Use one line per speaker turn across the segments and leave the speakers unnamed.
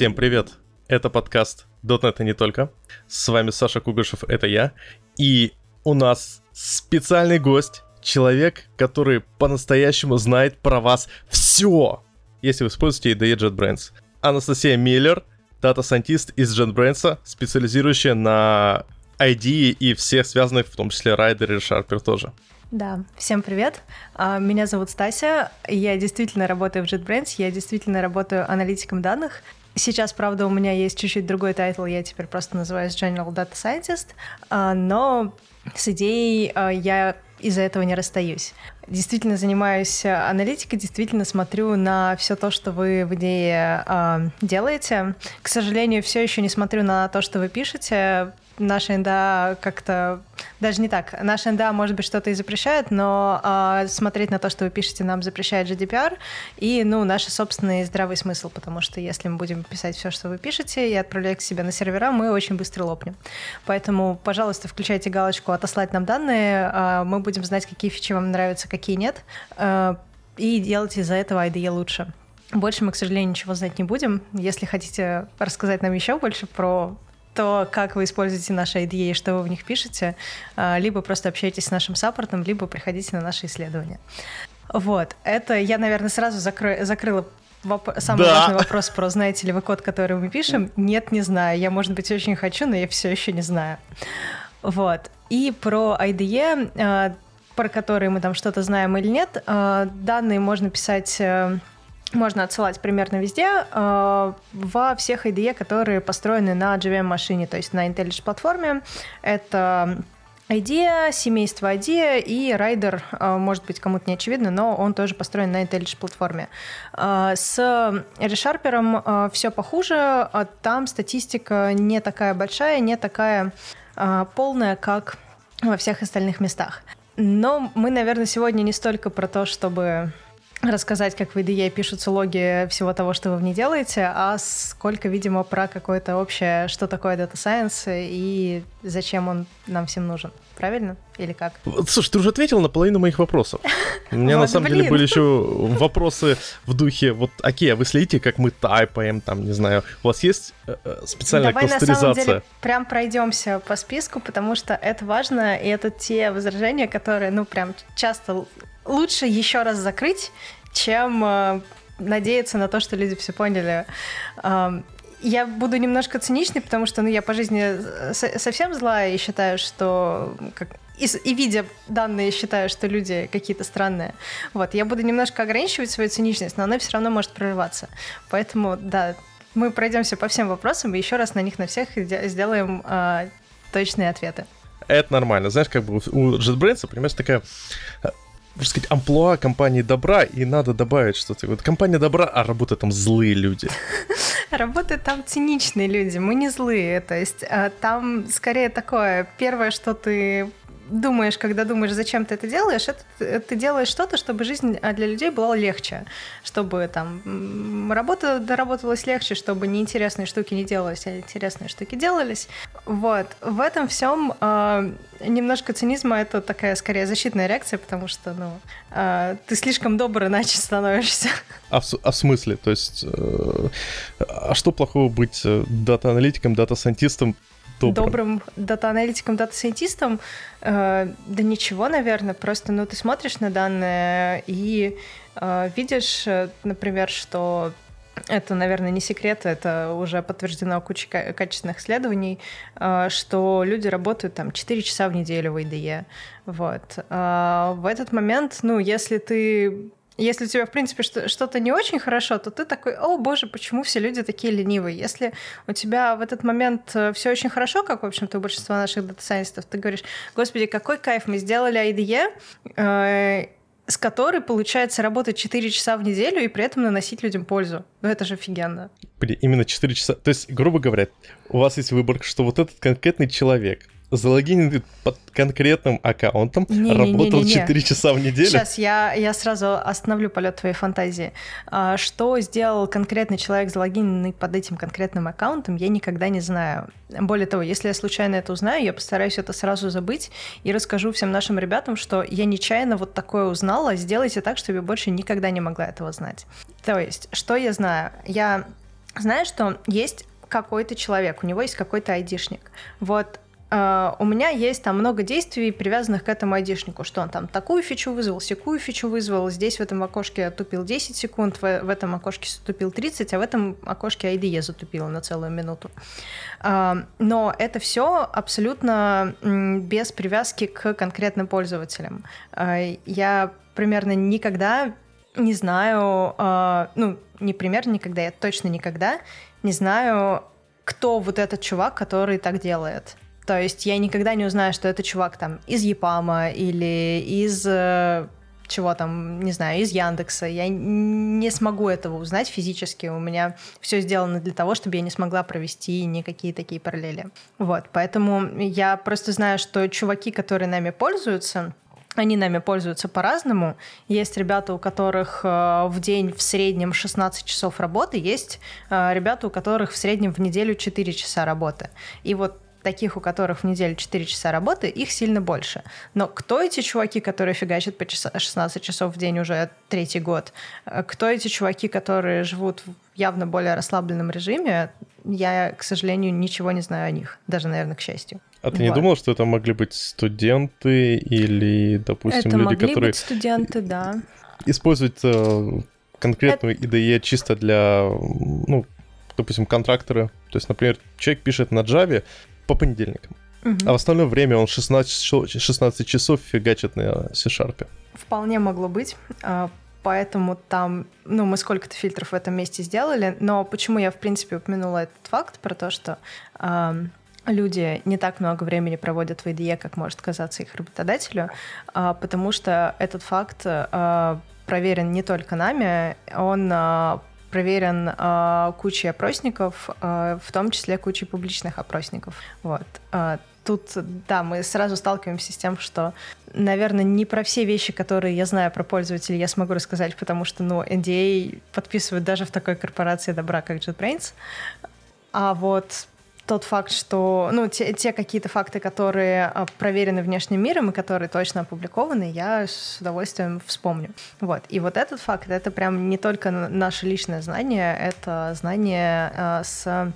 Всем привет! Это подкаст .NET и не только. С вами Саша Кугушев, это я. И у нас специальный гость, человек, который по-настоящему знает про вас все, если вы используете IDE JetBrains. Анастасия Миллер, дата-сайентист из JetBrains, специализирующая на IDE и всех связанных, в том числе Rider и ReSharper тоже.
Да, всем привет. А, меня зовут Стася. Я действительно работаю в JetBrains, я действительно работаю аналитиком данных. Сейчас, правда, у меня есть чуть-чуть другой title, я теперь просто называюсь General Data Scientist, а, но с IDE ей а, я из-за этого не расстаюсь. Действительно занимаюсь аналитикой, действительно смотрю на все то, что вы в IDE делаете. К сожалению, все еще не смотрю на то, что вы пишете, наша NDA как-то... Даже не так. Наша NDA, может быть, что-то и запрещает, но э, смотреть на то, что вы пишете, нам запрещает GDPR и, ну, наш собственный здравый смысл, потому что если мы будем писать все, что вы пишете, и отправлять к себе на сервера, мы очень быстро лопнем. Поэтому, пожалуйста, включайте галочку «Отослать нам данные», э, мы будем знать, какие фичи вам нравятся, какие нет, э, и делайте из-за этого IDE лучше. Больше мы, к сожалению, ничего знать не будем. Если хотите рассказать нам еще больше про то, как вы используете наши IDE и что вы в них пишете, а, либо просто общаетесь с нашим саппортом, либо приходите на наши исследования. Вот, это я, наверное, сразу закры... закрыла Воп... Самый да. важный вопрос про знаете ли вы код, который мы пишем? Нет, не знаю. Я, может быть, очень хочу, но я все еще не знаю. Вот. И про IDE, а, про которые мы там что-то знаем или нет, а, данные можно писать э, можно отсылать примерно везде, э, во всех IDE, которые построены на JVM-машине, то есть на IntelliJ платформе. Это IDEA, семейство IDEA и Rider, э, может быть, кому-то не очевидно, но он тоже построен на IntelliJ платформе. Э, с ReSharper э, все похуже, там статистика не такая большая, не такая полная, как во всех остальных местах. Но мы, наверное, сегодня не столько про то, чтобы рассказать, как в IDE пишутся логи всего того, что вы в ней делаете, а сколько, видимо, про какое-то общее, что такое Data Science и зачем он нам всем нужен. Правильно? Или как?
Слушай, ты уже ответил на половину моих вопросов. У меня на самом деле были еще вопросы в духе, вот, окей, а вы следите, как мы тайпаем, там, не знаю, у вас есть э, э, специальная
Давай на самом деле прям пройдемся по списку, потому что это важно, и это те возражения, которые, ну, прям часто лучше еще раз закрыть, чем э, надеяться на то, что люди все поняли. Э, я буду немножко циничной, потому что ну, я по жизни э, совсем злая и считаю, что как, и, и видя данные, считаю, что люди какие-то странные. Вот, я буду немножко ограничивать свою циничность, но она все равно может прорываться. Поэтому, да, мы пройдемся по всем вопросам и еще раз на них на всех сделаем э, точные ответы.
Это нормально. Знаешь, как бы у JetBrains, примерно такая можно сказать, амплуа компании добра, и надо добавить что-то. Вот компания добра, а работают там злые люди.
Работают там циничные люди, мы не злые. То есть а, там скорее такое, первое, что ты думаешь, когда думаешь, зачем ты это делаешь, это ты делаешь что-то, чтобы жизнь а, для людей была легче, чтобы там работа доработалась легче, чтобы неинтересные штуки не делались, а интересные штуки делались. Вот. В этом всем э, немножко цинизма это такая скорее защитная реакция, потому что, ну, э, ты слишком добр иначе становишься.
А в, а в смысле? То есть, э, а что плохого быть э, дата-аналитиком, дата-сайентистом
добрым, добрым дата-аналитиком, дата-сайентистом, э, да ничего, наверное, просто, ну, ты смотришь на данные и э, видишь, э, например, что это, наверное, не секрет, это уже подтверждено кучей качественных исследований, э, что люди работают там 4 часа в неделю в IDE. Вот. Э, в этот момент, ну, если ты если у тебя, в принципе, что-то не очень хорошо, то ты такой, о боже, почему все люди такие ленивые? Если у тебя в этот момент э, все очень хорошо, как, в общем-то, у большинства наших дата-сайентистов, ты говоришь, господи, какой кайф, мы сделали IDE, э, с которой получается работать 4 часа в неделю и при этом наносить людям пользу. Ну это же офигенно.
Именно 4 часа. То есть, грубо говоря, у вас есть выбор, что вот этот конкретный человек залогинен под конкретным аккаунтом, не, работал не, не, не, 4 часа в неделю.
Сейчас я, я сразу остановлю полет твоей фантазии. А, что сделал конкретный человек, залогиненный под этим конкретным аккаунтом, я никогда не знаю. Более того, если я случайно это узнаю, я постараюсь это сразу забыть и расскажу всем нашим ребятам, что я нечаянно вот такое узнала, сделайте так, чтобы я больше никогда не могла этого знать. То есть, что я знаю? Я знаешь, что есть какой-то человек, у него есть какой-то айдишник. Вот Uh, у меня есть там много действий, привязанных к этому айдишнику, что он там такую фичу вызвал, секую фичу вызвал, здесь в этом окошке я тупил 10 секунд, в, в этом окошке затупил 30, а в этом окошке ID я затупила на целую минуту. Uh, но это все абсолютно без привязки к конкретным пользователям. Uh, я примерно никогда не знаю, ну, не примерно никогда, я точно никогда не знаю, кто вот этот чувак, который так делает. То есть я никогда не узнаю, что это чувак там из Япама или из э, чего там, не знаю, из Яндекса. Я не смогу этого узнать физически. У меня все сделано для того, чтобы я не смогла провести никакие такие параллели. Вот, поэтому я просто знаю, что чуваки, которые нами пользуются, они нами пользуются по-разному. Есть ребята, у которых э, в день в среднем 16 часов работы, есть э, ребята, у которых в среднем в неделю 4 часа работы. И вот таких, у которых в неделю 4 часа работы, их сильно больше. Но кто эти чуваки, которые фигачат по 16 часов в день уже третий год? Э, кто эти чуваки, которые живут в явно более расслабленном режиме? Я, к сожалению, ничего не знаю о них. Даже, наверное, к счастью.
А ты вот. не думал, что это могли быть студенты или, допустим,
это
люди,
могли
которые...
быть студенты, да.
Используют э, конкретную это... IDE чисто для, ну, допустим, контрактора. То есть, например, человек пишет на Java, по понедельникам. Угу. А в остальное время он 16, 16 часов фигачит на C-Sharp.
Вполне могло быть. А, поэтому там, ну, мы сколько-то фильтров в этом месте сделали. Но почему я, в принципе, упомянула этот факт про то, что э, люди не так много времени проводят в IDE, как может казаться их работодателю, э, потому что этот факт э, проверен не только нами, он проверен э, кучей опросников, э, в том числе кучей публичных опросников. Вот. Э, тут, да, мы сразу сталкиваемся с тем, что, наверное, не про все вещи, которые я знаю про пользователей, я смогу рассказать, потому что, ну, NDA подписывают даже в такой корпорации добра, как JetBrains. А вот тот факт, что, ну, те, те какие-то факты, которые а, проверены внешним миром и которые точно опубликованы, я с удовольствием вспомню. Вот. И вот этот факт, это прям не только наше личное знание, это знание э, с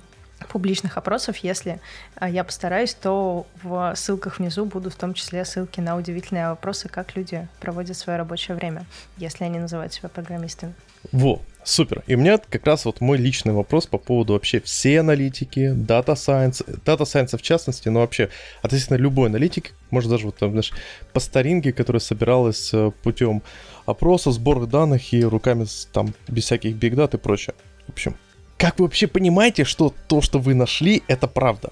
публичных опросов. Если э, я постараюсь, то в ссылках внизу будут в том числе ссылки на удивительные вопросы, как люди проводят свое рабочее время, если они называют себя программистами.
Во, Супер. И у меня как раз вот мой личный вопрос по поводу вообще всей аналитики, дата сайенс, дата сайенса в частности, но вообще относительно любой аналитики, может даже вот там, знаешь, по старинке, которая собиралась э, путем опроса, сбора данных и руками там без всяких бигдат и прочее. В общем, как вы вообще понимаете, что то, что вы нашли, это правда?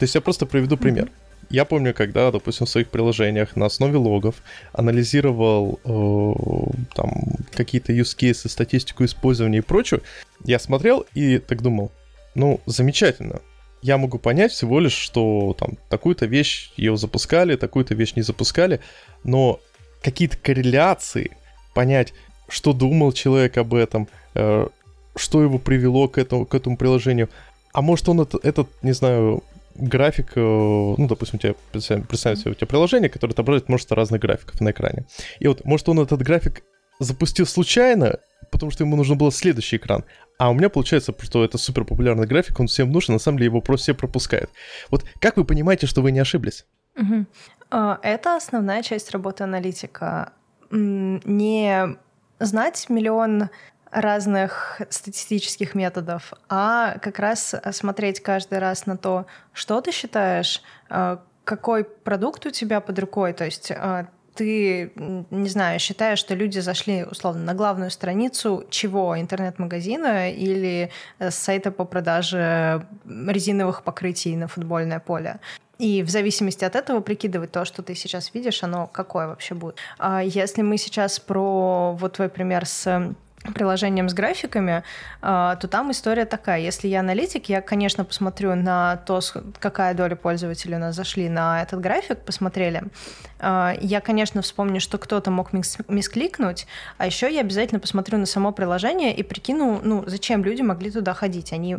То есть я просто приведу пример. Mm-hmm. Я помню, когда, допустим, в своих приложениях на основе логов анализировал э, там какие-то use cases, статистику использования и прочее, я смотрел и так думал, ну, замечательно. Я могу понять всего лишь, что там такую-то вещь ее запускали, такую-то вещь не запускали, но какие-то корреляции, понять, что думал человек об этом, э, что его привело к этому, к этому приложению. А может он этот, этот, не знаю, график, э, ну, допустим, у тебя, представь себе, у тебя приложение, которое отображает множество разных графиков на экране. И вот, может, он этот график запустил случайно, потому что ему нужен был следующий экран. А у меня получается, что это супер популярный график, он всем нужен, на самом деле его просто все пропускают. Вот как вы понимаете, что вы не ошиблись?
Угу. Это основная часть работы аналитика. Не знать миллион разных статистических методов, а как раз смотреть каждый раз на то, что ты считаешь, э, какой продукт у тебя под рукой, то есть э, ты, не знаю, считаешь, что люди зашли, условно, на главную страницу чего? Интернет-магазина или э, сайта по продаже резиновых покрытий на футбольное поле? И в зависимости от этого прикидывать то, что ты сейчас видишь, оно какое вообще будет. А если мы сейчас про вот твой пример с приложением с графиками, а, то там история такая. Если я аналитик, я, конечно, посмотрю на то, какая доля пользователей у нас зашли на этот график, посмотрели. А, я, конечно, вспомню, что кто-то мог мис мискликнуть, а еще я обязательно посмотрю на само приложение и прикину, ну, зачем люди могли туда ходить. Они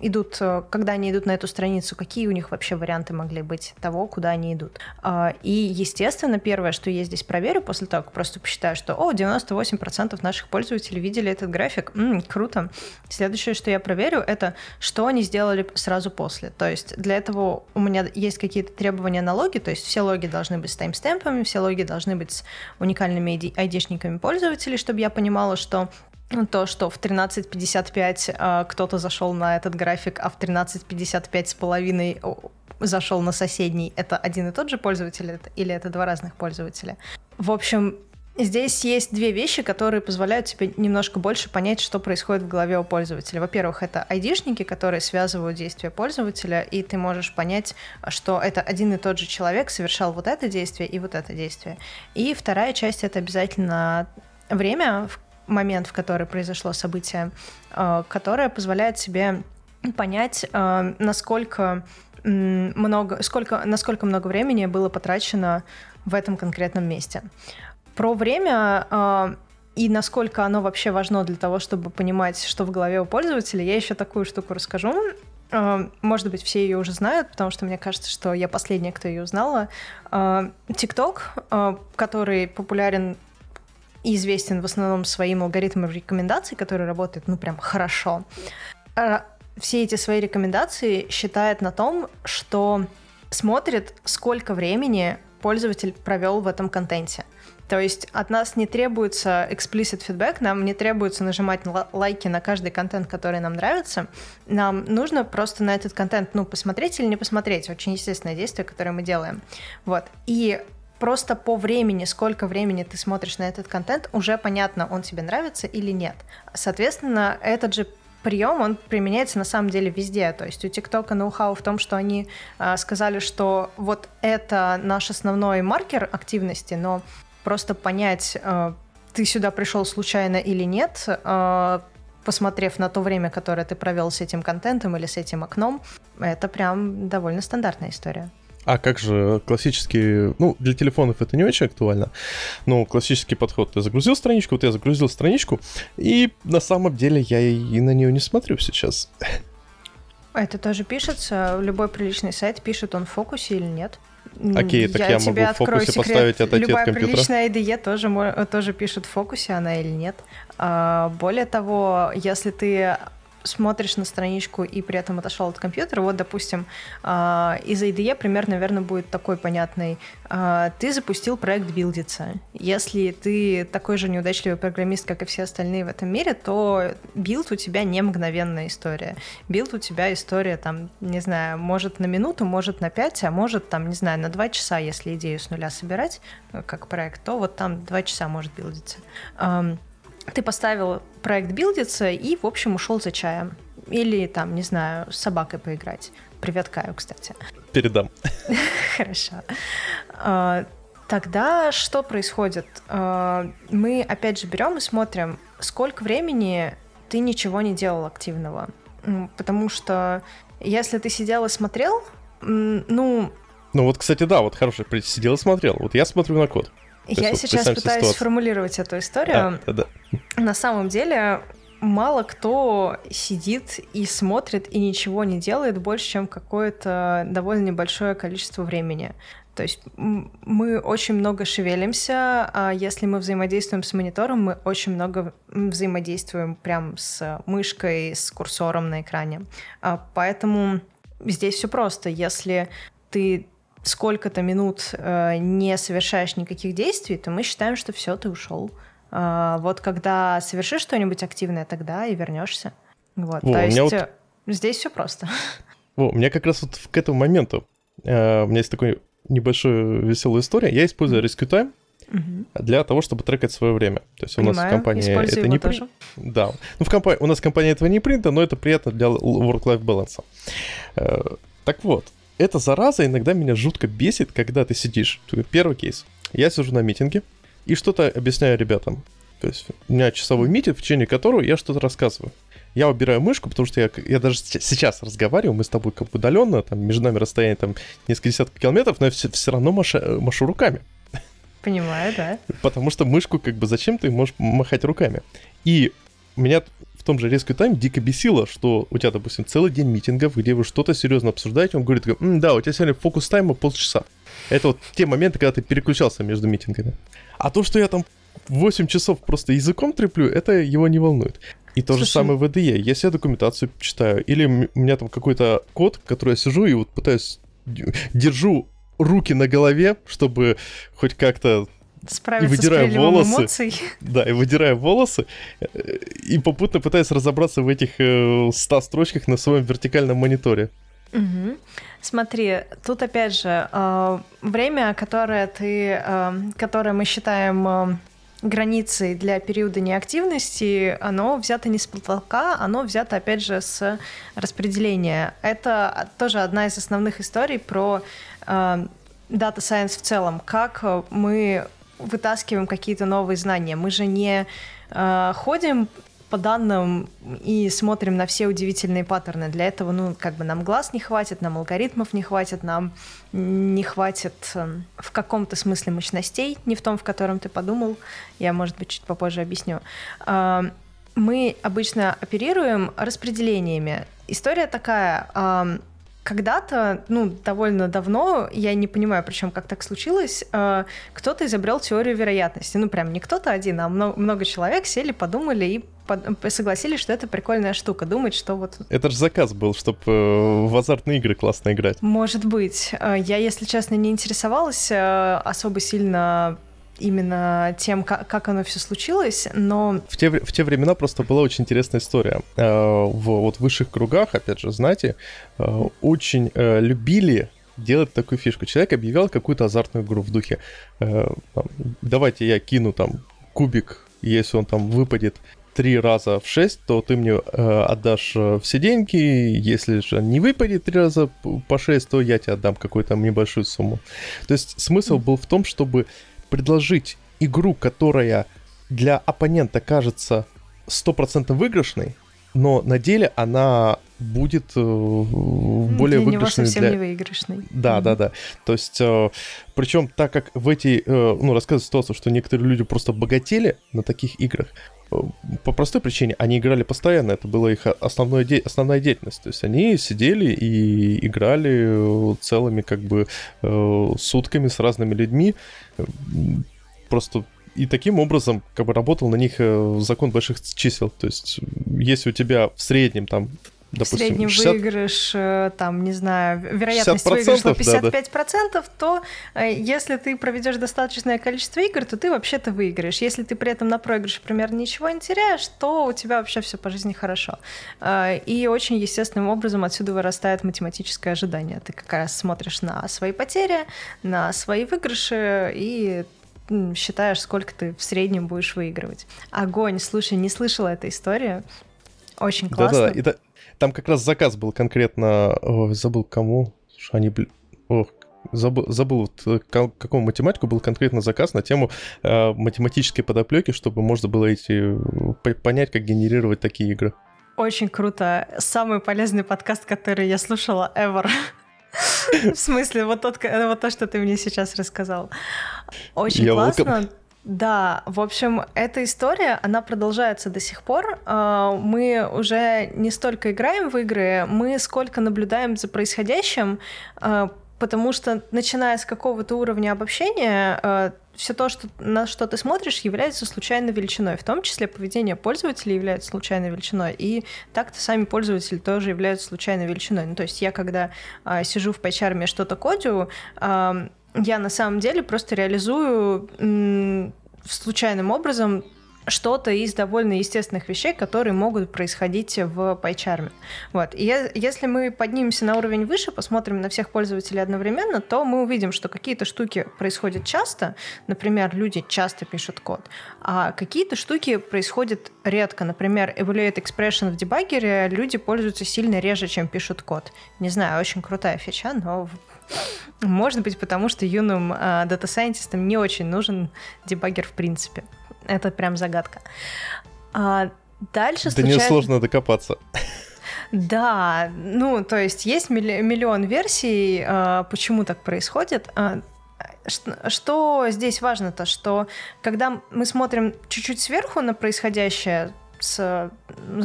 идут, э, когда они идут на эту страницу, какие у них вообще варианты могли быть того, куда они идут. А, и, естественно, первое, что я здесь проверю после того, как просто посчитаю, что, о, 98% наших пользователей видели этот график, М, круто. Следующее, что я проверю, это что они сделали сразу после. То есть для этого у меня есть какие-то требования на логи, то есть все логи должны быть с таймстемпами, все логи должны быть с уникальными ID-шниками пользователей, чтобы я понимала, что то, что в 13.55 э, кто-то зашел на этот график, а в 13.55 с половиной зашел на соседний, это один и тот же пользователь или это два разных пользователя? В общем, Здесь есть две вещи, которые позволяют тебе немножко больше понять, что происходит в голове у пользователя. Во-первых, это айдишники, которые связывают действия пользователя, и ты можешь понять, что это один и тот же человек совершал вот это действие и вот это действие. И вторая часть — это обязательно время, в момент, в который произошло событие, э, которое позволяет себе понять, э, насколько много, сколько, насколько много времени было потрачено в этом конкретном месте. Про время э, и насколько оно вообще важно для того, чтобы понимать, что в голове у пользователя, я еще такую штуку расскажу. Может быть, все ее уже знают, потому что мне кажется, что я последняя, кто ее узнала. TikTok, который популярен и известен в основном своим алгоритмом рекомендаций, который работает, ну, прям хорошо. А все эти свои рекомендации считает на том, что смотрит, сколько времени пользователь провел в этом контенте. То есть от нас не требуется explicit feedback, нам не требуется нажимать лайки на каждый контент, который нам нравится. Нам нужно просто на этот контент, ну, посмотреть или не посмотреть. Очень естественное действие, которое мы делаем. Вот. И просто по времени, сколько времени ты смотришь на этот контент, уже понятно, он тебе нравится или нет. Соответственно, этот же прием, он применяется на самом деле везде. То есть у ТикТока ноу-хау в том, что они э, сказали, что вот это наш основной маркер активности, но просто понять, э, ты сюда пришел случайно или нет, э, посмотрев на то время, которое ты провел с этим контентом или с этим окном, это прям довольно стандартная история.
А как же классический... Ну, для телефонов это не очень актуально, но классический подход. Ты загрузил страничку, вот я загрузил страничку, и на самом деле я и на нее не смотрю сейчас.
Это тоже пишется? Любой приличный сайт пишет он в фокусе или нет?
Окей, так я, я могу в фокусе секрет. поставить отойти
Любая
от компьютера.
приличная IDE тоже, тоже пишет в фокусе, она или нет. А, более того, если ты смотришь на страничку и при этом отошел от компьютера, вот, допустим, а, из IDE пример, наверное, будет такой понятный. А, ты запустил проект билдиться. Если ты такой же неудачливый программист, как и все остальные в этом мире, то build у тебя не мгновенная история. Билд у тебя история, там, не знаю, может на минуту, может на пять, а может, там, не знаю, на два часа, если идею с нуля собирать, э, как проект, то вот там два часа может билдиться ты поставил проект билдиться и, в общем, ушел за чаем. Или там, не знаю, с собакой поиграть. Привет, Каю, кстати.
Передам.
Хорошо. А, тогда что происходит? А, мы опять же берем и смотрим, сколько времени ты ничего не делал активного. Потому что если ты сидел и смотрел, ну...
Ну вот, кстати, да, вот хороший, сидел и смотрел. Вот я смотрю на код.
Я есть, сейчас пытаюсь ситуацию. сформулировать эту историю. Да, да, да. На самом деле мало кто сидит и смотрит и ничего не делает больше, чем какое-то довольно небольшое количество времени. То есть мы очень много шевелимся, а если мы взаимодействуем с монитором, мы очень много взаимодействуем прям с мышкой, с курсором на экране. А поэтому здесь все просто. Если ты сколько-то минут э, не совершаешь никаких действий, то мы считаем, что все, ты ушел. Э, вот когда совершишь что-нибудь активное, тогда и вернешься. Вот. Во, то есть вот... Э, здесь все просто.
Во, у меня как раз вот к этому моменту э, у меня есть такой небольшая веселая история. Я использую Rescue Time угу. для того, чтобы трекать свое время. То есть Понимаю. у нас в компании это не принято. Да. Ну, в компании у нас в компании этого не принято, но это приятно для work-life баланса. Э, так вот, эта зараза иногда меня жутко бесит, когда ты сидишь. Первый кейс. Я сижу на митинге и что-то объясняю ребятам. То есть у меня часовой митинг, в течение которого я что-то рассказываю. Я убираю мышку, потому что я, я даже сейчас разговариваю, мы с тобой как бы удаленно, там между нами расстояние там несколько десятков километров, но я все, все равно маша, машу руками.
Понимаю, да.
Потому что мышку как бы зачем ты можешь махать руками. И у меня том же Rescue Time дико бесило, что у тебя, допустим, целый день митингов, где вы что-то серьезно обсуждаете, он говорит, да, у тебя сегодня фокус тайма полчаса. Это вот те моменты, когда ты переключался между митингами. А то, что я там 8 часов просто языком треплю, это его не волнует. И то Слушай, же самое в IDE. Если я документацию читаю, или у меня там какой-то код, который я сижу и вот пытаюсь, держу руки на голове, чтобы хоть как-то
Справиться и выдираю с волосы. Эмоций.
Да, и выдираю волосы, э, и попутно пытаюсь разобраться в этих 100 э, строчках на своем вертикальном мониторе.
Угу. Смотри, тут опять же э, время, которое ты, которое мы считаем границей для периода неактивности, оно взято не с потолка, оно взято, опять же, с распределения. Это тоже одна из основных историй про э, Data Science в целом, как мы вытаскиваем какие-то новые знания. Мы же не э, ходим по данным и смотрим на все удивительные паттерны. Для этого, ну, как бы нам глаз не хватит, нам алгоритмов не хватит, нам не хватит эм, в каком-то смысле мощностей, не в том, в котором ты подумал. Я, может быть, чуть попозже объясню. Эм, мы обычно оперируем распределениями. История такая когда-то, ну, довольно давно, я не понимаю, причем как так случилось, э, кто-то изобрел теорию вероятности. Ну, прям не кто-то один, а много, человек сели, подумали и согласились, что это прикольная штука, думать, что вот...
Это же заказ был, чтобы э, в азартные игры классно играть.
Может быть. Э, я, если честно, не интересовалась особо сильно именно тем, как, как оно все случилось, но...
В те, в те времена просто была очень интересная история. Э, в вот высших кругах, опять же, знаете, э, очень э, любили делать такую фишку. Человек объявлял какую-то азартную игру в духе. Давайте я кину там кубик, если он там выпадет три раза в 6, то ты мне э, отдашь все деньги. Если же не выпадет три раза по 6, то я тебе отдам какую-то небольшую сумму. То есть смысл был в том, чтобы предложить игру, которая для оппонента кажется 100% выигрышной, но на деле она будет э, более для выигрышной. Него
совсем для... не выигрышной.
Да, mm-hmm. да, да. То есть, э, причем так как в эти, э, ну, рассказывают ситуацию, что некоторые люди просто богатели на таких играх, по простой причине, они играли постоянно, это была их основной де... основная деятельность. То есть они сидели и играли целыми как бы э, сутками с разными людьми. Просто и таким образом как бы работал на них э, закон больших чисел. То есть если у тебя в среднем там допустим,
в среднем 60... выигрыш, э, там, не знаю, вероятность выигрыша 55%, да, да. то э, если ты проведешь достаточное количество игр, то ты вообще-то выиграешь. Если ты при этом на проигрыше примерно ничего не теряешь, то у тебя вообще все по жизни хорошо. И очень естественным образом отсюда вырастает математическое ожидание. Ты как раз смотришь на свои потери, на свои выигрыши, и считаешь, сколько ты в среднем будешь выигрывать. Огонь, слушай, не слышала этой истории. Очень классно.
Да-да, да. Там как раз заказ был конкретно, Ой, забыл кому, что они, ох, забыл, забыл вот, э, какому математику был конкретно заказ на тему э, математической подоплеки, чтобы можно было эти, понять, как генерировать такие игры.
Очень круто. Самый полезный подкаст, который я слушала ever. В смысле, вот, тот, вот то, что ты мне сейчас рассказал. Очень Я классно. Welcome. Да, в общем, эта история, она продолжается до сих пор. А, мы уже не столько играем в игры, мы сколько наблюдаем за происходящим, а, потому что, начиная с какого-то уровня обобщения, а, все то, что, на что ты смотришь, является случайной величиной. В том числе поведение пользователя является случайной величиной. И так-то сами пользователи тоже являются случайной величиной. Ну, то есть я, когда сижу в и что-то кодю, я на самом деле просто реализую м, случайным образом что-то из довольно естественных вещей, которые могут происходить в PyCharm. Вот. И если мы поднимемся на уровень выше, посмотрим на всех пользователей одновременно, то мы увидим, что какие-то штуки происходят часто, например, люди часто пишут код, а какие-то штуки происходят редко. Например, evaluate expression в дебаггере люди пользуются сильно реже, чем пишут код. Не знаю, очень крутая фича, но может быть, потому что юным э, дата-сайентистам не очень нужен дебаггер в принципе. Это прям загадка. А дальше
Да случайно... несложно докопаться.
Да, ну, то есть есть миллион версий, а, почему так происходит. А, что здесь важно-то, что когда мы смотрим чуть-чуть сверху на происходящее, с,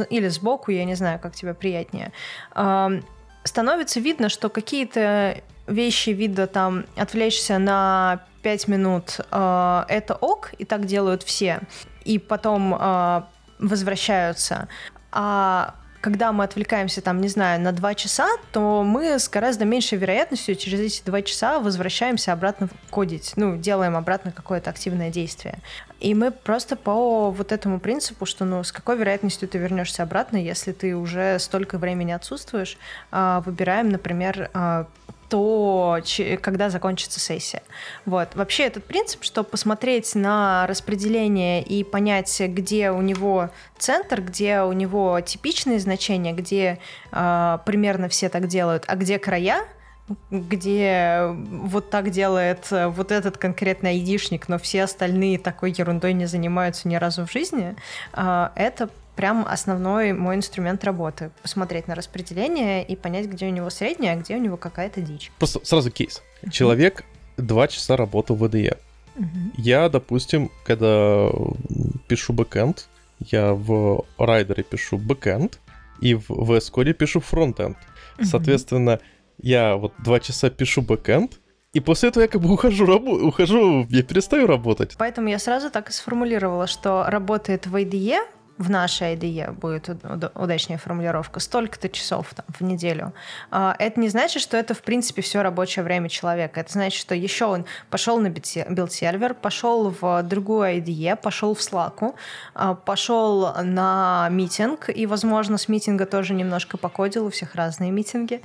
или сбоку, я не знаю, как тебе приятнее, становится видно, что какие-то вещи вида там отвлечься на 5 минут э, это ок, и так делают все, и потом э, возвращаются. А когда мы отвлекаемся, там, не знаю, на два часа, то мы с гораздо меньшей вероятностью через эти два часа возвращаемся обратно кодить, ну, делаем обратно какое-то активное действие. И мы просто по вот этому принципу, что, ну, с какой вероятностью ты вернешься обратно, если ты уже столько времени отсутствуешь, а, выбираем, например, а, то, когда закончится сессия. Вот. Вообще этот принцип, что посмотреть на распределение и понять, где у него центр, где у него типичные значения, где э, примерно все так делают, а где края, где вот так делает вот этот конкретный айдишник, но все остальные такой ерундой не занимаются ни разу в жизни, а, это прям основной мой инструмент работы. Посмотреть на распределение и понять, где у него средняя, а где у него какая-то дичь.
Просто сразу кейс. Человек два часа работал в IDE. Я, допустим, когда пишу бэкэнд, я в Rider е пишу бэкэнд, и в VS Code пишу фронтенд. Соответственно, я вот два часа пишу бэкэнд, и после этого я как бы ухожу, рабо- ухожу, я перестаю работать.
Поэтому я сразу так и сформулировала, что работает в IDE в нашей IDE будет удачнее формулировка, столько-то часов там, в неделю. А, это не значит, что это, в принципе, все рабочее время человека. Это значит, что еще он пошел на build-сервер, пошел в другую IDE, пошел в Slack, а, пошел на митинг, и, возможно, с митинга тоже немножко покодил, у всех разные митинги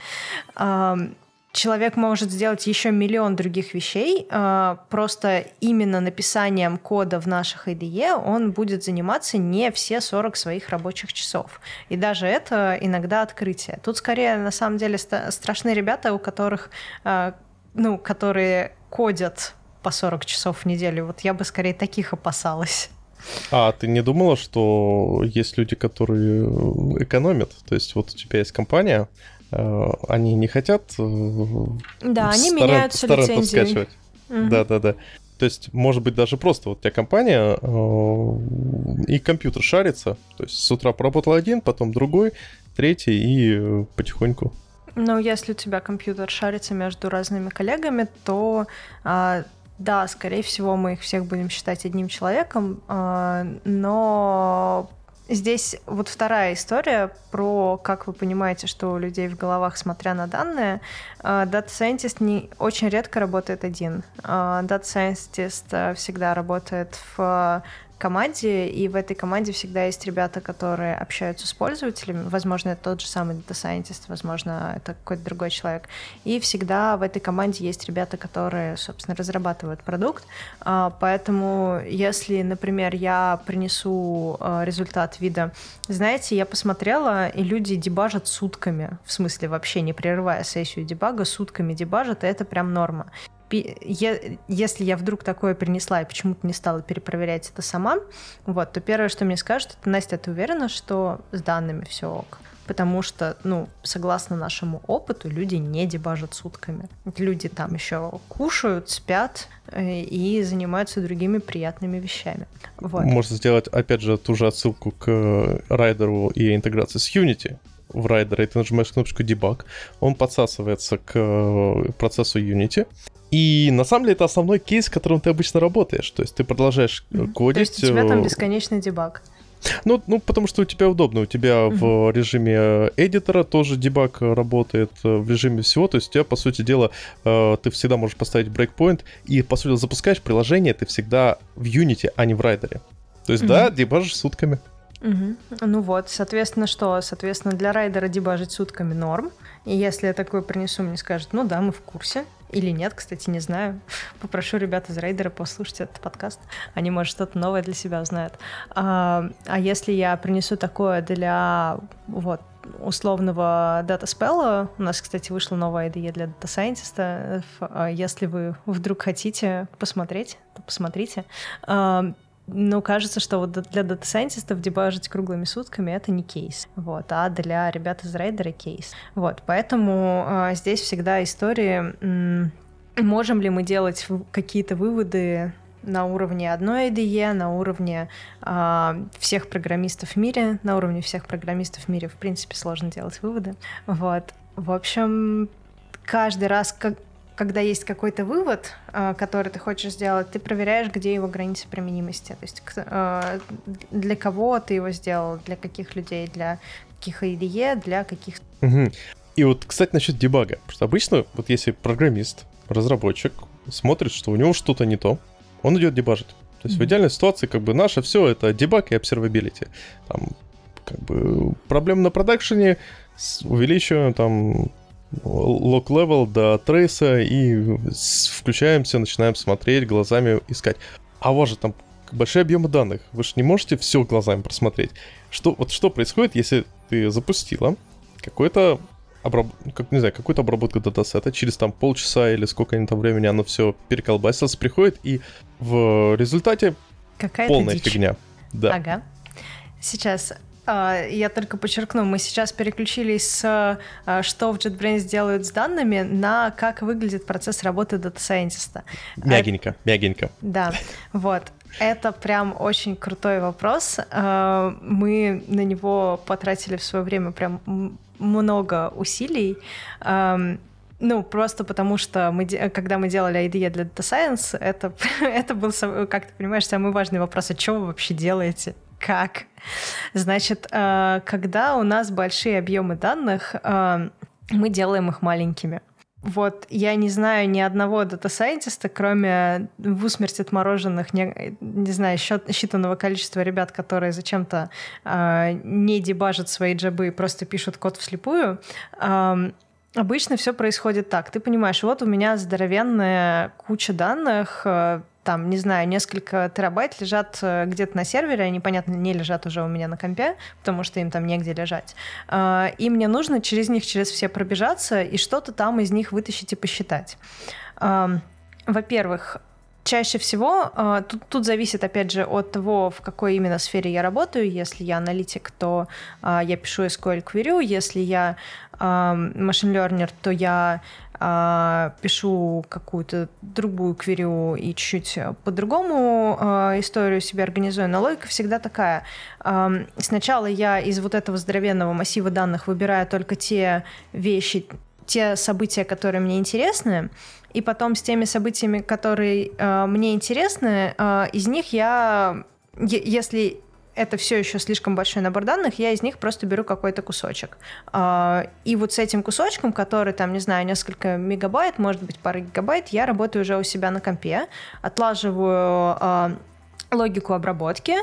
человек может сделать еще миллион других вещей, а, просто именно написанием кода в наших IDE он будет заниматься не все 40 своих рабочих часов. И даже это иногда открытие. Тут скорее, на самом деле, страшные ребята, у которых, а, ну, которые кодят по 40 часов в неделю. Вот я бы скорее таких опасалась.
А ты не думала, что есть люди, которые экономят? То есть вот у тебя есть компания, Э, они не хотят
э, да, они меняются лицензией.
Да, да, да. То есть, может быть, даже просто вот у тебя компания э, и компьютер шарится. То есть с утра поработал один, потом другой, третий и потихоньку.
Ну, если у тебя компьютер шарится между разными коллегами, то а, да, скорее всего, мы их всех будем считать одним человеком, а, но Здесь вот вторая история про, как вы понимаете, что у людей в головах, смотря на данные. Scientist не, очень редко работает один. Scientist э, всегда работает в команде, и в этой команде всегда есть ребята, которые общаются с пользователями. Возможно, это тот же самый data scientist, возможно, это какой-то другой человек. И всегда в этой команде есть ребята, которые, собственно, разрабатывают продукт. А, поэтому, если, например, я принесу а, результат вида, знаете, я посмотрела, и люди дебажат сутками, в смысле вообще не прерывая сессию дебага, сутками дебажат, и это прям норма если я вдруг такое принесла и почему-то не стала перепроверять это сама, вот, то первое, что мне скажут, это Настя, ты уверена, что с данными все ок? Потому что, ну, согласно нашему опыту, люди не дебажат сутками. Люди там еще кушают, спят э, и занимаются другими приятными вещами.
Вот. Можно сделать, опять же, ту же отсылку к райдеру и интеграции с Unity в райдере, и ты нажимаешь кнопочку debug, он подсасывается к э, процессу Unity, и на самом деле это основной кейс, в котором ты обычно работаешь. То есть ты продолжаешь mm-hmm. кодить. То есть
у тебя там э, бесконечный дебаг.
Ну, ну, потому что у тебя удобно. У тебя mm-hmm. в режиме эдитора тоже дебаг работает, э, в режиме всего. То есть у тебя, по сути дела, ты всегда можешь поставить брейкпоинт, и, по сути, запускаешь приложение ты всегда в Unity, а не в райдере. То есть, mm-hmm. да, дебажишь сутками.
Угу. Ну вот, соответственно, что? Соответственно, для райдера дебажить сутками норм. И если я такое принесу, мне скажут, ну да, мы в курсе. Или нет, кстати, не знаю. Попрошу ребят из рейдера послушать этот подкаст. Они, может, что-то новое для себя узнают. А, а если я принесу такое для вот условного DataSpell а. У нас, кстати, вышла новая IDE для дата сайентиста. Если вы вдруг хотите посмотреть, то посмотрите. Ну, кажется, что вот для дата-сайентистов дебажить круглыми сутками — это не кейс, вот, а для ребят из Rider а — кейс. Вот, поэтому а, здесь всегда истории, можем ли мы делать какие-то выводы на уровне одной IDE, на уровне э, всех программистов в мире, на уровне всех программистов в мире, в принципе, сложно делать выводы. Вот. В общем, каждый раз, как, когда есть какой-то вывод, э, который ты хочешь сделать, ты проверяешь, где его границы применимости. То есть э, для кого ты его сделал, для каких людей, для каких IDE, для каких...
Угу. И вот, кстати, насчет дебага. Потому что обычно, вот если программист, разработчик смотрит, что у него что-то не то, он идет дебажить. То есть mm-hmm. в идеальной ситуации как бы наше все это дебаг и observability. Там как бы проблем на продакшене увеличиваем там level до трейса и включаемся, начинаем смотреть, глазами искать. А у вас же там большие объемы данных. Вы же не можете все глазами просмотреть. Что, вот что происходит, если ты запустила какой-то обраб... как, не знаю, какую-то обработку датасета, через там полчаса или сколько-нибудь там времени оно все переколбасилось, приходит, и в результате
Какая-то
полная
дичь.
фигня. Да.
Ага. Сейчас я только подчеркну, мы сейчас переключились с а, что в JetBrains делают с данными на как выглядит процесс работы дата-сайентиста.
Мягенько, а, мягенько.
Да, вот. Это прям очень крутой вопрос. А, мы на него потратили в свое время прям много усилий. Ну, просто потому что мы, когда мы делали IDE для Data Science, это, это был, как ты понимаешь, самый важный вопрос, а что вы вообще делаете? Как? Значит, э, когда у нас большие объемы данных, э, мы делаем их маленькими. Вот я не знаю ни одного дата-сайентиста, кроме в усмерть отмороженных, не, не знаю, счет, считанного количества ребят, которые зачем-то э, не дебажат свои джабы и просто пишут код вслепую. Э, обычно все происходит так. Ты понимаешь, вот у меня здоровенная куча данных, э, там, не знаю, несколько терабайт лежат э, где-то на сервере, они, понятно, не лежат уже у меня на компе, потому что им там негде лежать. А, и мне нужно через них, через все пробежаться и что-то там из них вытащить и посчитать. Во-первых, чаще всего а, тут, тут зависит, опять же, от того, в какой именно сфере я работаю. Если я аналитик, то я пишу SQL query. Если я машин learner, то я а, пишу какую-то другую кверю и чуть-чуть по-другому а, историю себе организую. Но логика всегда такая. Сначала я из вот этого здоровенного массива данных выбираю только те вещи, те события, которые мне интересны, и потом с теми событиями, которые э, мне интересны, э, из них я, если это все еще слишком большой набор данных, я из них просто беру какой-то кусочек. А, и вот с этим кусочком, который там, не знаю, несколько мегабайт, может быть, пара гигабайт, я работаю уже у себя на компе, отлаживаю а, логику обработки.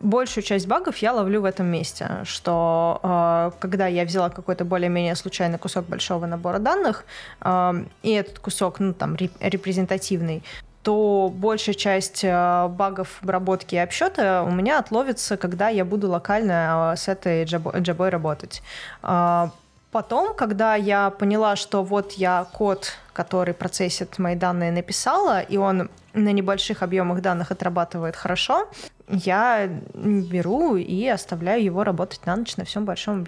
Большую часть багов я ловлю в этом месте, что э, когда я взяла какой-то более-менее случайный кусок большого набора данных, э, и этот кусок, ну, там, репрезентативный, то большая часть э, багов обработки и обсчета у меня отловится, когда я буду локально э, с этой джабой работать. А, потом, когда я поняла, что вот я код, который процессит мои данные, написала, и он на небольших объемах данных отрабатывает хорошо, я беру и оставляю его работать на ночь на всем большом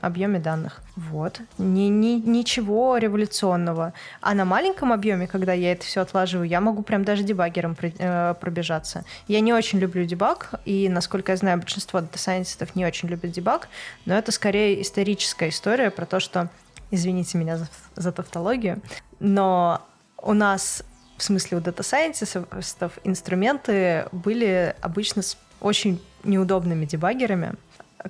объеме, данных. Вот. Ни, ни, ничего революционного. А на маленьком объеме, когда я это все отлаживаю, я могу прям даже дебаггером э, пробежаться. Я не очень люблю дебаг, и, насколько я знаю, большинство дата-сайентистов не очень любят дебаг, но это скорее историческая история про то, что извините меня за, за тавтологию, но у нас в смысле у дата-сайентистов инструменты были обычно с очень неудобными дебаггерами,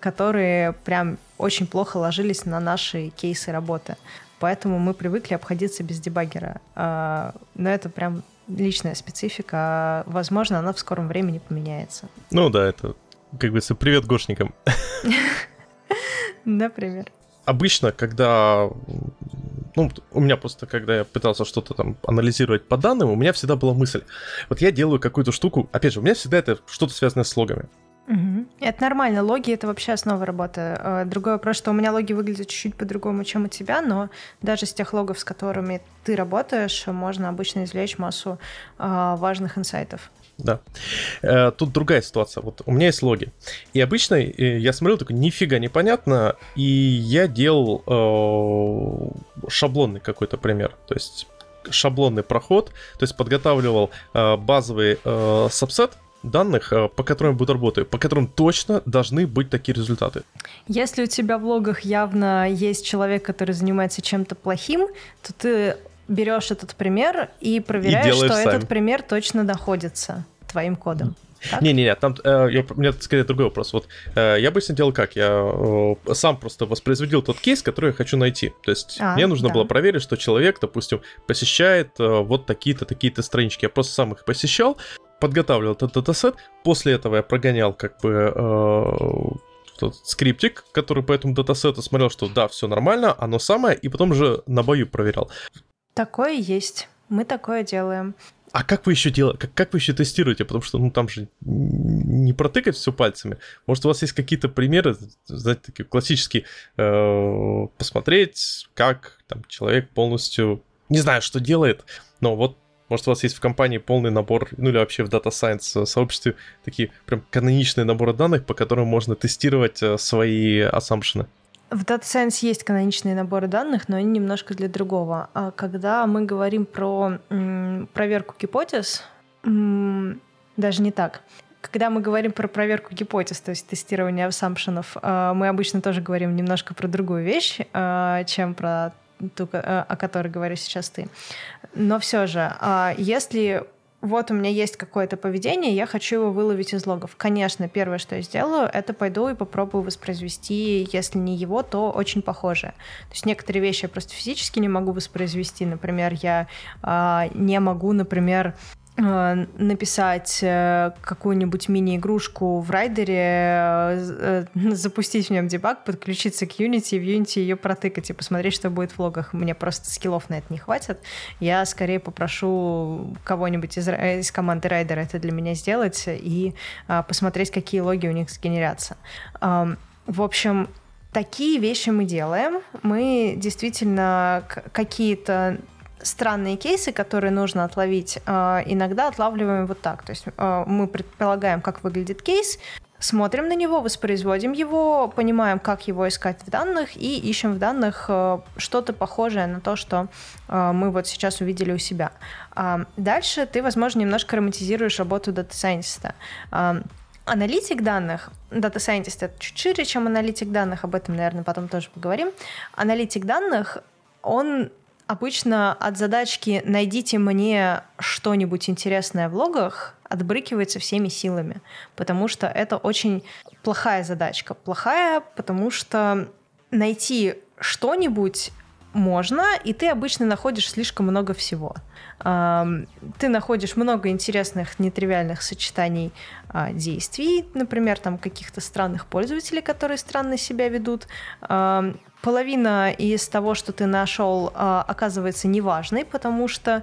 которые прям очень плохо ложились на наши кейсы работы. Поэтому мы привыкли обходиться без дебаггера. А, но это прям личная специфика. Возможно, она в скором времени поменяется.
Ну да, это, как говорится, привет гошникам.
Например.
Обычно, когда ну, у меня просто, когда я пытался что-то там анализировать по данным, у меня всегда была мысль, вот я делаю какую-то штуку, опять же, у меня всегда это что-то связанное с логами.
Угу. Это нормально, логи это вообще основа работы. Э, другой вопрос, что у меня логи выглядят чуть-чуть по-другому, чем у тебя, но даже с тех логов, с которыми ты работаешь, можно обычно извлечь массу э, важных инсайтов.
Да. Э, тут другая ситуация. Вот у меня есть логи. И обычно э, я смотрел, такой, нифига непонятно, и я делал э, шаблонный какой-то пример. То есть шаблонный проход, то есть подготавливал базовый сабсет данных, по которым будут работать, по которым точно должны быть такие результаты.
Если у тебя в логах явно есть человек, который занимается чем-то плохим, то ты берешь этот пример и проверяешь, и что сами. этот пример точно находится твоим кодом.
Не-не-не, там э, я, у меня скорее другой вопрос. Вот э, я обычно делал как? Я э, сам просто воспроизводил тот кейс, который я хочу найти. То есть а, мне нужно да. было проверить, что человек, допустим, посещает э, вот такие-то, такие-то странички. Я просто сам их посещал, подготавливал этот датасет. После этого я прогонял как бы э, тот скриптик, который по этому датасету смотрел, что да, все нормально, оно самое, и потом же на бою проверял.
Такое есть. Мы такое делаем.
А как вы еще делаете, как, как вы еще тестируете? Потому что, ну, там же не протыкать все пальцами. Может, у вас есть какие-то примеры, знаете, такие классические, э, посмотреть, как там человек полностью, не знаю, что делает, но вот может, у вас есть в компании полный набор, ну или вообще в Data Science сообществе такие прям каноничные наборы данных, по которым можно тестировать э, свои ассампшены?
В Data Science есть каноничные наборы данных, но они немножко для другого. А когда мы говорим про проверку гипотез, даже не так. Когда мы говорим про проверку гипотез, то есть тестирование ассампшенов, э, мы обычно тоже говорим немножко про другую вещь, э, чем про ту, о которой говоришь сейчас ты. Но все же, а если вот у меня есть какое-то поведение, я хочу его выловить из логов. Конечно, первое, что я сделаю, это пойду и попробую воспроизвести, если не его, то очень похожее. То есть некоторые вещи я просто физически не могу воспроизвести. Например, я э, не могу, например, написать э, какую-нибудь мини-игрушку в райдере, э, запустить в нем дебаг, подключиться к Unity, в Unity ее протыкать и посмотреть, что будет в логах. Мне просто скиллов на это не хватит. Я скорее попрошу кого-нибудь из, из команды райдера это для меня сделать и посмотреть, какие логи у них сгенерятся. В общем, такие вещи мы делаем. Мы действительно какие-то странные кейсы, которые нужно отловить, а, иногда отлавливаем вот так. То есть а, мы предполагаем, как выглядит кейс, смотрим на него, воспроизводим его, понимаем, как его искать в данных и ищем в данных а, что-то похожее на то, что мы вот сейчас увидели у себя. Дальше ты, возможно, немножко романтизируешь работу дата-сайентиста. Аналитик данных, Scientist это чуть шире, чем аналитик данных, об этом, наверное, потом тоже поговорим. Аналитик данных, он Обычно от задачки «найдите мне что-нибудь интересное в логах» отбрыкивается всеми силами, потому что это очень плохая задачка. Плохая, потому что найти что-нибудь можно, и ты обычно находишь слишком много всего. Ты находишь много интересных, нетривиальных сочетаний а, действий, например, там каких-то странных пользователей, которые странно себя ведут. Половина из того, что ты нашел, а, оказывается неважной, потому что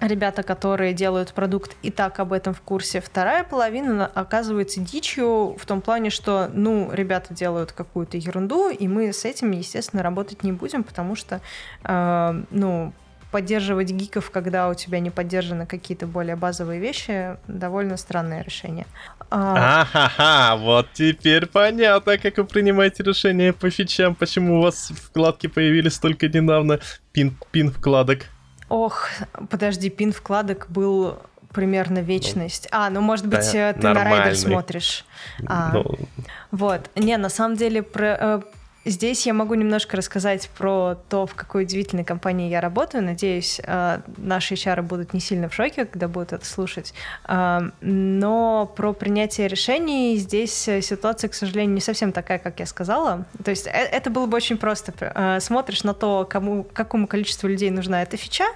ребята, которые делают продукт, и так об этом в курсе. Вторая половина оказывается дичью в том плане, что, ну, ребята делают какую-то ерунду, и мы с этим, естественно, работать не будем, потому что, э, ну, поддерживать гиков, когда у тебя не поддержаны какие-то более базовые вещи, довольно странное решение.
А-ха-ха, вот теперь понятно, как вы принимаете решения по фичам, почему у вас вкладки появились только недавно, пин, пин вкладок.
Ох, подожди, пин вкладок был примерно вечность. Ну, а, ну может быть, да, ты нормальный. на райдер смотришь. А, ну... Вот. Не, на самом деле, про, э, Здесь я могу немножко рассказать про то, в какой удивительной компании я работаю. Надеюсь, э, наши HR будут не сильно в шоке, когда будут это слушать. Э, но про принятие решений здесь ситуация, к сожалению, не совсем такая, как я сказала. То есть э, это было бы очень просто. Смотришь на то, кому, какому количеству людей нужна эта фича,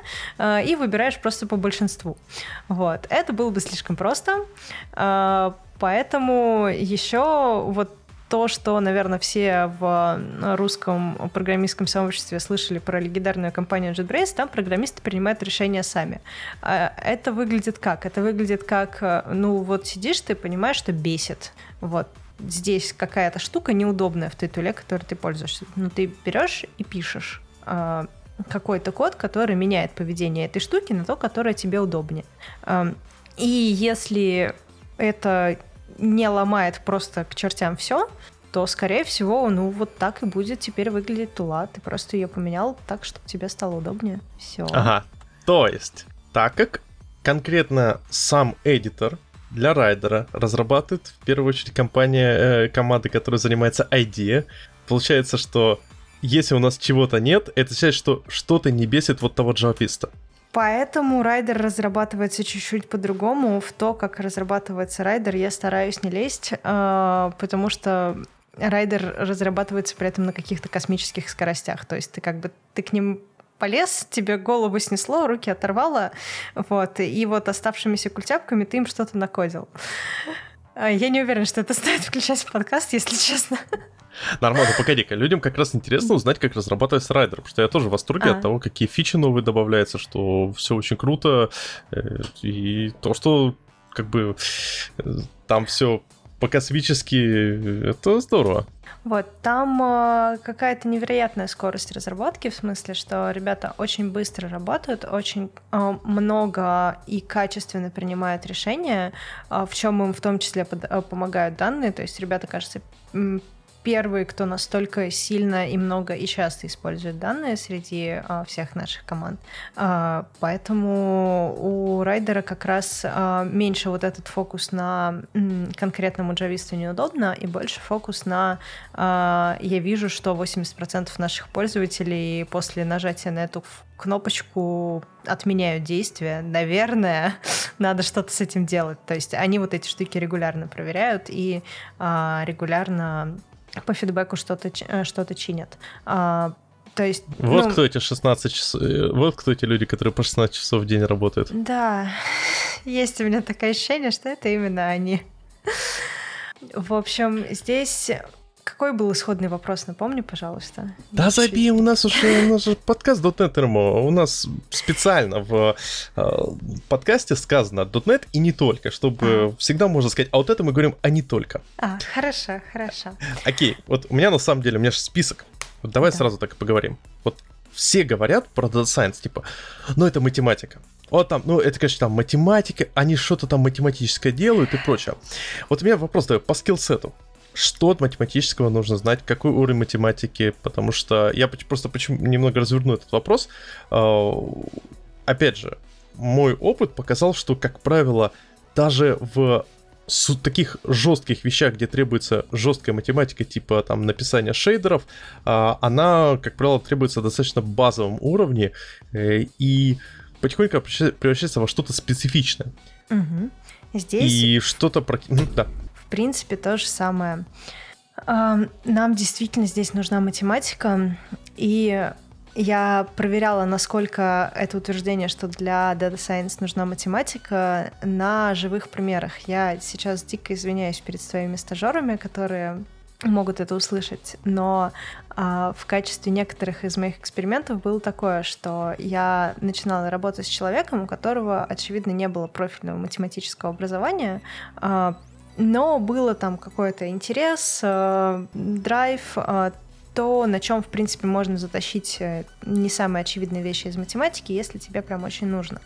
и выбираешь просто по большинству. Вот. Это было бы слишком просто. Поэтому еще вот то, что, наверное, все в русском программистском сообществе слышали про легендарную компанию JetBrains, там программисты принимают решения сами. А это выглядит как? Это выглядит как, ну вот сидишь ты, понимаешь, что бесит. Вот, здесь какая-то штука неудобная в той туле, которой ты пользуешься. Ну, ты берешь и пишешь а, какой-то код, который меняет поведение этой штуки на то, которое тебе удобнее. И если это не ломает просто к чертям все, то, скорее всего, ну вот так и будет теперь выглядеть тула. Ты просто ее поменял так, чтобы тебе стало удобнее. Все.
Ага. То есть, так как конкретно сам эдитор для райдера разрабатывает в первую очередь компания, э, команда, которая занимается ID, получается, что если у нас чего-то нет, это означает, что что-то не бесит вот того джависта.
Поэтому Rider разрабатывается чуть-чуть по-другому. В то, как разрабатывается Rider, я стараюсь не лезть, а, потому что Rider разрабатывается при этом на каких-то космических скоростях. То есть ты как бы ты к ним полез, тебе голову снесло, руки оторвало, вот, и вот оставшимися культяпками ты им что-то накодил. А, я не уверена, что это стоит включать в подкаст, если честно.
Нормально, погоди-ка, людям как раз интересно узнать, как разрабатывается Rider, потому что я тоже в восторге а. от того, какие фичи новые добавляются, что все очень круто, э, и то, что как бы э, там все по-космически, это здорово.
Вот, там э, какая-то невероятная скорость разработки, в смысле, что ребята очень быстро работают, очень э, много и качественно принимают решения, э, в чем им в том числе под, э, помогают данные. То есть ребята, кажется, первые, кто настолько сильно и много и часто использует данные среди а, всех наших команд. А, поэтому у райдера как раз а, меньше вот этот фокус на м, конкретному джависту неудобно и больше фокус на а, я вижу, что 80% наших пользователей после нажатия на эту кнопочку отменяют действия, наверное, надо что-то с этим делать. То есть они вот эти штуки регулярно проверяют и а, регулярно по фидбэку что-то э, что чинят. А, то есть,
вот ну, кто эти 16 часов, э, вот кто эти люди, которые по 16 часов в день работают.
Да, есть у меня такое ощущение, что это именно они. В общем, здесь какой был исходный вопрос, напомни, пожалуйста.
Да забей, у нас уже, у нас же подкаст .NET RMO, у нас специально в э, подкасте сказано .NET и не только, чтобы а. всегда можно сказать, а вот это мы говорим, а не только.
А, хорошо, хорошо.
Окей, вот у меня на самом деле, у меня же список, вот давай да. сразу так и поговорим. Вот все говорят про Data Science, типа, ну это математика. Вот там, ну это, конечно, там математика, они что-то там математическое делают и прочее. Вот у меня вопрос давай по скиллсету что от математического нужно знать, какой уровень математики, потому что я просто почему немного разверну этот вопрос. А, опять же, мой опыт показал, что, как правило, даже в таких жестких вещах, где требуется жесткая математика, типа там написания шейдеров, а, она, как правило, требуется достаточно базовом уровне э, и потихоньку превращается во что-то специфичное.
Угу. Здесь...
И что-то про... Да
принципе, то же самое. Нам действительно здесь нужна математика, и я проверяла, насколько это утверждение, что для Data Science нужна математика, на живых примерах. Я сейчас дико извиняюсь перед своими стажерами, которые могут это услышать, но а, в качестве некоторых из моих экспериментов было такое, что я начинала работать с человеком, у которого, очевидно, не было профильного математического образования, а, но было там какой-то интерес, э, драйв, э, то, на чем, в принципе, можно затащить э, не самые очевидные вещи из математики, если тебе прям очень нужно.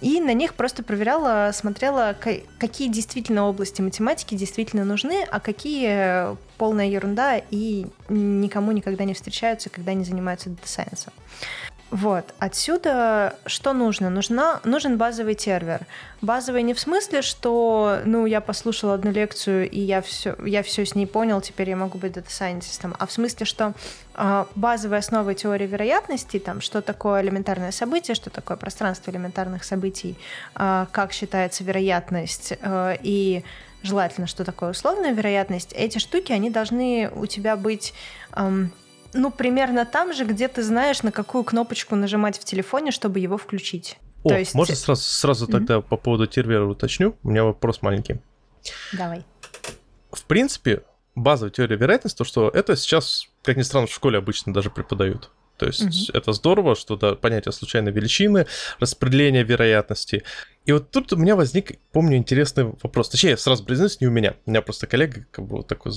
И на них просто проверяла, смотрела, какие действительно области математики действительно нужны, а какие полная ерунда и никому никогда не встречаются, когда не занимаются data science'ом. Вот, отсюда что нужно? Нужна, нужен базовый тервер. Базовый не в смысле, что, ну, я послушала одну лекцию, и я все, я все с ней понял, теперь я могу быть data scientist'ом, а в смысле, что э, базовые основы теории вероятности, там, что такое элементарное событие, что такое пространство элементарных событий, э, как считается вероятность, э, и желательно, что такое условная вероятность, эти штуки, они должны у тебя быть... Э, ну, примерно там же, где ты знаешь, на какую кнопочку нажимать в телефоне, чтобы его включить.
О, То есть... можно сразу, сразу mm-hmm. тогда по поводу тервера уточню? У меня вопрос маленький.
Давай.
В принципе, базовая теория вероятности, то, что это сейчас, как ни странно, в школе обычно даже преподают. То есть угу. это здорово, что да, понятие случайной величины, распределение вероятности. И вот тут у меня возник, помню, интересный вопрос. Точнее, сразу признаюсь, не у меня. У меня просто коллега как бы вот такой,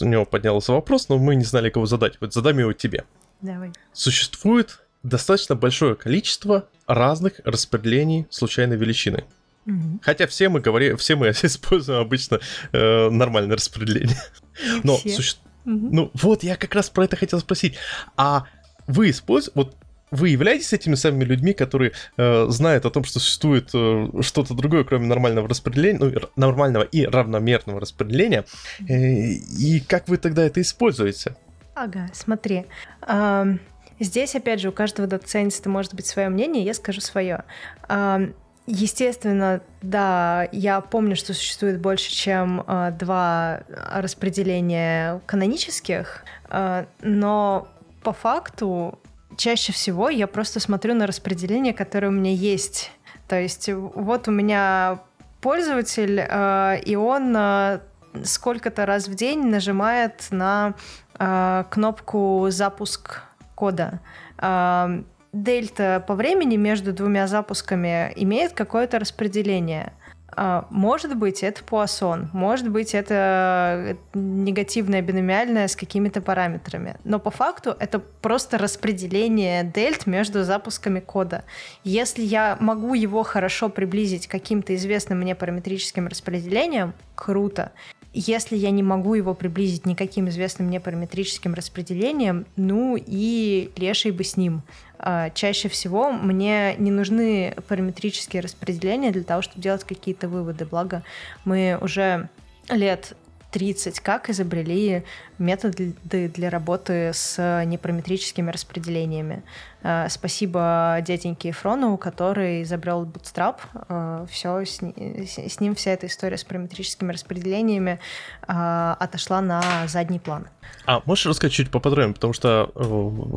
у него поднялся вопрос, но мы не знали, кого задать. Вот задам его тебе.
Давай.
Существует достаточно большое количество разных распределений случайной величины. Угу. Хотя все мы говорим, все мы используем обычно э, нормальное распределение. Но суще... угу. ну вот я как раз про это хотел спросить. А вы используете, вот вы являетесь этими самыми людьми, которые э, знают о том, что существует э, что-то другое, кроме нормального распределения, ну, нормального и равномерного распределения, э, и как вы тогда это используете?
Ага, смотри. Э, здесь, опять же, у каждого data scientist'а может быть свое мнение, я скажу свое. Э, Естественно, да, я помню, что существует больше, чем э, два распределения канонических, э, но по факту чаще всего я просто смотрю на распределение, которое у меня есть. То есть вот у меня пользователь, э, и он э, сколько-то раз в день нажимает на э, кнопку «Запуск кода». Э, дельта по времени между двумя запусками имеет какое-то распределение. А, может быть, это пуассон, может быть, это негативное биномиальное с какими-то параметрами. Но по факту это просто распределение дельт между запусками кода. Если я могу его хорошо приблизить к каким-то известным мне параметрическим распределениям, круто. Если я не могу его приблизить никаким известным мне параметрическим распределением, ну и леший бы с ним. А, чаще всего мне не нужны параметрические распределения для того, чтобы делать какие-то выводы. Благо, мы уже лет 30 как изобрели методы для работы с непараметрическими распределениями. Э, спасибо дяденьке Эфрону, который изобрел Bootstrap. Э, Все, с ним вся эта история с параметрическими распределениями э, отошла на задний план.
А можешь рассказать чуть поподробнее, потому что,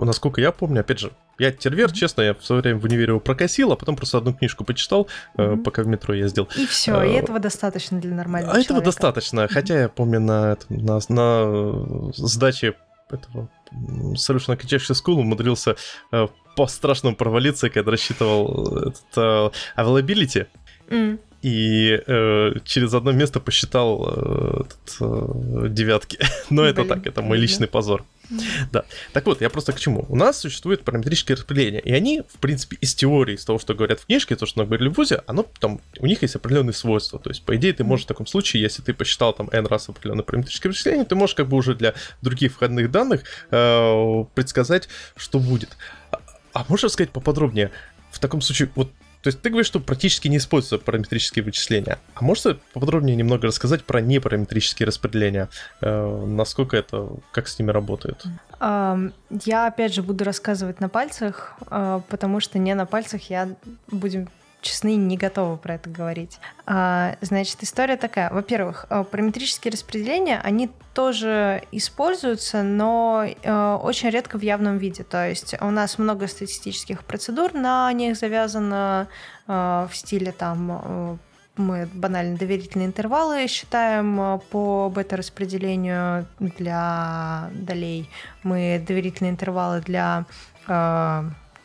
насколько я помню, опять же, я тервер, mm-hmm. честно, я в свое время в универе его прокосил, а потом просто одну книжку почитал, mm-hmm. пока в метро ездил.
И все, и этого достаточно для нормального
а человека. этого достаточно, хотя я помню на, на, на сдаче этого Solution Architecture School умудрился э, по страшному провалиться, когда рассчитывал этот э, availability. Mm. И э, через одно место посчитал э, этот, э, девятки. Но Блин, это так, это мой личный позор. Да. Так вот, я просто к чему. У нас существует параметрические распределения, и они, в принципе, из теории, из того, что говорят в книжке, то, что мы говорили в ВУЗе, оно там, у них есть определенные свойства. То есть, по идее, ты можешь в таком случае, если ты посчитал там n раз определенное параметрическое распределение, ты можешь как бы уже для других входных данных э, предсказать, что будет. А, а можешь рассказать поподробнее? В таком случае, вот то есть ты говоришь, что практически не используются параметрические вычисления. А можешь поподробнее немного рассказать про непараметрические распределения? Э, насколько это, как с ними работает?
Я опять же буду рассказывать на пальцах, э, потому что не на пальцах я будем честны, не готовы про это говорить. А, значит, история такая. Во-первых, э, параметрические распределения, они тоже используются, но э, очень редко в явном виде. То есть у нас много статистических процедур на них завязано э, в стиле там мы банально доверительные интервалы считаем по бета-распределению для долей. Мы доверительные интервалы для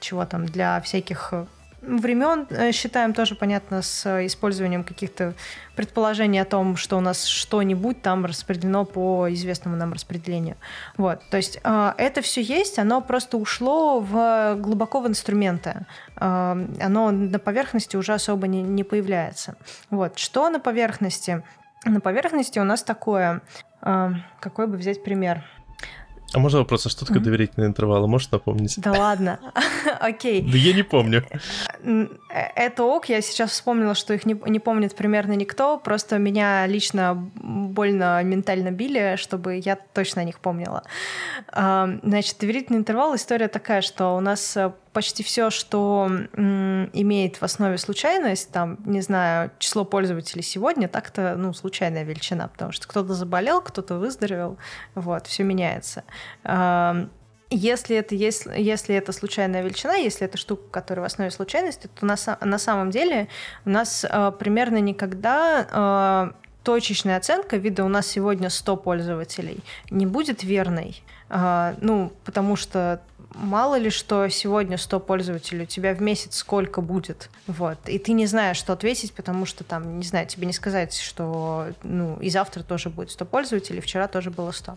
чего там, для всяких времен э, считаем тоже понятно с использованием каких-то предположений о том, что у нас что-нибудь там распределено по известному нам распределению. Вот, то есть э, это все есть, оно просто ушло в глубоко в инструменты. Э, оно на поверхности уже особо не, не появляется. Вот, что на поверхности? На поверхности у нас такое, какой бы взять пример?
А можно вопрос, а что такое доверительные интервалы? Можешь напомнить?
Да ладно. Окей.
Да я не помню.
Э, это ок, я сейчас вспомнила, что их не, не помнит примерно никто, просто меня лично больно ментально били, чтобы я точно о них помнила. Значит, доверительный интервал, история такая, что у нас э, почти все, что имеет в основе случайность, там, не знаю, число пользователей сегодня, так-то, ну, случайная величина, потому что кто-то заболел, кто-то выздоровел, вот, все меняется. Если это, если, если это случайная величина, если это штука, которая в основе случайности, то на, на самом деле у нас э, примерно никогда э, точечная оценка вида у нас сегодня 100 пользователей не будет верной. Э, ну, потому что мало ли что сегодня 100 пользователей, у тебя в месяц сколько будет, вот, и ты не знаешь, что ответить, потому что там, не знаю, тебе не сказать, что, ну, и завтра тоже будет 100 пользователей, вчера тоже было 100.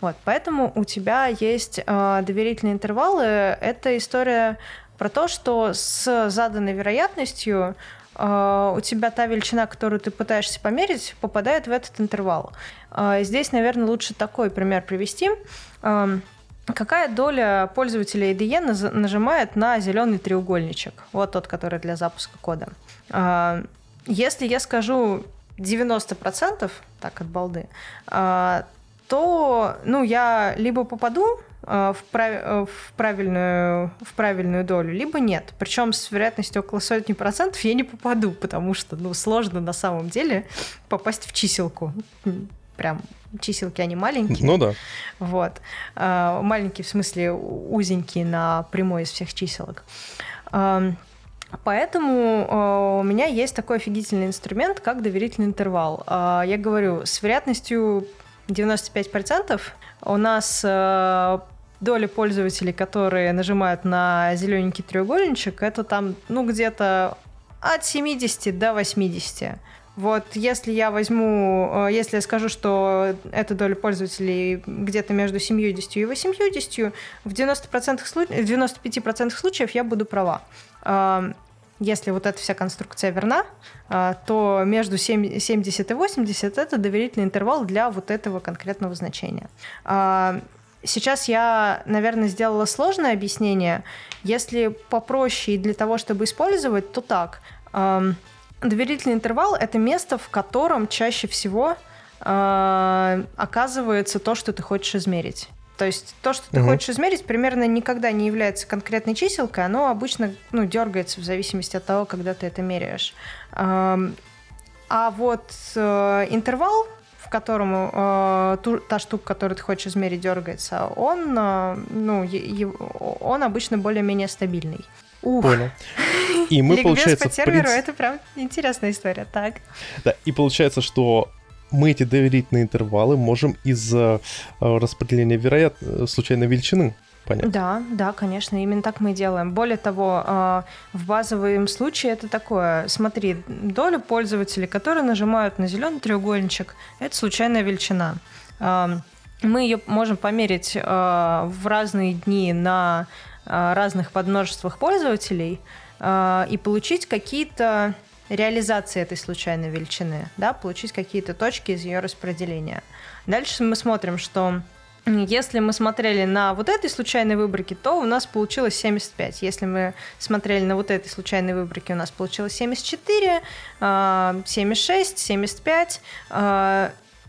Вот, поэтому у тебя есть э, доверительные интервалы, это история про то, что с заданной вероятностью у тебя та величина, которую ты пытаешься померить, попадает в этот интервал. Здесь, наверное, лучше такой пример привести. Какая доля пользователей IDE нажимает на зеленый треугольничек? Вот тот, который для запуска кода. Если я скажу 90%, так от балды, то ну, я либо попаду э, в, прав... В, правильную, в правильную долю, либо нет. Причем с вероятностью около сотни процентов я не попаду, потому что ну, сложно на самом деле попасть в чиселку. Прям чиселки, они маленькие.
Ну да.
Вот. Э, маленькие в смысле узенькие на прямой из всех чиселок. Поэтому у меня есть такой офигительный инструмент, как доверительный интервал. Я говорю, с вероятностью 95% у нас доля пользователей, которые нажимают на зелененький треугольничек, это там, ну, где-то от 70 до 80. Вот если я возьму, э, если я скажу, что эта доля пользователей где-то между 70 и 80, в 90%, случ... в 95% случаев я буду права если вот эта вся конструкция верна, а, то между 70 и 80 это доверительный интервал для вот этого конкретного значения. А, сейчас я, наверное, сделала сложное объяснение. Если попроще и для того, чтобы использовать, то так. Доверительный интервал — это место, в котором чаще всего а, оказывается то, что ты хочешь измерить. То есть то, что ты угу. хочешь измерить, примерно никогда не является конкретной чиселкой, оно обычно ну, дергается в зависимости от того, когда ты это меряешь. А вот э, интервал, в котором э, та штука, которую ты хочешь измерить, дергается, он, э, ну, он обычно более-менее стабильный.
Ух. Понял. И мы,
Ликбез
получается,
по серверу, принцип... это прям интересная история, так.
Да, и получается, что мы эти доверительные интервалы можем из-за э, распределения вероят... случайной величины понять.
Да, да, конечно, именно так мы и делаем. Более того, э, в базовом случае это такое, смотри, доля пользователей, которые нажимают на зеленый треугольничек, это случайная величина. Э, мы ее можем померить в разные дни на разных подмножествах пользователей и получить какие-то реализации этой случайной величины, да, получить какие-то точки из ее распределения. Дальше мы смотрим, что если мы смотрели на вот этой случайной выборке, то у нас получилось 75. Если мы смотрели на вот этой случайной выборке, у нас получилось 74, 76, 75.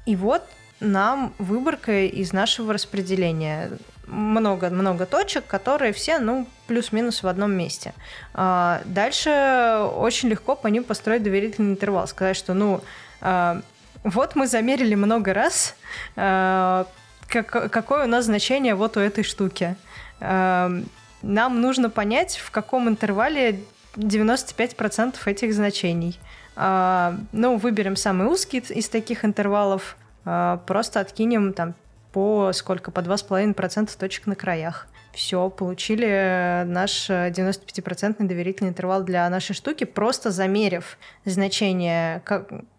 И вот нам выборка из нашего распределения много-много точек, которые все, ну, плюс-минус в одном месте. А, дальше очень легко по ним построить доверительный интервал, сказать, что, ну, а, вот мы замерили много раз, а, как, какое у нас значение вот у этой штуки. Нам нужно понять, в каком интервале 95% этих значений. Ну, выберем самый узкий из таких интервалов, просто откинем там по сколько? По 2,5% точек на краях. Все, получили наш 95% доверительный интервал для нашей штуки, просто замерив значение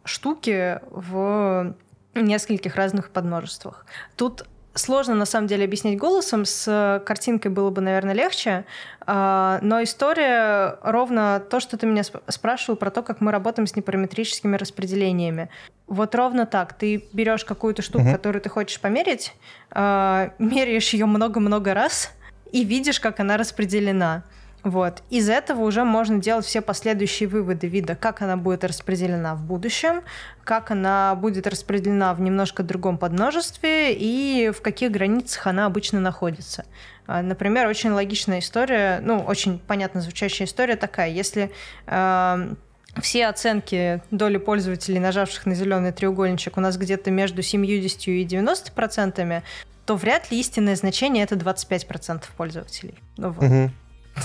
штуки в нескольких разных подмножествах. Тут сложно на самом деле объяснить голосом, с картинкой было бы, наверное, легче, а, но история ровно то, что ты меня спрашивал про то, как мы работаем с непараметрическими распределениями. Вот ровно так. Ты берешь какую-то штуку, угу. которую ты хочешь померить, а, меряешь ее много-много раз и видишь, как она распределена. Вот. Из этого уже можно делать все последующие выводы вида, как она будет распределена в будущем, как она будет распределена в немножко другом подмножестве и в каких границах она обычно находится. А, например, очень логичная история, ну, очень понятно звучащая история такая. Если э, все оценки доли пользователей, нажавших на зеленый треугольничек, у нас где-то между 70 и 90 процентами, то вряд ли истинное значение это 25 процентов пользователей. Ну, вот. угу.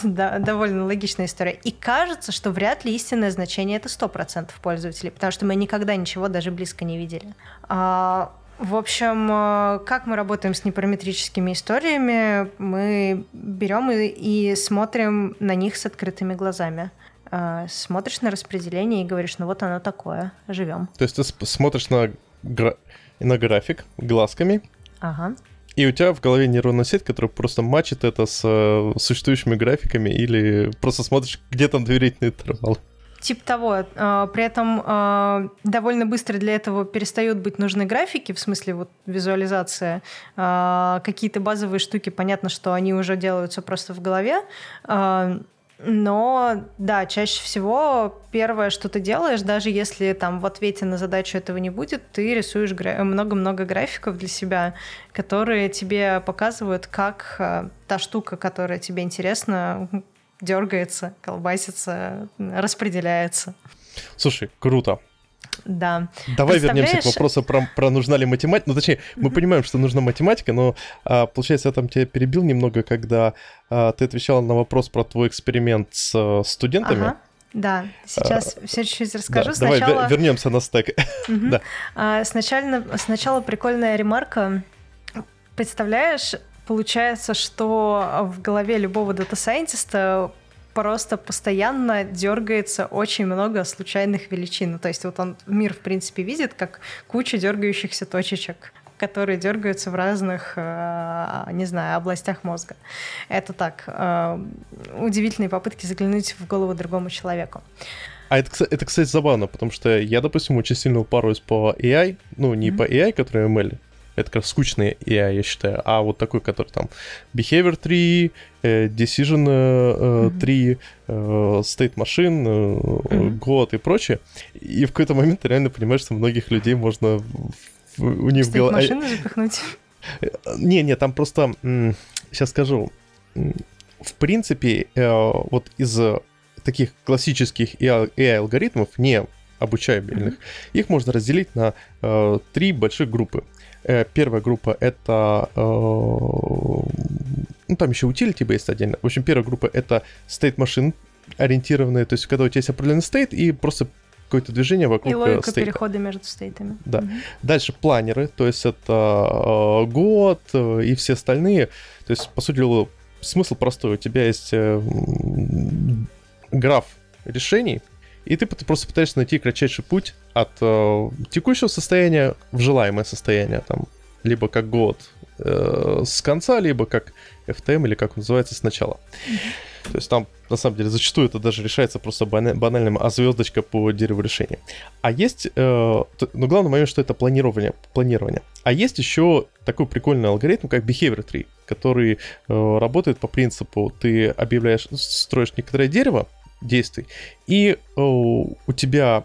Да, довольно логичная история. И кажется, что вряд ли истинное значение это 100% пользователей, потому что мы никогда ничего даже близко не видели. А, в общем, э, как мы работаем с непараметрическими историями? Мы берем и, и смотрим на них с открытыми глазами. А, смотришь на распределение и говоришь, ну вот оно такое, живем.
То есть ты смотришь на, гра... на график глазками,
ага.
И у тебя в голове нейронная сеть, которая просто мачит это с э, существующими графиками, или просто смотришь, где там доверительные интервалы.
Тип того. А, при этом а, довольно быстро для этого перестают быть нужны графики, в смысле вот визуализация. А, какие-то базовые штуки, понятно, что они уже делаются просто в голове. Но да, чаще всего первое, что ты делаешь, даже если там в ответе на задачу этого не будет, ты рисуешь много-много графиков для себя, которые тебе показывают, как та штука, которая тебе интересна, дергается, колбасится, распределяется.
Слушай, круто.
Да.
Давай вернемся к вопросу про, про нужна ли математика. Ну, точнее, мы mm-hmm. понимаем, что нужна математика, но, а, получается, я там тебя перебил немного, когда а, ты отвечала на вопрос про твой эксперимент с а, студентами. Ага.
Да, сейчас а, все чуть-чуть расскажу. Да,
сначала... Давай вернемся на стек.
Угу. да. а, сначала, сначала прикольная ремарка. Представляешь, получается, что в голове любого data scientist'а просто постоянно дергается очень много случайных величин. Ну, то есть вот он мир, в принципе, видит как кучу дергающихся точечек которые дергаются в разных, э, не знаю, областях мозга. Это так, э, удивительные попытки заглянуть в голову другому человеку.
А это, это, кстати, забавно, потому что я, допустим, очень сильно упарываюсь по AI, ну, не mm-hmm. по AI, который ML, это как скучный AI, я считаю, а вот такой, который там Behavior 3, э, Decision э, 3, э, State Machine, э, mm-hmm. God и прочее. И в какой-то момент ты реально понимаешь, что многих людей можно
у них в голове... машину запихнуть?
Не, не, там просто... Сейчас скажу. В принципе, э, вот из таких классических AI-алгоритмов, не обучаемых, mm-hmm. их можно разделить на э, три больших группы. Э, первая группа это... Э, ну, там еще utility есть отдельно. В общем, первая группа это state machine ориентированные, то есть когда у тебя есть определенный стейт и просто какое-то движение вокруг
И логика стейта. перехода между стейтами.
Да. Угу. Дальше планеры, то есть это э, год э, и все остальные. То есть, по сути смысл простой. У тебя есть э, граф решений, и ты просто пытаешься найти кратчайший путь от э, текущего состояния в желаемое состояние, там, либо как год э, с конца, либо как FTM, или как называется, сначала. То есть там, на самом деле, зачастую это даже решается просто банальным а звездочка по дереву решения. А есть, э, но главный момент, что это планирование, планирование. А есть еще такой прикольный алгоритм, как Behavior Tree, который э, работает по принципу, ты объявляешь, строишь некоторое дерево, действий. И э, у тебя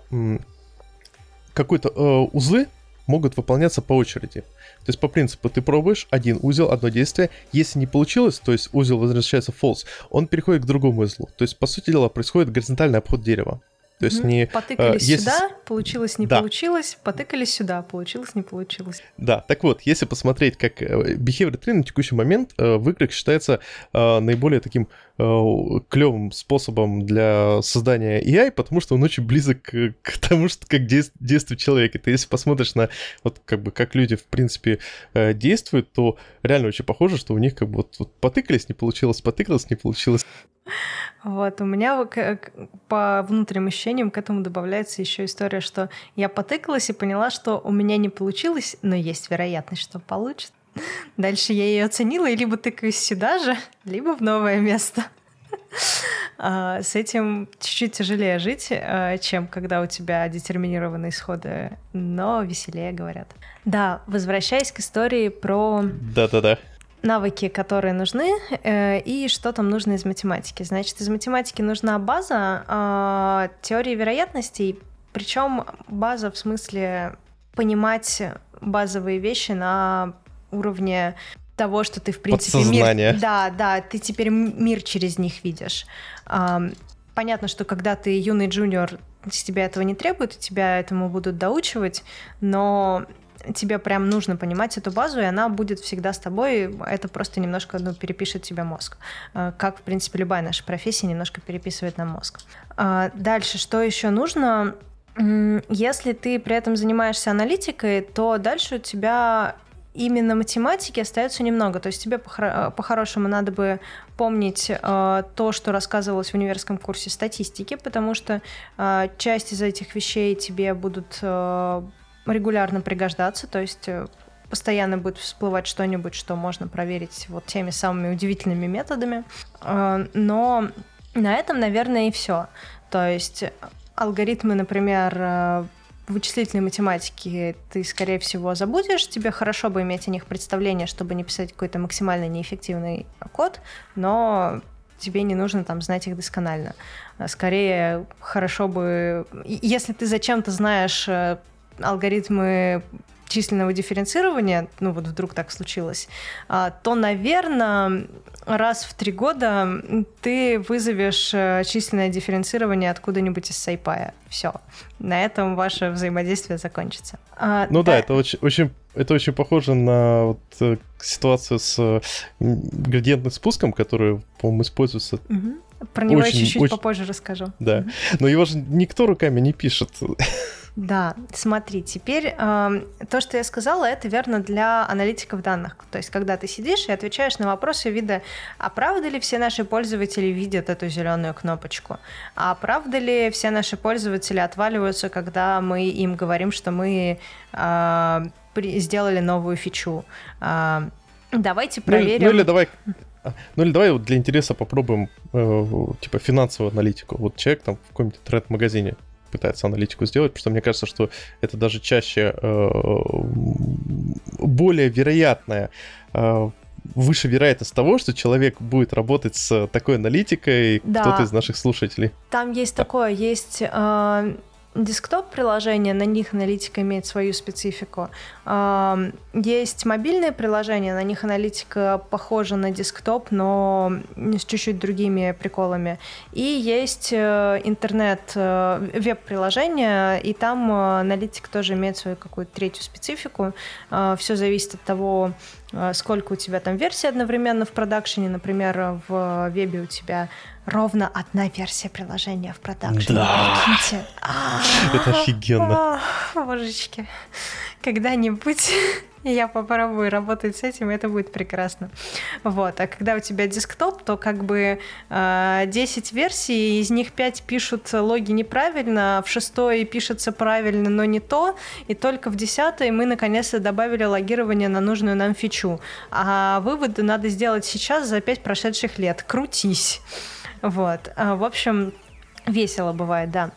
какой-то э, узлы могут выполняться по очереди. То есть по принципу ты пробуешь один узел, одно действие. Если не получилось, то есть узел возвращается false, он переходит к другому узлу. То есть по сути дела происходит горизонтальный обход дерева. То есть не...
Потыкались э, если... сюда, получилось, не да. получилось, потыкались сюда, получилось, не получилось.
Да, так вот, если посмотреть, как э, Behavior Tree на текущий момент э, в играх считается э, наиболее таким клевым способом для создания AI, потому что он очень близок к, к тому, что как действ, действует человек. И ты если посмотришь на вот как бы как люди в принципе э, действуют, то реально очень похоже, что у них как бы вот, вот потыкались, не получилось, потыкалось, не получилось.
Вот, у меня по внутренним ощущениям к этому добавляется еще история, что я потыкалась и поняла, что у меня не получилось, но есть вероятность, что получится. Дальше я ее оценила и либо тыкаюсь сюда же, либо в новое место. А, с этим чуть-чуть тяжелее жить, а, чем когда у тебя детерминированные исходы, но веселее говорят. Да, возвращаясь к истории про...
Да-да-да
навыки, которые нужны, э, и что там нужно из математики. Значит, из математики нужна база э, теории вероятностей, причем база в смысле понимать базовые вещи на уровне того, что ты, в принципе, мир... Да, да, ты теперь мир через них видишь. Понятно, что когда ты юный джуниор, с тебя этого не требуют, тебя этому будут доучивать, но тебе прям нужно понимать эту базу, и она будет всегда с тобой. Это просто немножко ну, перепишет тебе мозг. Э, как, в принципе, любая наша профессия немножко переписывает нам мозг. А, дальше, что еще нужно? Если ты при этом занимаешься аналитикой, то дальше у тебя именно математики остается немного. То есть тебе э, по-хорошему надо бы помнить э, то, что рассказывалось в универском курсе статистики, потому что э, часть из этих вещей тебе будут э, регулярно пригождаться, то есть э, постоянно будет всплывать что-нибудь, что можно проверить вот теми самыми удивительными методами. Э, но на этом, наверное, и все. То есть алгоритмы, например, вычислительной математики ты, скорее всего, забудешь. Тебе хорошо бы иметь о них представление, чтобы не писать какой-то максимально неэффективный код, но тебе не нужно там знать их досконально. Скорее, хорошо бы... Если ты зачем-то знаешь э, алгоритмы численного дифференцирования, ну вот вдруг так случилось, а, то, наверное, раз в три года ты вызовешь э, численное дифференцирование откуда-нибудь из сайпая. Все. На этом ваше взаимодействие закончится.
А, ну да, да это очень, очень это очень похоже на вот, э, ситуацию с градиентным спуском, который, по-моему, используется.
Угу. Про него очень, я чуть-чуть очень... попозже расскажу.
Да. Но его же никто руками не пишет.
Да, смотри, теперь э, то, что я сказала, это верно для аналитиков данных. То есть, когда ты сидишь и отвечаешь на вопросы вида, а правда ли все наши пользователи видят эту зеленую кнопочку? А правда ли все наши пользователи отваливаются, когда мы им говорим, что мы э, при, сделали новую фичу? Э, давайте проверим.
Ну, ну или давай ну или давай вот для интереса попробуем э, типа финансовую аналитику. Вот человек там в каком-нибудь тред-магазине пытается аналитику сделать, потому что мне кажется, что это даже чаще э, более вероятная э, выше вероятность того, что человек будет работать с такой аналитикой, да. кто-то из наших слушателей.
Там есть да. такое, есть э, десктоп-приложения, на них аналитика имеет свою специфику. Есть мобильные приложения, на них аналитика похожа на десктоп, но с чуть-чуть другими приколами. И есть э, интернет, э, веб-приложения, и там э, аналитика тоже имеет свою какую-то третью специфику. Все зависит от того, сколько у тебя там версий одновременно в продакшене. Например, в вебе у тебя ровно одна версия приложения в продакшене.
Да. Это офигенно.
Божечки. Когда-нибудь я попробую работать с этим, это будет прекрасно. Вот. А когда у тебя десктоп, то как бы э, 10 версий, из них 5 пишут логи неправильно, в шестой пишется правильно, но не то, и только в десятой мы наконец-то добавили логирование на нужную нам фичу. А выводы надо сделать сейчас за 5 прошедших лет. Крутись. Вот. А, в общем, весело бывает, да.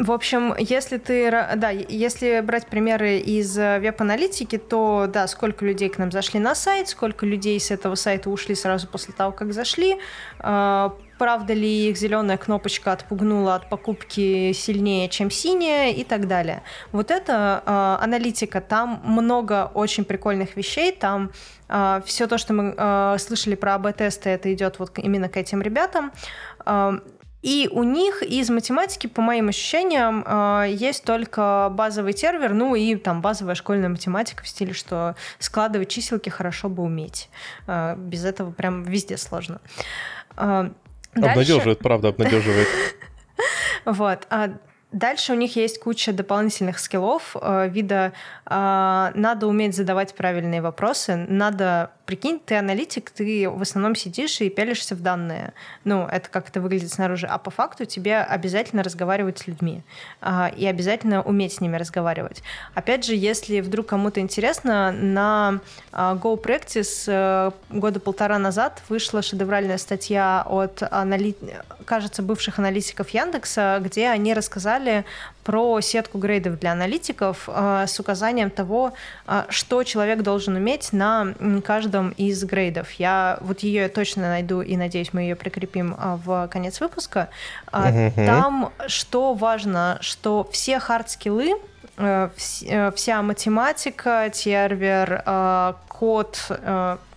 В общем, если ты, да, если брать примеры из э, веб-аналитики, то да, сколько людей к нам зашли на сайт, сколько людей с этого сайта ушли сразу после того, как зашли, а, правда ли их зеленая кнопочка отпугнула от покупки сильнее, чем синяя и так далее. Вот это э, аналитика, там много очень прикольных вещей, там а, все то, что мы слышали про АБ-тесты, это идет вот именно к этим ребятам. И у них из математики, по моим ощущениям, есть только базовый тервер, ну и там базовая школьная математика в стиле, что складывать чиселки хорошо бы уметь. Без этого прям везде сложно.
Дальше... Обнадеживает, правда, обнадеживает.
Вот. А дальше у них есть куча дополнительных скиллов э, вида э, надо уметь задавать правильные вопросы, надо прикинь, ты аналитик, ты в основном сидишь и пялишься в данные. Ну, это как это выглядит снаружи. А по факту тебе обязательно разговаривать с людьми. А, и обязательно уметь с ними разговаривать. Опять же, если вдруг кому-то интересно, на а, Go Practice э, года полтора назад вышла шедевральная статья от, анали... кажется, бывших аналитиков Яндекса, где они рассказали про сетку грейдов для аналитиков э, с указанием того, э, что человек должен уметь на каждом из грейдов. Я вот ее точно найду и надеюсь, мы ее прикрепим э, в конец выпуска. Э, Там что важно, что все хард-скиллы вся математика, тервер, код,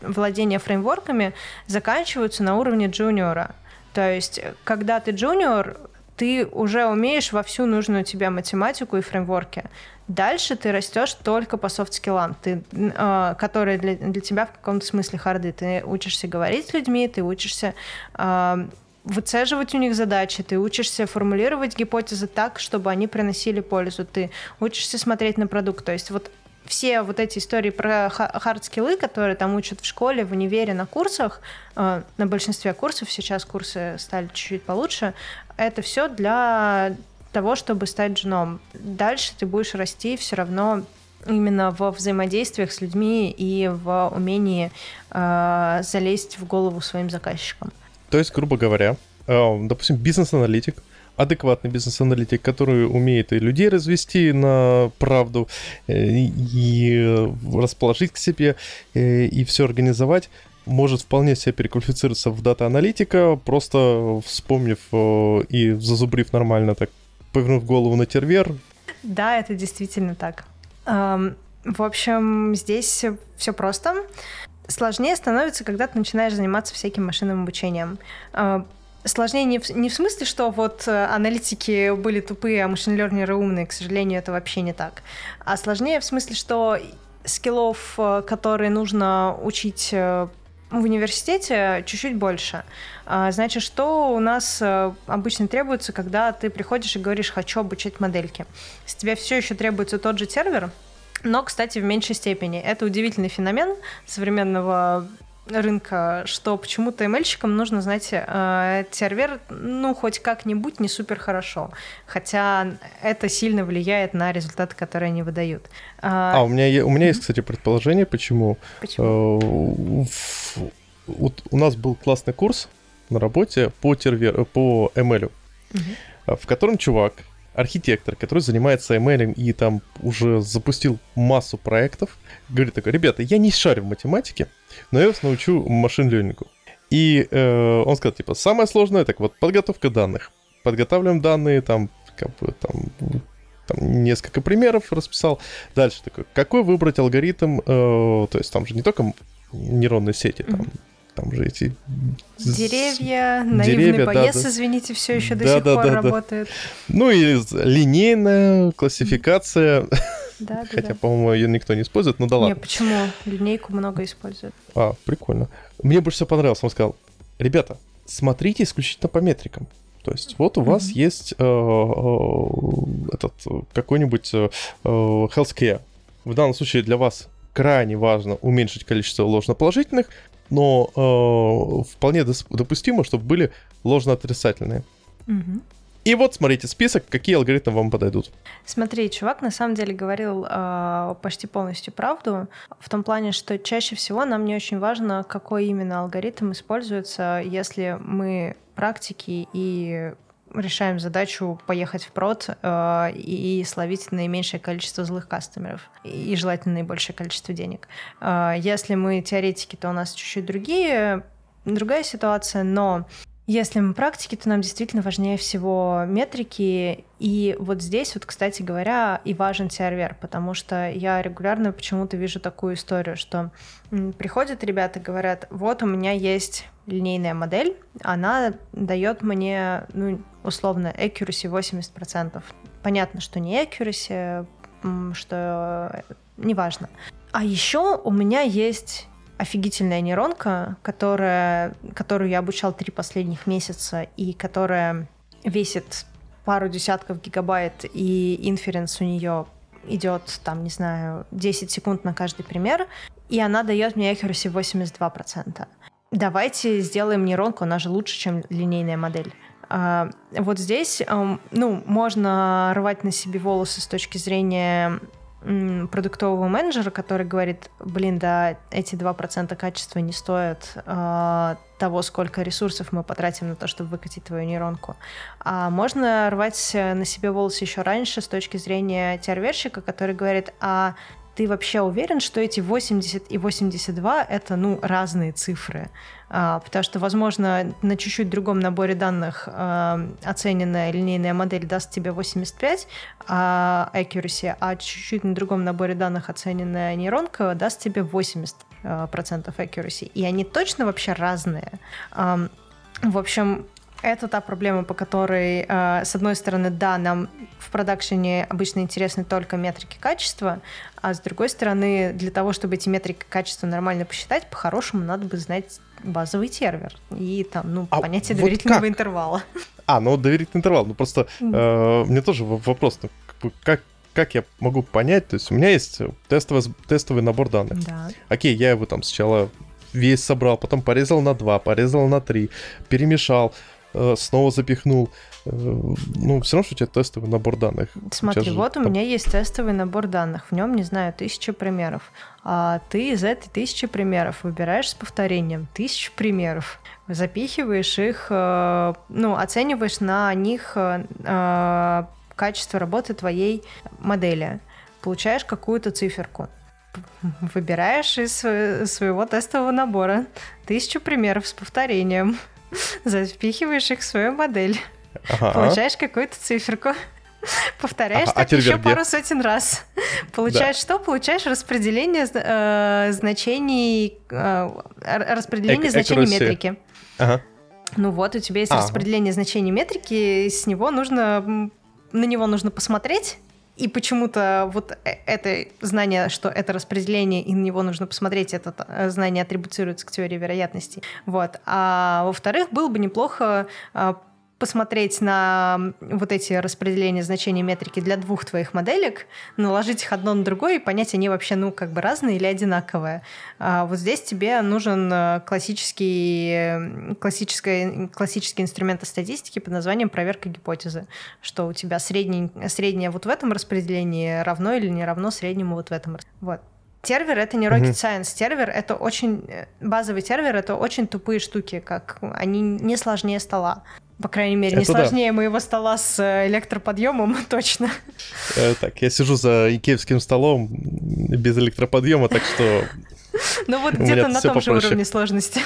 владение фреймворками заканчиваются на уровне джуниора. То есть, когда ты джуниор, ты уже умеешь во всю нужную тебе математику и фреймворки. Дальше ты растешь только по софт-скиллам, ты, э, которые для, для тебя в каком-то смысле харды. Ты учишься говорить с людьми, ты учишься э, выцеживать у них задачи, ты учишься формулировать гипотезы так, чтобы они приносили пользу, ты учишься смотреть на продукт. То есть вот все вот эти истории про хард-скиллы, которые там учат в школе, в универе, на курсах, э, на большинстве курсов, сейчас курсы стали чуть-чуть получше, это все для того, чтобы стать джуном. Дальше ты будешь расти все равно именно во взаимодействиях с людьми и в умении э, залезть в голову своим заказчикам.
То есть, грубо говоря, э, допустим, бизнес-аналитик адекватный бизнес-аналитик, который умеет и людей развести на правду, э, и расположить к себе, э, и все организовать, может вполне себя переквалифицироваться в дата-аналитика, просто вспомнив э, и зазубрив нормально, так повернув голову на тервер.
Да, это действительно так. В общем, здесь все просто. Сложнее становится, когда ты начинаешь заниматься всяким машинным обучением. Сложнее не в, не в смысле, что вот э, аналитики были тупые, а машин-лернеры умные, к сожалению, это вообще не так. А сложнее в смысле, что скиллов, э, которые нужно учить э, в университете чуть-чуть больше. А, значит, что у нас обычно требуется, когда ты приходишь и говоришь «хочу обучать модельки». С тебя все еще требуется тот же сервер, но, кстати, в меньшей степени. Это удивительный феномен современного рынка, что почему-то ML-щикам нужно, знаете, э, сервер, ну, хоть как-нибудь не супер хорошо. Хотя это сильно влияет на результаты, которые они выдают.
А, а у меня, у меня есть, кстати, предположение, почему.
Почему?
Э, у, у нас был классный курс на работе по, тервер, по ML, угу. в котором чувак архитектор, который занимается ML и там уже запустил массу проектов, говорит такой, ребята, я не шарю в математике, но я вас научу машин лернингу. И э, он сказал, типа, самое сложное, так вот, подготовка данных. Подготавливаем данные, там, как бы, там, там несколько примеров расписал. Дальше такой, какой выбрать алгоритм, э, то есть там же не только нейронные сети, там, там же эти...
Деревья, наивный Деревья, поезд, да, да. извините, все еще да, до сих да, пор да, работает. Да.
Ну и линейная классификация. Да, Хотя, да. по-моему, ее никто не использует, но да ладно.
Нет, почему? Линейку много используют.
А, прикольно. Мне больше всего понравилось. Он сказал, ребята, смотрите исключительно по метрикам. То есть вот у mm-hmm. вас есть э, э, этот какой-нибудь э, э, healthcare. В данном случае для вас крайне важно уменьшить количество ложноположительных, но э, вполне допустимо, чтобы были ложно-отрицательные.
Угу.
И вот смотрите список, какие алгоритмы вам подойдут.
Смотри, чувак на самом деле говорил э, почти полностью правду, в том плане, что чаще всего нам не очень важно, какой именно алгоритм используется, если мы практики и решаем задачу поехать в прод э, и словить наименьшее количество злых кастомеров и желательно наибольшее количество денег. Э, если мы теоретики, то у нас чуть-чуть другие, другая ситуация, но если мы практики, то нам действительно важнее всего метрики. И вот здесь, вот, кстати говоря, и важен сервер, потому что я регулярно почему-то вижу такую историю, что приходят ребята говорят, вот у меня есть линейная модель, она дает мне, ну, условно, accuracy 80%. Понятно, что не accuracy, что неважно. А еще у меня есть офигительная нейронка, которая, которую я обучал три последних месяца и которая весит пару десятков гигабайт, и инференс у нее идет, там, не знаю, 10 секунд на каждый пример, и она дает мне accuracy 82%. Давайте сделаем нейронку, она же лучше, чем линейная модель. А, вот здесь, ну, можно рвать на себе волосы с точки зрения продуктового менеджера, который говорит, блин, да, эти 2% качества не стоят э, того, сколько ресурсов мы потратим на то, чтобы выкатить твою нейронку. А можно рвать на себе волосы еще раньше с точки зрения терверщика, который говорит, а ты вообще уверен, что эти 80 и 82 это ну разные цифры? А, потому что, возможно, на чуть-чуть другом наборе данных а, оцененная линейная модель даст тебе 85 а, accuracy, а чуть-чуть на другом наборе данных оцененная нейронка даст тебе 80 а, процентов accuracy. И они точно вообще разные. В общем, это та проблема, по которой, э, с одной стороны, да, нам в продакшене обычно интересны только метрики качества, а с другой стороны, для того, чтобы эти метрики качества нормально посчитать, по-хорошему надо бы знать базовый сервер и там, ну, а понятие вот доверительного как? интервала.
А, ну доверительный интервал. Ну просто э, мне тоже вопрос, ну, как, как я могу понять, то есть у меня есть тестовый, тестовый набор данных.
Да.
Окей, я его там сначала весь собрал, потом порезал на 2, порезал на 3, перемешал, снова запихнул. Э, ну, все равно, что у тебя тестовый набор данных.
Смотри, вот там... у меня есть тестовый набор данных. В нем, не знаю, тысяча примеров. А ты из этой тысячи примеров выбираешь с повторением тысячу примеров, запихиваешь их, э, ну, оцениваешь на них качество работы твоей модели. Получаешь какую-то циферку выбираешь из своего тестового набора тысячу примеров с повторением, запихиваешь их в свою модель, ага. получаешь какую-то циферку, повторяешь ага, так а еще пару сотен раз. Получаешь да. что? Получаешь распределение э, значений, э, распределение э значений метрики. Ага. Ну вот, у тебя есть ага. распределение значений метрики, с него нужно на него нужно посмотреть и почему-то вот э, это знание, что это распределение, и на него нужно посмотреть, это э, знание атрибуцируется к теории вероятности. Вот. А во-вторых, было бы неплохо а, посмотреть на вот эти распределения значений метрики для двух твоих моделек, наложить их одно на другое и понять, они вообще, ну, как бы разные или одинаковые. А вот здесь тебе нужен э, классический, классический, классический инструмент статистики под названием проверка гипотезы, что у тебя средний, среднее вот в этом распределении равно или не равно среднему вот в этом. Вот. Тервер — это не rocket science. Тервер — это очень... Э, базовый тервер — это очень тупые штуки, как они не сложнее стола. По крайней мере, не Это сложнее да. моего стола с э, электроподъемом, точно.
Э, так, я сижу за икеевским столом без электроподъема, так что...
Ну вот где-то на том же уровне сложности.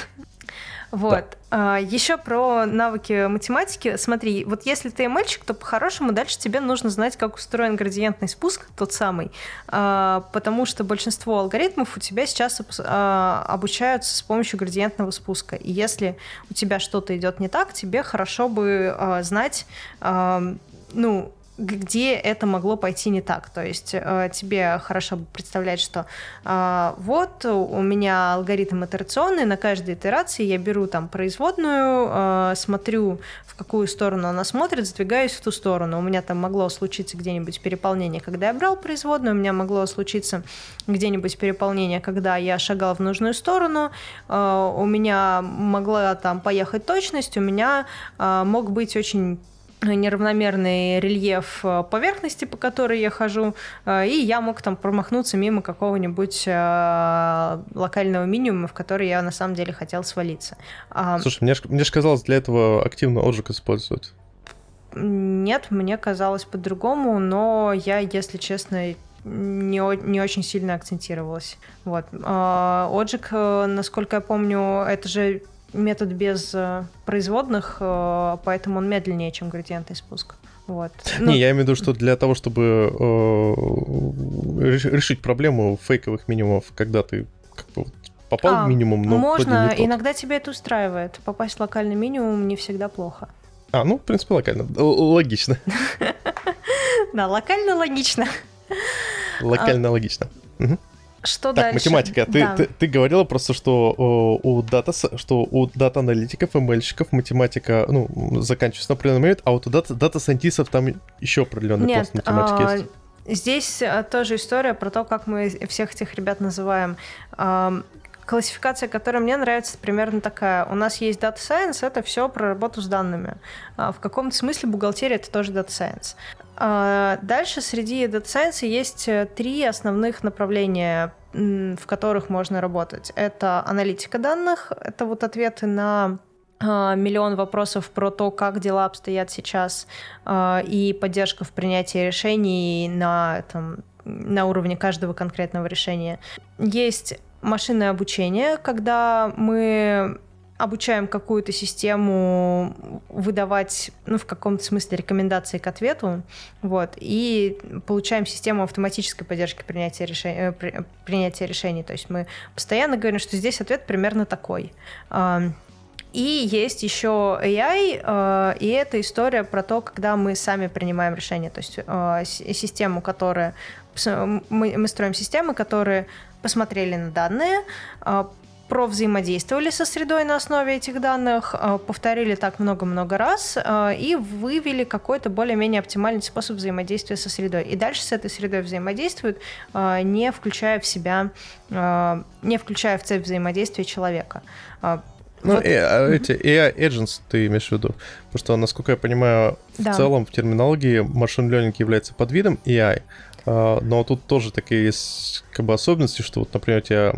Вот. Да. А, еще про навыки математики. Смотри, вот если ты мальчик, то по-хорошему дальше тебе нужно знать, как устроен градиентный спуск, тот самый, а, потому что большинство алгоритмов у тебя сейчас а, обучаются с помощью градиентного спуска. И если у тебя что-то идет не так, тебе хорошо бы а, знать, а, ну, где это могло пойти не так. То есть э, тебе хорошо представлять, что э, вот у меня алгоритм итерационный, на каждой итерации я беру там производную, э, смотрю, в какую сторону она смотрит, сдвигаюсь в ту сторону. У меня там могло случиться где-нибудь переполнение, когда я брал производную, у меня могло случиться где-нибудь переполнение, когда я шагал в нужную сторону, у меня могла там поехать точность, у меня мог быть очень неравномерный рельеф э, поверхности, по которой я хожу, э, и я мог там промахнуться мимо какого-нибудь э, локального минимума, в который я на самом деле хотел свалиться.
А, Слушай, мне, мне же казалось, для этого активно отжиг используют.
Нет, мне казалось по-другому, но я, если честно, не, не очень сильно акцентировалась. Вот. Отжиг, насколько я помню, это же метод без э, производных, э, поэтому он медленнее, чем градиентный спуск. Вот.
Ну, не, я имею в виду, что для того, чтобы э, решить проблему фейковых минимумов, когда ты как бы попал а, в минимум, но
можно, иногда тебя это устраивает. Попасть в локальный минимум не всегда плохо.
А, ну, в принципе, локально. Логично.
Да, локально логично.
Локально логично.
Что
так,
дальше?
математика. Ты, да. ты, ты говорила просто, что у дата, что у дата-аналитиков и мэльщиков математика, ну, заканчивается на определенный момент, а вот у data, data scientist'ов там еще определенный
Нет,
пласт математики а, есть.
Здесь а, тоже история про то, как мы всех этих ребят называем. Классификация, которая мне нравится, примерно такая. У нас есть Data Science, это все про работу с данными. А в каком-то смысле бухгалтерия это тоже Data Science. А дальше среди Data Science есть э, три основных направления, в которых можно работать. Это аналитика данных, это вот ответы на а, миллион вопросов про то, как дела обстоят сейчас, а, и поддержка в принятии решений на, там, на уровне каждого конкретного решения. Есть машинное обучение, когда мы обучаем какую-то систему выдавать, ну, в каком-то смысле рекомендации к ответу, вот, и получаем систему автоматической поддержки принятия, решения, э, принятия решений. То есть мы постоянно говорим, что здесь ответ примерно такой. И есть еще AI, э, и это история про то, когда мы сами принимаем решение, то есть э, систему, которая мы строим системы, которые посмотрели на данные, провзаимодействовали со средой на основе этих данных, э, повторили так много-много раз э, и вывели какой-то более-менее оптимальный способ взаимодействия со средой. И дальше с этой средой взаимодействуют, э, не включая в себя, не включая в цепь взаимодействия человека.
Ну, вот. а эти AI agents ты имеешь в виду? Потому что, насколько я понимаю, да. в целом в терминологии машин learning является подвидом AI, но тут тоже такие есть как бы особенности, что вот, например, у тебя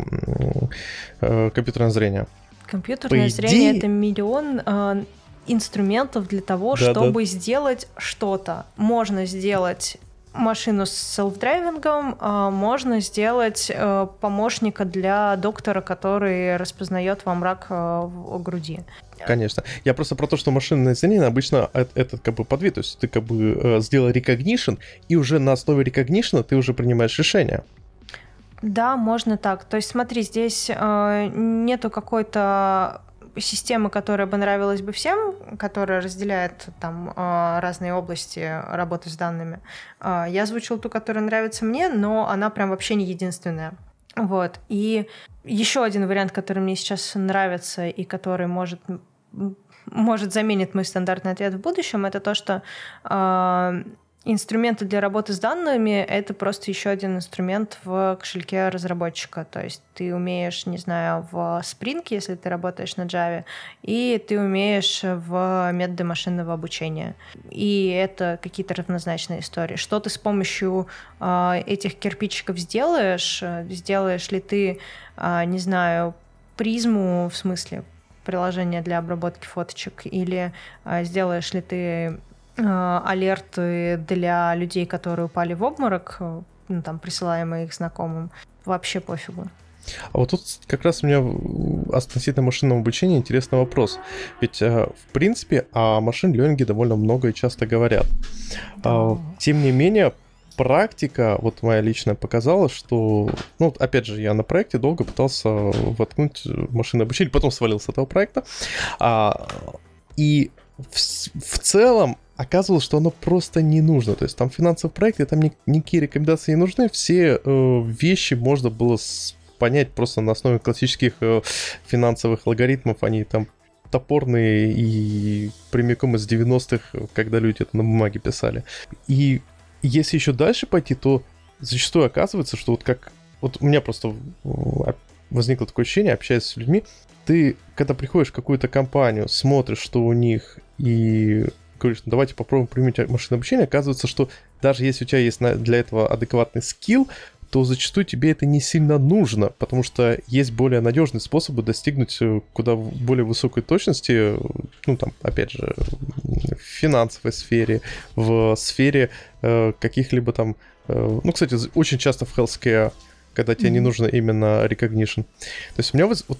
э, компьютерное зрение.
Компьютерное По зрение идее... это миллион э, инструментов для того, да, чтобы да. сделать что-то. Можно сделать машину с селф-драйвингом, а можно сделать э, помощника для доктора, который распознает вам рак э, в груди.
Конечно. Я просто про то, что машинное зрение обычно этот как бы подвид, то есть ты как бы э, сделал recognition, и уже на основе recognition ты уже принимаешь решение.
Да, можно так. То есть смотри, здесь э, нету какой-то системы, которая бы нравилась бы всем, которая разделяет там а, разные области работы с данными. А, я озвучила ту, которая нравится мне, но она прям вообще не единственная. Вот. И еще один вариант, который мне сейчас нравится и который может может заменить мой стандартный ответ в будущем, это то, что э, Инструменты для работы с данными — это просто еще один инструмент в кошельке разработчика. То есть ты умеешь, не знаю, в Spring, если ты работаешь на Java, и ты умеешь в методы машинного обучения. И это какие-то равнозначные истории. Что ты с помощью э, этих кирпичиков сделаешь? Сделаешь ли ты, э, не знаю, призму в смысле приложение для обработки фоточек, или э, сделаешь ли ты алерты для людей, которые упали в обморок, э, ну, там, присылаемые их знакомым, вообще пофигу.
А вот тут как раз у меня относительно машинного обучения интересный вопрос. Ведь, э, в принципе, о машин ленинге довольно много и часто говорят. Да. Тем не менее, практика, вот моя личная, показала, что, ну, опять же, я на проекте долго пытался воткнуть машинное обучение, потом свалился с этого проекта. А, и в, в целом оказывалось, что оно просто не нужно. То есть там финансовые проекты, там ни, никакие рекомендации не нужны. Все э, вещи можно было понять просто на основе классических э, финансовых алгоритмов. Они там топорные и прямиком из 90-х, когда люди это на бумаге писали. И если еще дальше пойти, то зачастую оказывается, что вот как... Вот у меня просто возникло такое ощущение, общаясь с людьми, ты, когда приходишь в какую-то компанию, смотришь, что у них, и говоришь, ну, давайте попробуем применить машинное обучение, оказывается, что даже если у тебя есть для этого адекватный скилл, то зачастую тебе это не сильно нужно, потому что есть более надежные способы достигнуть э, куда более высокой точности, ну там, опять же, в финансовой сфере, в сфере э, каких-либо там, э, ну, кстати, очень часто в healthcare, когда тебе mm-hmm. не нужно именно recognition. То есть у меня вот, вот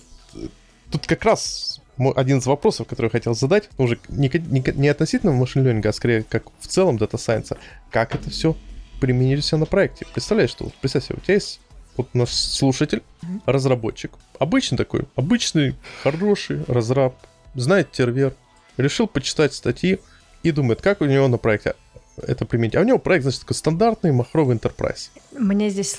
тут как раз один из вопросов, который я хотел задать, ну, уже не, не, не относительно машин ленинга, а скорее как в целом дата сайенса, как это все применить все на проекте. Представляешь, что представь себе, у тебя есть вот наш слушатель, разработчик, обычный такой, обычный, хороший разраб, знает тервер, решил почитать статьи и думает, как у него на проекте это применить. А у него проект, значит, такой стандартный махровый enterprise.
Мне здесь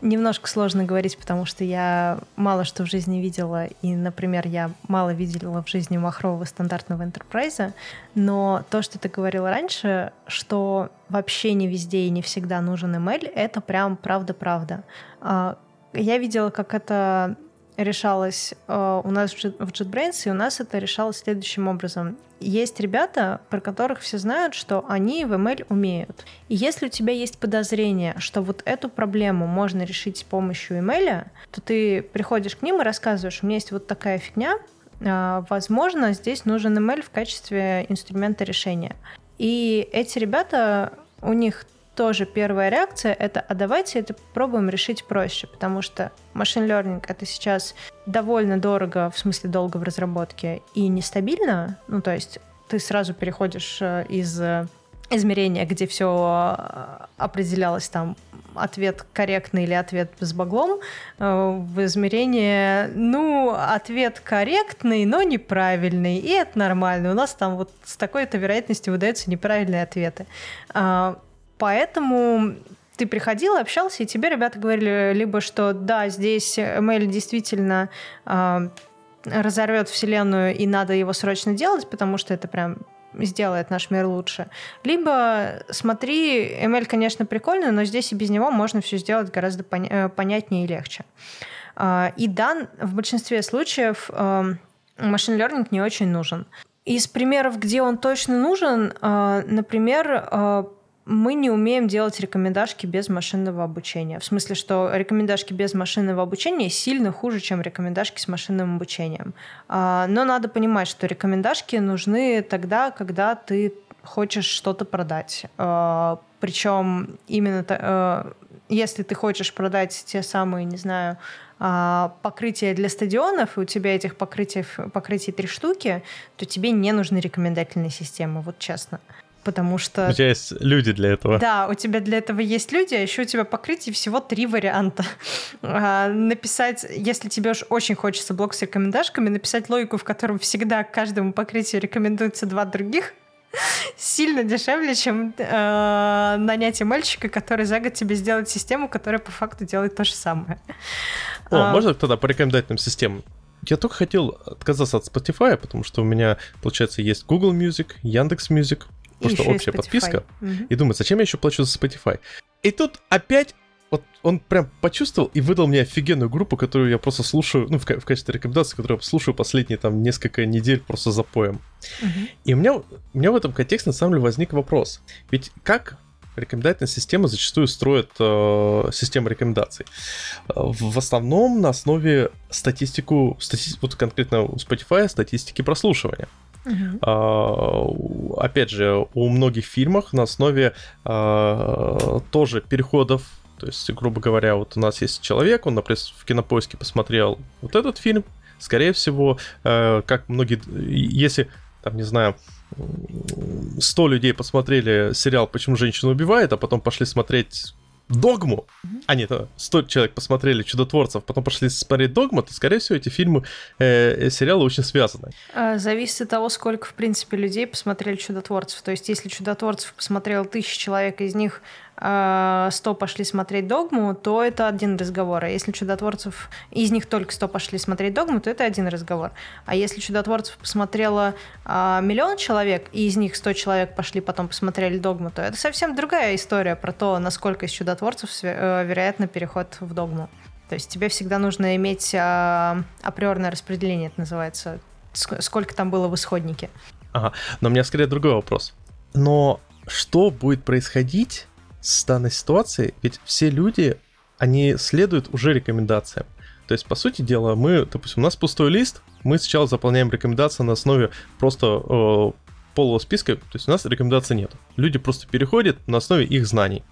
немножко сложно говорить, потому что я мало что в жизни видела, и, например, я мало видела в жизни махрового стандартного enterprise, но то, что ты говорила раньше, что вообще не везде и не всегда нужен email, это прям правда-правда. А, я видела, как это решалось э, у нас в JetBrains, и у нас это решалось следующим образом. Есть ребята, про которых все знают, что они в ML умеют. И если у тебя есть подозрение, что вот эту проблему можно решить с помощью ML, то ты приходишь к ним и рассказываешь, у меня есть вот такая фигня, э, возможно, здесь нужен ML в качестве инструмента решения. И эти ребята, у них тоже первая реакция — это «а давайте это попробуем решить проще», потому что машин learning — это сейчас довольно дорого, в смысле долго в разработке, и нестабильно, ну, то есть ты сразу переходишь э, из э, измерения, где все э, определялось там ответ корректный или ответ с баглом, в измерение, ну, ответ корректный, но неправильный, и это нормально. У нас там вот с такой-то вероятностью выдаются неправильные ответы. А, Поэтому ты приходил, общался, и тебе ребята говорили либо, что да, здесь ML действительно э, разорвет вселенную, и надо его срочно делать, потому что это прям сделает наш мир лучше. Либо смотри, ML, конечно, прикольный, но здесь и без него можно все сделать гораздо поня- э, понятнее и легче. Э, и да, в большинстве случаев э, машин learning не очень нужен. Из примеров, где он точно нужен, э, например, мы не умеем делать рекомендашки без машинного обучения. В смысле, что рекомендашки без машинного обучения сильно хуже, чем рекомендашки с машинным обучением. А, но надо понимать, что рекомендашки нужны тогда, когда ты хочешь что-то продать. А, Причем именно э, если ты хочешь продать те самые, не знаю, а, покрытия для стадионов, и у тебя этих покрытий, покрытий три штуки, то тебе не нужны рекомендательные системы, вот честно потому что...
У тебя есть люди для этого.
Да, у тебя для этого есть люди, а еще у тебя покрытие всего три варианта. А, написать, если тебе уж очень хочется блок с рекомендашками, написать логику, в котором всегда каждому покрытию рекомендуется два других, сильно дешевле, чем э, нанятие мальчика, который за год тебе сделает систему, которая по факту делает то же самое.
О, а, можно тогда по рекомендательным системам? Я только хотел отказаться от Spotify, потому что у меня, получается, есть Google Music, Яндекс Music, просто общая подписка. Угу. И думаю, зачем я еще плачу за Spotify? И тут опять вот он прям почувствовал и выдал мне офигенную группу, которую я просто слушаю, ну, в, в качестве рекомендации, которую я слушаю последние там несколько недель просто за поем. Uh-huh. И у меня, у меня в этом контексте на самом деле возник вопрос. Ведь как рекомендательная система зачастую строит э, систему рекомендаций? В, в основном на основе статистику, стати, вот конкретно у Spotify статистики прослушивания. Uh-huh. опять же, у многих фильмов на основе а, тоже переходов то есть, грубо говоря, вот у нас есть человек, он, например, в кинопоиске посмотрел вот этот фильм, скорее всего, э, как многие, если, там, не знаю, 100 людей посмотрели сериал «Почему женщина убивает», а потом пошли смотреть Догму, а нет, 100 человек посмотрели Чудотворцев, потом пошли смотреть Догму, то, скорее всего, эти фильмы, э, э, сериалы очень связаны.
А, зависит от того, сколько, в принципе, людей посмотрели Чудотворцев. То есть, если Чудотворцев посмотрел тысяча человек, из них 100 а, пошли смотреть «Догму», то это один разговор. А если чудотворцев, из них только 100 пошли смотреть «Догму», то это один разговор. А если чудотворцев посмотрело а, миллион человек, и из них 100 человек пошли потом посмотрели «Догму», то это совсем другая история про то, насколько из чудотворцев э, вероятно переход в «Догму». То есть тебе всегда нужно иметь а, априорное распределение, это называется, сколько там было в исходнике.
Ага, но у меня скорее другой вопрос. Но что будет происходить, с данной ситуацией, ведь все люди, они следуют уже рекомендациям. То есть, по сути дела, мы, допустим, у нас пустой лист, мы сначала заполняем рекомендации на основе просто э, полого списка, то есть у нас рекомендаций нет. Люди просто переходят на основе их знаний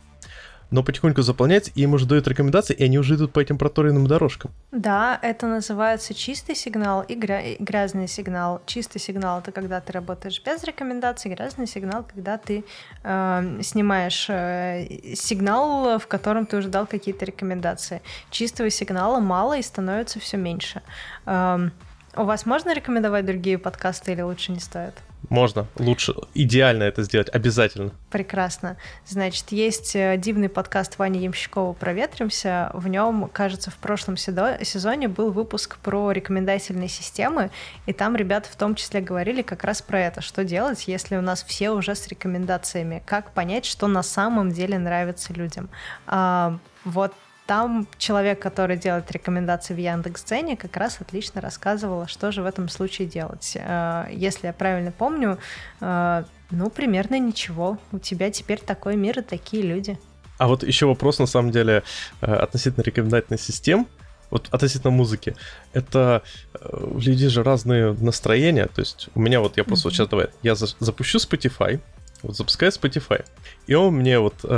но потихоньку заполняется, и им уже дают рекомендации, и они уже идут по этим проторенным дорожкам.
Да, это называется чистый сигнал и, гря- и грязный сигнал. Чистый сигнал — это когда ты работаешь без рекомендаций, грязный сигнал — когда ты э, снимаешь э, сигнал, в котором ты уже дал какие-то рекомендации. Чистого сигнала мало и становится все меньше. Э, у вас можно рекомендовать другие подкасты или лучше не стоит?
Можно, лучше, идеально это сделать, обязательно.
Прекрасно. Значит, есть э, дивный подкаст Вани Ямщикова «Проветримся». В нем, кажется, в прошлом сезоне был выпуск про рекомендательные системы, и там ребята в том числе говорили как раз про это, что делать, если у нас все уже с рекомендациями, как понять, что на самом деле нравится людям. А, вот там человек, который делает рекомендации в Яндекс.Дзене, как раз отлично рассказывал, что же в этом случае делать. Э, если я правильно помню, э, ну, примерно ничего. У тебя теперь такой мир и такие люди.
А вот еще вопрос, на самом деле, э, относительно рекомендательных систем, вот относительно музыки, это у людей же разные настроения, то есть у меня вот, я просто mm-hmm. вот сейчас давай, я за, запущу Spotify, вот запускаю Spotify, и он мне вот, э,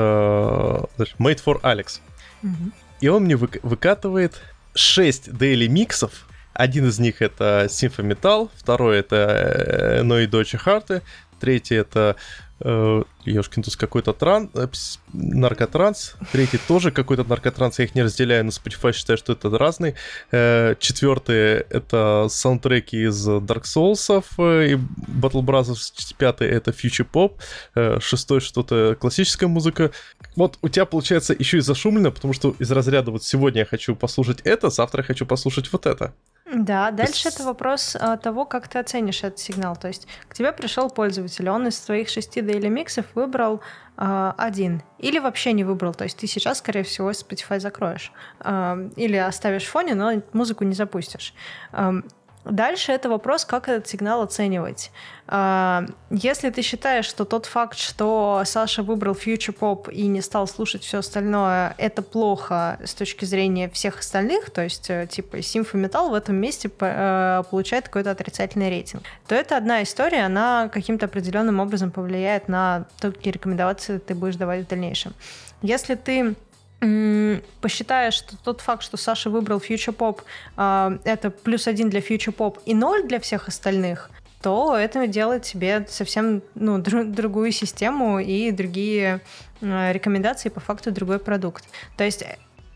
Made for Alex, и он мне вы- выкатывает 6 daily миксов. Один из них это Symphony второй это No и Deutsche Harte, третий это Ёшкин тут какой-то тран, э, наркотранс, третий тоже какой-то наркотранс, я их не разделяю, но Spotify считаю, что это разные. Э, четвертый это саундтреки из Dark Souls э, и Battle Brothers, пятый это Future Pop, э, шестой что-то классическая музыка. Вот у тебя получается еще и зашумлено, потому что из разряда вот сегодня я хочу послушать это, завтра я хочу послушать вот это.
Да, дальше это вопрос а, того, как ты оценишь этот сигнал. То есть к тебе пришел пользователь, он из твоих шести daily миксов выбрал а, один или вообще не выбрал. То есть ты сейчас, скорее всего, Spotify закроешь а, или оставишь в фоне, но музыку не запустишь. Дальше это вопрос, как этот сигнал оценивать. А, если ты считаешь, что тот факт, что Саша выбрал Future Pop и не стал слушать все остальное, это плохо с точки зрения всех остальных, то есть э, типа Metal в этом месте э, получает какой-то отрицательный рейтинг, то это одна история, она каким-то определенным образом повлияет на то, какие рекомендации ты будешь давать в дальнейшем. Если ты посчитаешь, что тот факт, что Саша выбрал Future Pop, э, это плюс один для Future Pop и ноль для всех остальных, то это делает тебе совсем ну, друг, другую систему и другие э, рекомендации по факту другой продукт. То есть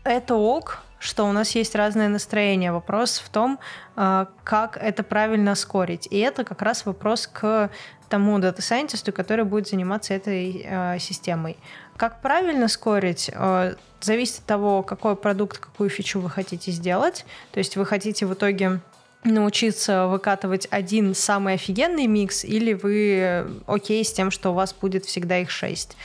это ок, что у нас есть разное настроение. Вопрос в том, э, как это правильно скорить. И это как раз вопрос к тому дата-сайентисту, который будет заниматься этой э, системой. Как правильно скорить, э, зависит от того, какой продукт, какую фичу вы хотите сделать. То есть вы хотите в итоге научиться выкатывать один самый офигенный микс, или вы окей с тем, что у вас будет всегда их шесть.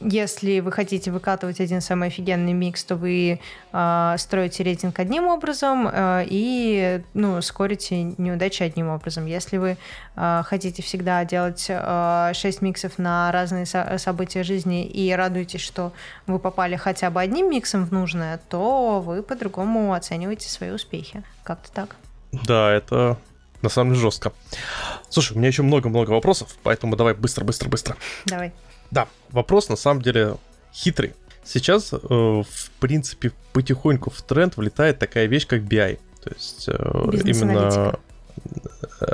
Если вы хотите выкатывать один самый офигенный микс, то вы э, строите рейтинг одним образом э, и ну, скорите неудачи одним образом. Если вы э, хотите всегда делать э, 6 миксов на разные со- события жизни и радуетесь, что вы попали хотя бы одним миксом в нужное, то вы по-другому оцениваете свои успехи. Как-то так.
Да, это на самом деле жестко. Слушай, у меня еще много-много вопросов, поэтому давай быстро-быстро-быстро.
Давай.
Да, вопрос на самом деле хитрый. Сейчас, э, в принципе, потихоньку в тренд влетает такая вещь, как BI. То есть э, именно...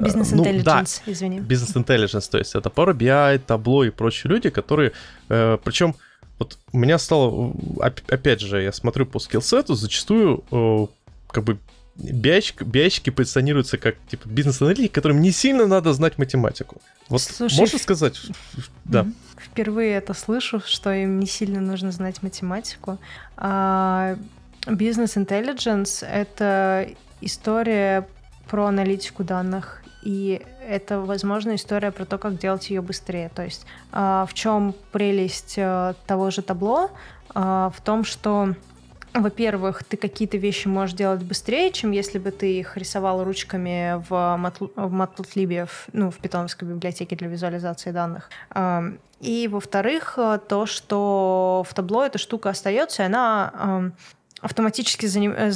Бизнес ну, intelligence, да, извини.
Бизнес intelligence, то есть это Power BI, табло и прочие люди, которые, э, причем вот у меня стало, опять же, я смотрю по скиллсету, зачастую э, как бы биачки, биачки позиционируются как типа бизнес-аналитики, которым не сильно надо знать математику. Вот Слушай, можно сказать? Да.
Впервые это слышу, что им не сильно нужно знать математику. А, бизнес-интеллигенс — это история про аналитику данных, и это, возможно, история про то, как делать ее быстрее. То есть а, в чем прелесть а, того же табло? В том, что во-первых, ты какие-то вещи можешь делать быстрее, чем если бы ты их рисовал ручками в, Matplotlib, ну, в питоновской библиотеке для визуализации данных. И, во-вторых, то, что в табло эта штука остается, и она автоматически э,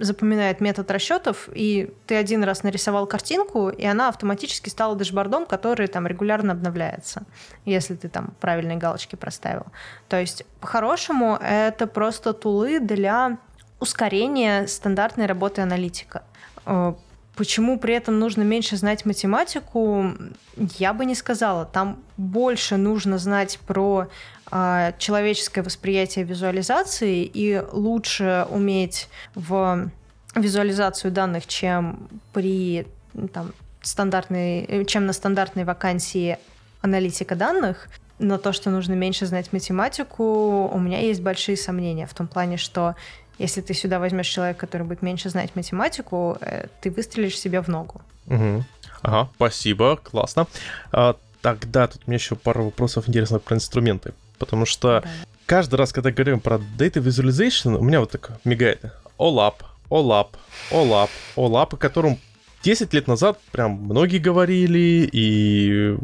запоминает метод расчетов, и ты один раз нарисовал картинку, и она автоматически стала дэшбордом, который там регулярно обновляется, если ты там правильные галочки проставил. То есть, по-хорошему, это просто тулы для ускорения стандартной работы аналитика. Э, почему при этом нужно меньше знать математику, я бы не сказала. Там больше нужно знать про а, человеческое восприятие визуализации и лучше уметь в визуализацию данных, чем при там, стандартной, чем на стандартной вакансии аналитика данных, но то, что нужно меньше знать математику, у меня есть большие сомнения в том плане, что если ты сюда возьмешь человека, который будет меньше знать математику, э, ты выстрелишь себе в ногу.
Угу. Ага, спасибо, классно. А, тогда тут у меня еще пару вопросов интересных про инструменты. Потому что да. каждый раз, когда говорим про Data Visualization, у меня вот так мигает OLAP, OLAP, OLAP, OLAP, о котором 10 лет назад прям многие говорили, и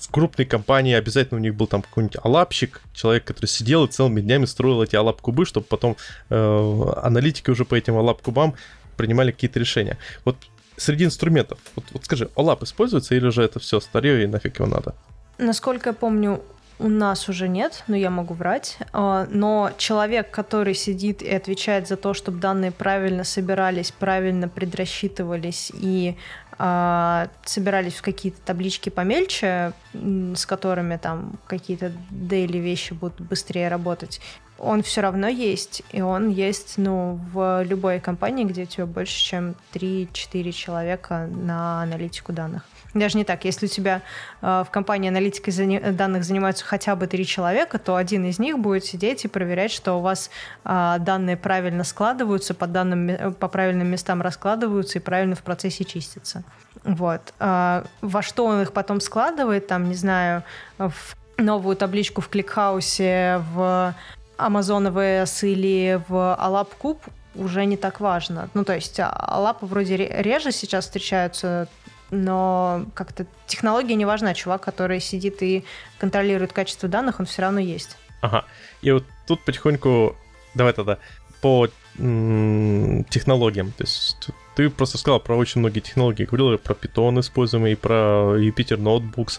в крупной компании обязательно у них был там какой-нибудь алапщик, человек, который сидел и целыми днями строил эти алап-кубы, чтобы потом э, аналитики уже по этим алап-кубам принимали какие-то решения. Вот среди инструментов, вот, вот скажи, OLAP используется или же это все старье и нафиг его надо?
Насколько я помню, у нас уже нет, но я могу врать. А, но человек, который сидит и отвечает за то, чтобы данные правильно собирались, правильно предрасчитывались и а, собирались в какие-то таблички помельче, с которыми там какие-то дейли вещи будут быстрее работать, он все равно есть, и он есть, ну, в любой компании, где у тебя больше, чем 3-4 человека на аналитику данных. Даже не так. Если у тебя э, в компании аналитикой зани- данных занимаются хотя бы три человека, то один из них будет сидеть и проверять, что у вас э, данные правильно складываются, по, данным, по правильным местам раскладываются и правильно в процессе чистятся. Вот. Э, во что он их потом складывает, там, не знаю, в новую табличку в кликхаусе, в Amazon AWS или в Alap уже не так важно. Ну, то есть а, лапы вроде реже сейчас встречаются, но как-то технология не важна. Чувак, который сидит и контролирует качество данных, он все равно есть.
Ага. И вот тут потихоньку, давай тогда, по м- технологиям. То есть ты просто сказал про очень многие технологии, говорил про Python используемый, и про Jupyter Notebooks.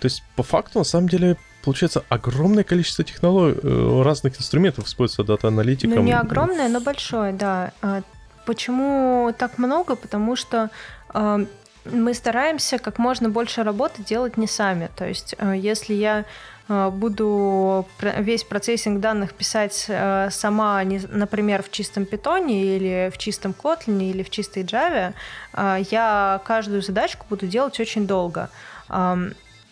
То есть по факту, на самом деле, получается огромное количество технологий, э, разных инструментов используется дата-аналитиком.
Ну, не огромное, но большое, да. А почему так много? Потому что э, мы стараемся как можно больше работы делать не сами. То есть, э, если я буду весь процессинг данных писать сама, например, в чистом питоне или в чистом Kotlin или в чистой Java, я каждую задачку буду делать очень долго.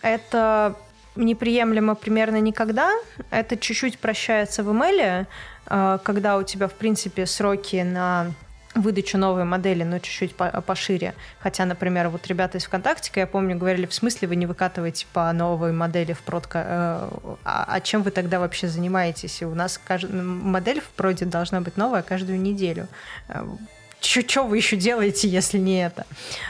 Это неприемлемо примерно никогда. Это чуть-чуть прощается в э, когда у тебя, в принципе, сроки на выдачу новой модели, но чуть-чуть пошире. Хотя, например, вот ребята из ВКонтакте, я помню, говорили, в смысле вы не выкатываете по новой модели в продка, э, а, а чем вы тогда вообще занимаетесь? У нас кажд... модель в проде должна быть новая каждую неделю э, что вы еще делаете, если не это?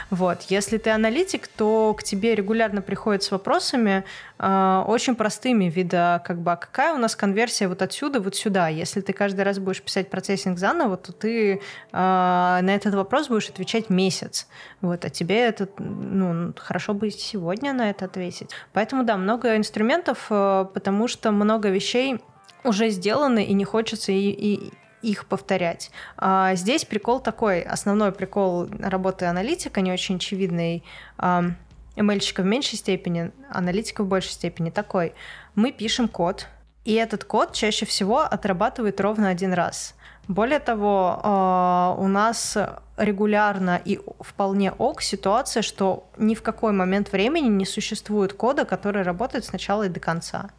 Вот. Если ты аналитик, то к тебе регулярно приходят с вопросами э, очень простыми вида, как бы, а какая у нас конверсия вот отсюда вот сюда? Если ты каждый раз будешь писать процессинг заново, то ты э, на этот вопрос будешь отвечать месяц. Вот. А тебе это, ну, хорошо бы сегодня на это ответить. Поэтому, да, много инструментов, э, потому что много вещей уже сделаны, и не хочется и, и, их повторять. А здесь прикол такой, основной прикол работы аналитика, не очень очевидный, ML-щика в меньшей степени, аналитика в большей степени такой. Мы пишем код, и этот код чаще всего отрабатывает ровно один раз. Более того, а, у нас регулярно и вполне ок ситуация, что ни в какой момент времени не существует кода, который работает с начала и до конца.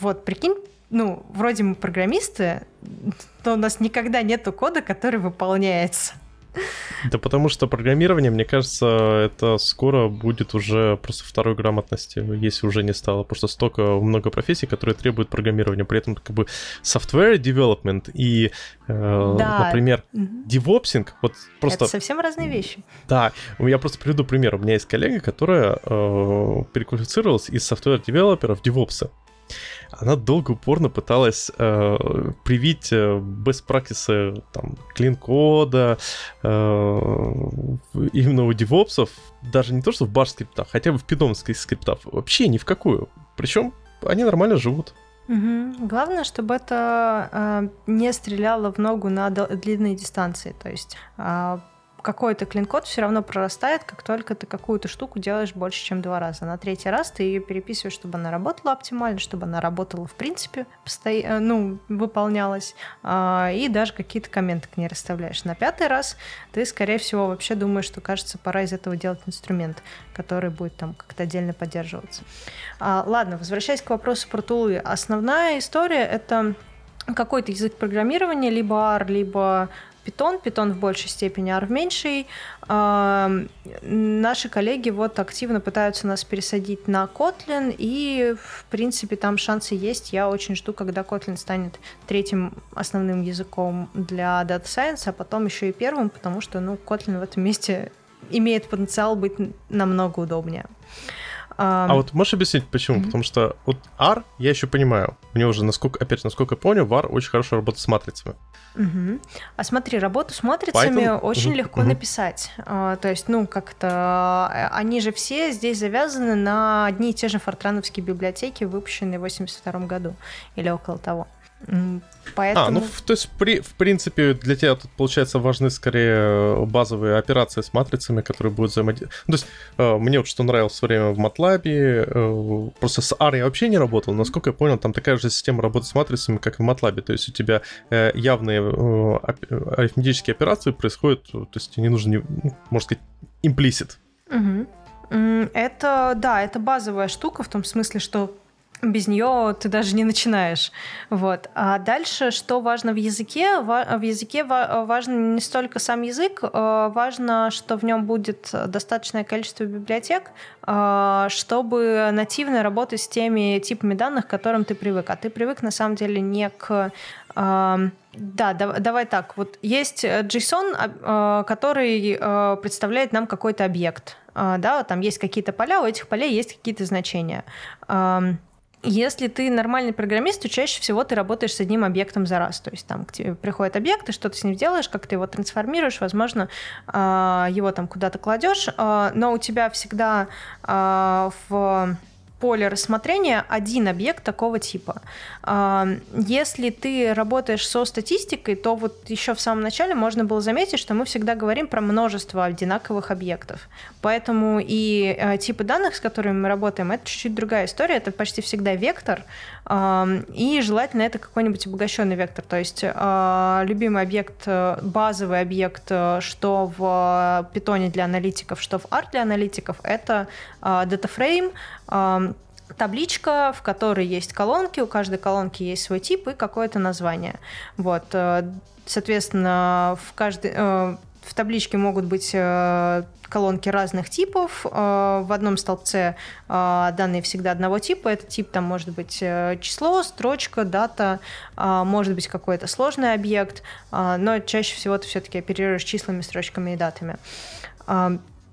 Вот, прикинь, ну, вроде мы программисты, но у нас никогда нету кода, который выполняется.
Да потому что программирование, мне кажется, это скоро будет уже просто второй грамотности, если уже не стало. Потому что столько много профессий, которые требуют программирования. При этом как бы software development и, э, да. например, девопсинг, вот просто...
Это совсем разные вещи.
Да, я просто приведу пример. У меня есть коллега, которая э, переквалифицировалась из software девелопера в девопса она долго упорно пыталась э, привить э, best practices там, клин-кода э, именно у девопсов, даже не то, что в баш скриптах, хотя бы в питонских скриптах, вообще ни в какую. Причем они нормально живут.
Угу. Главное, чтобы это э, не стреляло в ногу на длинные дистанции. То есть э, какой-то клин-код все равно прорастает, как только ты какую-то штуку делаешь больше, чем два раза. На третий раз ты ее переписываешь, чтобы она работала оптимально, чтобы она работала в принципе, посто... Э, ну, выполнялась, а, и даже какие-то комменты к ней расставляешь. На пятый раз ты, скорее всего, вообще думаешь, что, кажется, пора из этого делать инструмент, который будет там как-то отдельно поддерживаться. А, ладно, возвращаясь к вопросу про тулы. Основная история — это какой-то язык программирования, либо R, либо Python, Python в большей степени, R в меньшей. Наши коллеги вот активно пытаются нас пересадить на Kotlin, и, в принципе, там шансы есть. Я очень жду, когда Kotlin станет третьим основным языком для Data Science, а потом еще и первым, потому что, ну, Kotlin в этом месте имеет потенциал быть намного удобнее.
А вот можешь объяснить, почему? Mm-hmm. Потому что вот R я еще понимаю. У него уже, насколько, опять насколько я понял, VAR очень хорошо работает с матрицами.
Угу. А смотри, работу с матрицами Python? очень угу. легко угу. написать. А, то есть, ну, как-то э, они же все здесь завязаны на одни и те же фортрановские библиотеки, выпущенные в 82 году или около того. Поэтому... А,
ну, то есть, при, в принципе, для тебя тут, получается, важны скорее базовые операции с матрицами, которые будут взаимодействовать. То есть, э, мне вот что нравилось в время в MATLAB, э, просто с R я вообще не работал, насколько я понял, там такая же система работы с матрицами, как в MATLAB, то есть у тебя э, явные э, арифметические операции происходят, то есть не нужно, ну, можно сказать, implicit.
Угу. Это, да, это базовая штука в том смысле, что без нее ты даже не начинаешь. Вот. А дальше, что важно в языке? В языке важно не столько сам язык, а важно, что в нем будет достаточное количество библиотек, а, чтобы нативно работать с теми типами данных, к которым ты привык. А ты привык, на самом деле, не к Да, давай так. Вот есть JSON, который представляет нам какой-то объект. Да, там есть какие-то поля, у этих полей есть какие-то значения. Если ты нормальный программист, то чаще всего ты работаешь с одним объектом за раз. То есть там к тебе приходит объект, ты что-то с ним делаешь, как ты его трансформируешь, возможно, его там куда-то кладешь, но у тебя всегда в поле рассмотрения один объект такого типа. Если ты работаешь со статистикой, то вот еще в самом начале можно было заметить, что мы всегда говорим про множество одинаковых объектов. Поэтому и э, типы данных, с которыми мы работаем, это чуть-чуть другая история. Это почти всегда вектор, и желательно это какой-нибудь обогащенный вектор. То есть э, любимый объект, э, базовый объект, что в питоне для аналитиков, что в R для аналитиков, это DataFrame, табличка, в которой есть колонки, у каждой колонки есть свой тип и какое-то название. Вот, э, соответственно, в каждой э, в табличке могут быть э, колонки разных типов. В одном столбце данные всегда одного типа. Этот тип там может быть число, строчка, дата, может быть какой-то сложный объект, но чаще всего ты все-таки оперируешь числами, строчками и датами.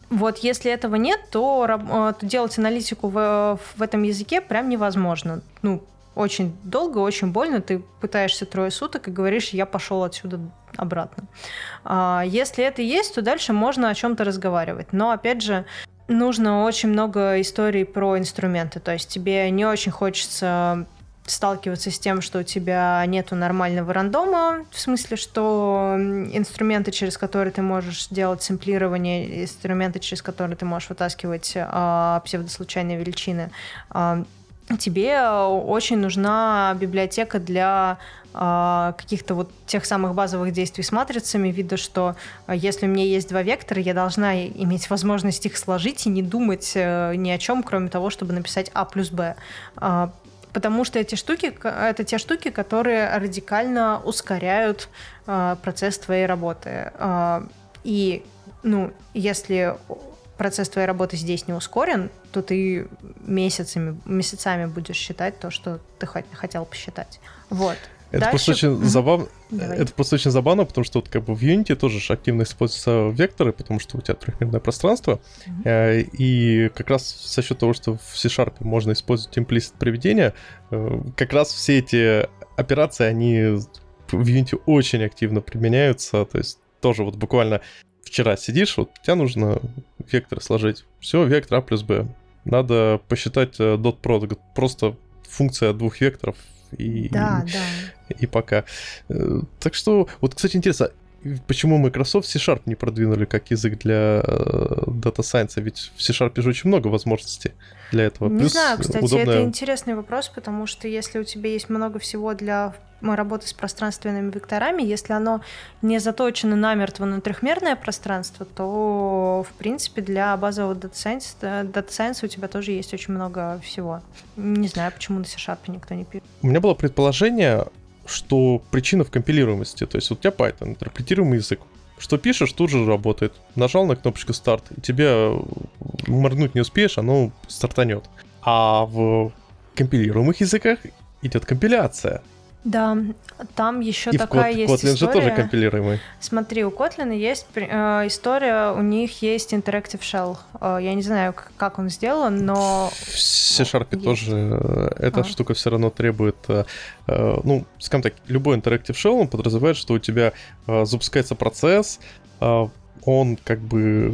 Вот если этого нет, то, э, то делать аналитику в, в этом языке прям невозможно. Ну, очень долго, очень больно. Ты пытаешься трое суток и говоришь, я пошел отсюда обратно. А если это есть, то дальше можно о чем-то разговаривать. Но опять же, нужно очень много историй про инструменты. То есть тебе не очень хочется сталкиваться с тем, что у тебя нету нормального рандома, в смысле, что инструменты, через которые ты можешь делать сэмплирование, инструменты, через которые ты можешь вытаскивать а, псевдослучайные величины, а, тебе очень нужна библиотека для а, каких-то вот тех самых базовых действий с матрицами, вида, что если у меня есть два вектора, я должна иметь возможность их сложить и не думать э, ни о чем, кроме того, чтобы написать А плюс Б. Потому что эти штуки, это те штуки, которые радикально ускоряют э, процесс твоей работы. Э, и, ну, если процесс твоей работы здесь не ускорен, то ты месяцами, месяцами будешь считать то, что ты хотел посчитать. Вот.
Это просто очень забавно. Давай. Это просто очень забавно, потому что вот как бы в Unity тоже активно используются векторы, потому что у тебя трехмерное пространство. Mm-hmm. И как раз за счет того, что в C-Sharp можно использовать имплисит приведения, э, как раз все эти операции, они в Unity очень активно применяются. То есть тоже вот буквально вчера сидишь, вот тебе нужно векторы сложить. Все, вектор А плюс Б. Надо посчитать dot product. Просто функция двух векторов и,
да, да.
и пока. Э, так что, вот, кстати, интересно, почему Microsoft C-Sharp не продвинули как язык для э, Data Science? Ведь в C-Sharp же очень много возможностей для этого.
Не Плюс знаю, кстати, удобная... это интересный вопрос, потому что если у тебя есть много всего для работы с пространственными векторами, если оно не заточено намертво на трехмерное пространство, то, в принципе, для базового Data Science, Data Science у тебя тоже есть очень много всего. Не знаю, почему на C-Sharp никто не пишет.
У меня было предположение, что причина в компилируемости. То есть вот у тебя Python, интерпретируемый язык. Что пишешь, тут же работает. Нажал на кнопочку старт, и тебе моргнуть не успеешь, оно стартанет. А в компилируемых языках идет компиляция.
Да, там еще и такая
в
есть
Kotlin
история.
же тоже компилируемый.
Смотри, у Kotlin есть э, история, у них есть Interactive Shell. Э, я не знаю, как он сделан, но...
В C-Sharp тоже э, эта а. штука все равно требует... Э, э, ну, скажем так, любой Interactive Shell, он подразумевает, что у тебя э, запускается процесс, э, он как бы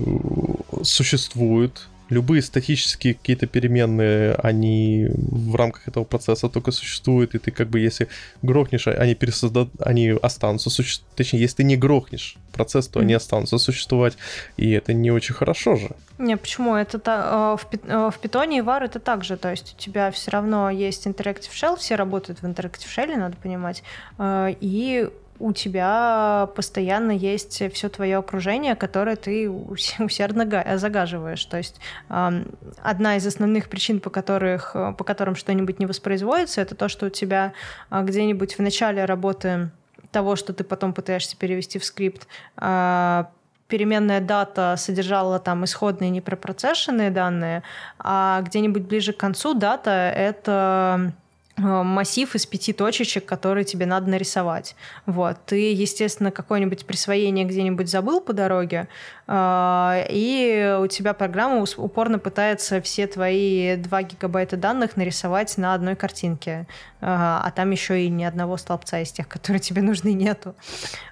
существует, любые статические какие-то переменные, они в рамках этого процесса только существуют, и ты как бы, если грохнешь, они пересоздад... они останутся существовать. Точнее, если ты не грохнешь процесс, то mm. они останутся существовать, и это не очень хорошо же.
Не, почему? Это та, э, в, э, в питоне и var это так же, то есть у тебя все равно есть Interactive Shell, все работают в Interactive Shell, надо понимать, э, и у тебя постоянно есть все твое окружение, которое ты усердно загаживаешь. То есть одна из основных причин, по, которых, по которым что-нибудь не воспроизводится, это то, что у тебя а, где-нибудь в начале работы того, что ты потом пытаешься перевести в скрипт, а, переменная дата содержала там исходные непроцессорные данные, а где-нибудь ближе к концу дата — это массив из пяти точечек, которые тебе надо нарисовать. Вот. Ты, естественно, какое-нибудь присвоение где-нибудь забыл по дороге, э, и у тебя программа упорно пытается все твои 2 гигабайта данных нарисовать на одной картинке. Э, а там еще и ни одного столбца из тех, которые тебе нужны, нету.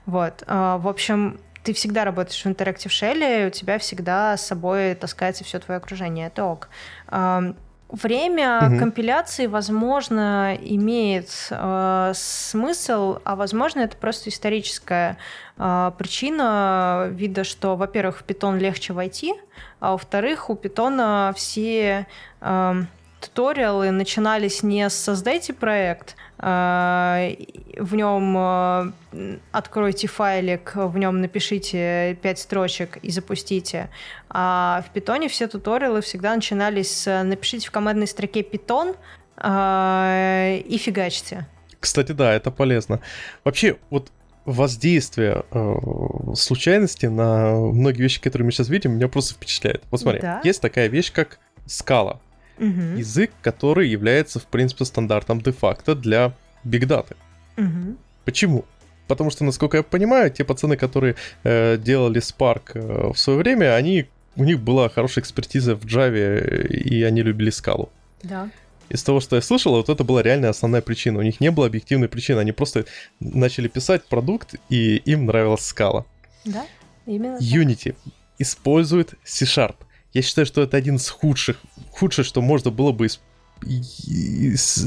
Вот. В общем, ты всегда работаешь в Interactive Shell, у тебя всегда с собой таскается все твое окружение. Это ок. Время угу. компиляции, возможно, имеет э, смысл, а возможно, это просто историческая э, причина вида, что, во-первых, в питон легче войти, а во-вторых, у питона все э, туториалы начинались не с «создайте проект», а, в нем а, откройте файлик, в нем напишите 5 строчек и запустите. А в питоне все туториалы всегда начинались с «напишите в командной строке питон а, и фигачьте».
Кстати, да, это полезно. Вообще, вот воздействие э, случайности на многие вещи, которые мы сейчас видим, меня просто впечатляет. Вот смотри, да? есть такая вещь, как скала угу. язык, который является, в принципе, стандартом де-факто для бигдаты. Угу. Почему? Потому что, насколько я понимаю, те пацаны, которые э, делали Spark э, в свое время, они, у них была хорошая экспертиза в Java, и они любили скалу.
Да.
Из того, что я слышал, вот это была реальная основная причина. У них не было объективной причины. Они просто начали писать продукт, и им нравилась скала.
Да, именно
Unity так. использует C-Sharp. Я считаю, что это один из худших, худшее, что можно было бы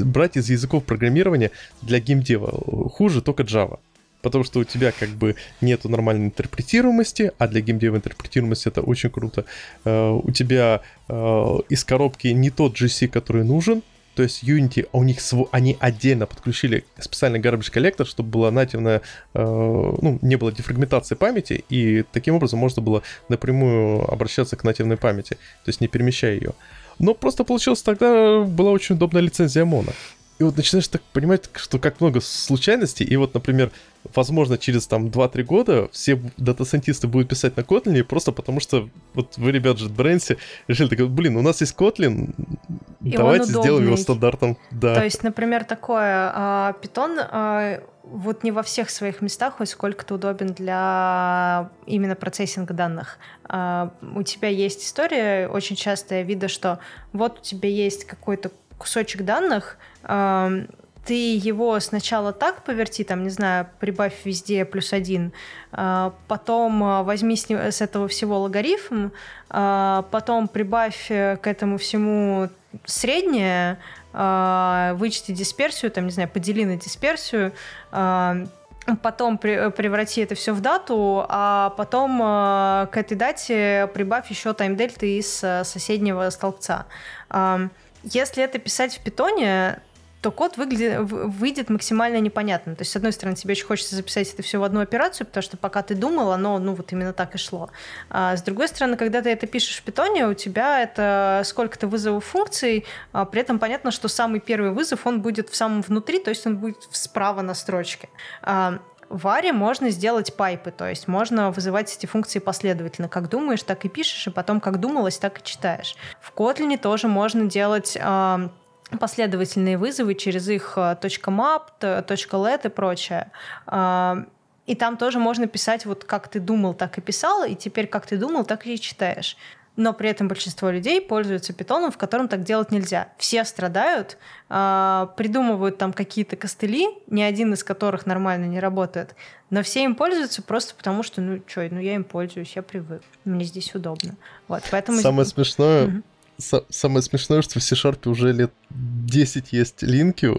брать из языков программирования для геймдева. Хуже только Java. Потому что у тебя как бы нету нормальной интерпретируемости, а для геймдева интерпретируемость это очень круто. Uh, у тебя uh, из коробки не тот GC, который нужен, то есть Unity, а у них св... они отдельно подключили специальный garbage коллектор, чтобы была нативная, э, ну, не было дефрагментации памяти, и таким образом можно было напрямую обращаться к нативной памяти, то есть не перемещая ее. Но просто получилось тогда была очень удобная лицензия Mono. И вот начинаешь так понимать, что как много случайностей, и вот, например, возможно, через там 2-3 года все дата-сайентисты будут писать на Kotlin просто потому, что вот вы, ребят, же JetBrains решили, так, блин, у нас есть Kotlin, и давайте сделаем его стандартом. Да.
То есть, например, такое, а, Python а, вот не во всех своих местах хоть сколько-то удобен для именно процессинга данных. А, у тебя есть история, очень частая вида, что вот у тебя есть какой-то кусочек данных, ты его сначала так поверти, там, не знаю, прибавь везде плюс один, а, потом а, возьми с, с этого всего логарифм, а, потом прибавь э, к этому всему среднее, вычти дисперсию, там, не знаю, подели на дисперсию, потом преврати это все в дату, а потом к этой дате прибавь еще тайм-дельты из э, соседнего столбца. Если это писать в питоне, то код выглядит, выйдет максимально непонятно. То есть, с одной стороны, тебе очень хочется записать это все в одну операцию, потому что пока ты думал, оно, ну, вот именно так и шло. А с другой стороны, когда ты это пишешь в питоне, у тебя это сколько-то вызовов функций, а при этом понятно, что самый первый вызов, он будет в самом внутри, то есть он будет справа на строчке. А, в Аре можно сделать пайпы, то есть можно вызывать эти функции последовательно. Как думаешь, так и пишешь, и потом как думалось, так и читаешь. В Kotlin тоже можно делать последовательные вызовы через их .map, .let и прочее. А, и там тоже можно писать вот как ты думал, так и писал, и теперь как ты думал, так и читаешь. Но при этом большинство людей пользуются питоном, в котором так делать нельзя. Все страдают, а, придумывают там какие-то костыли, ни один из которых нормально не работает. Но все им пользуются просто потому, что, ну, что, ну, я им пользуюсь, я привык, мне здесь удобно. Вот, поэтому...
Самое смешное, самое смешное, что в C-Sharp уже лет 10 есть линки,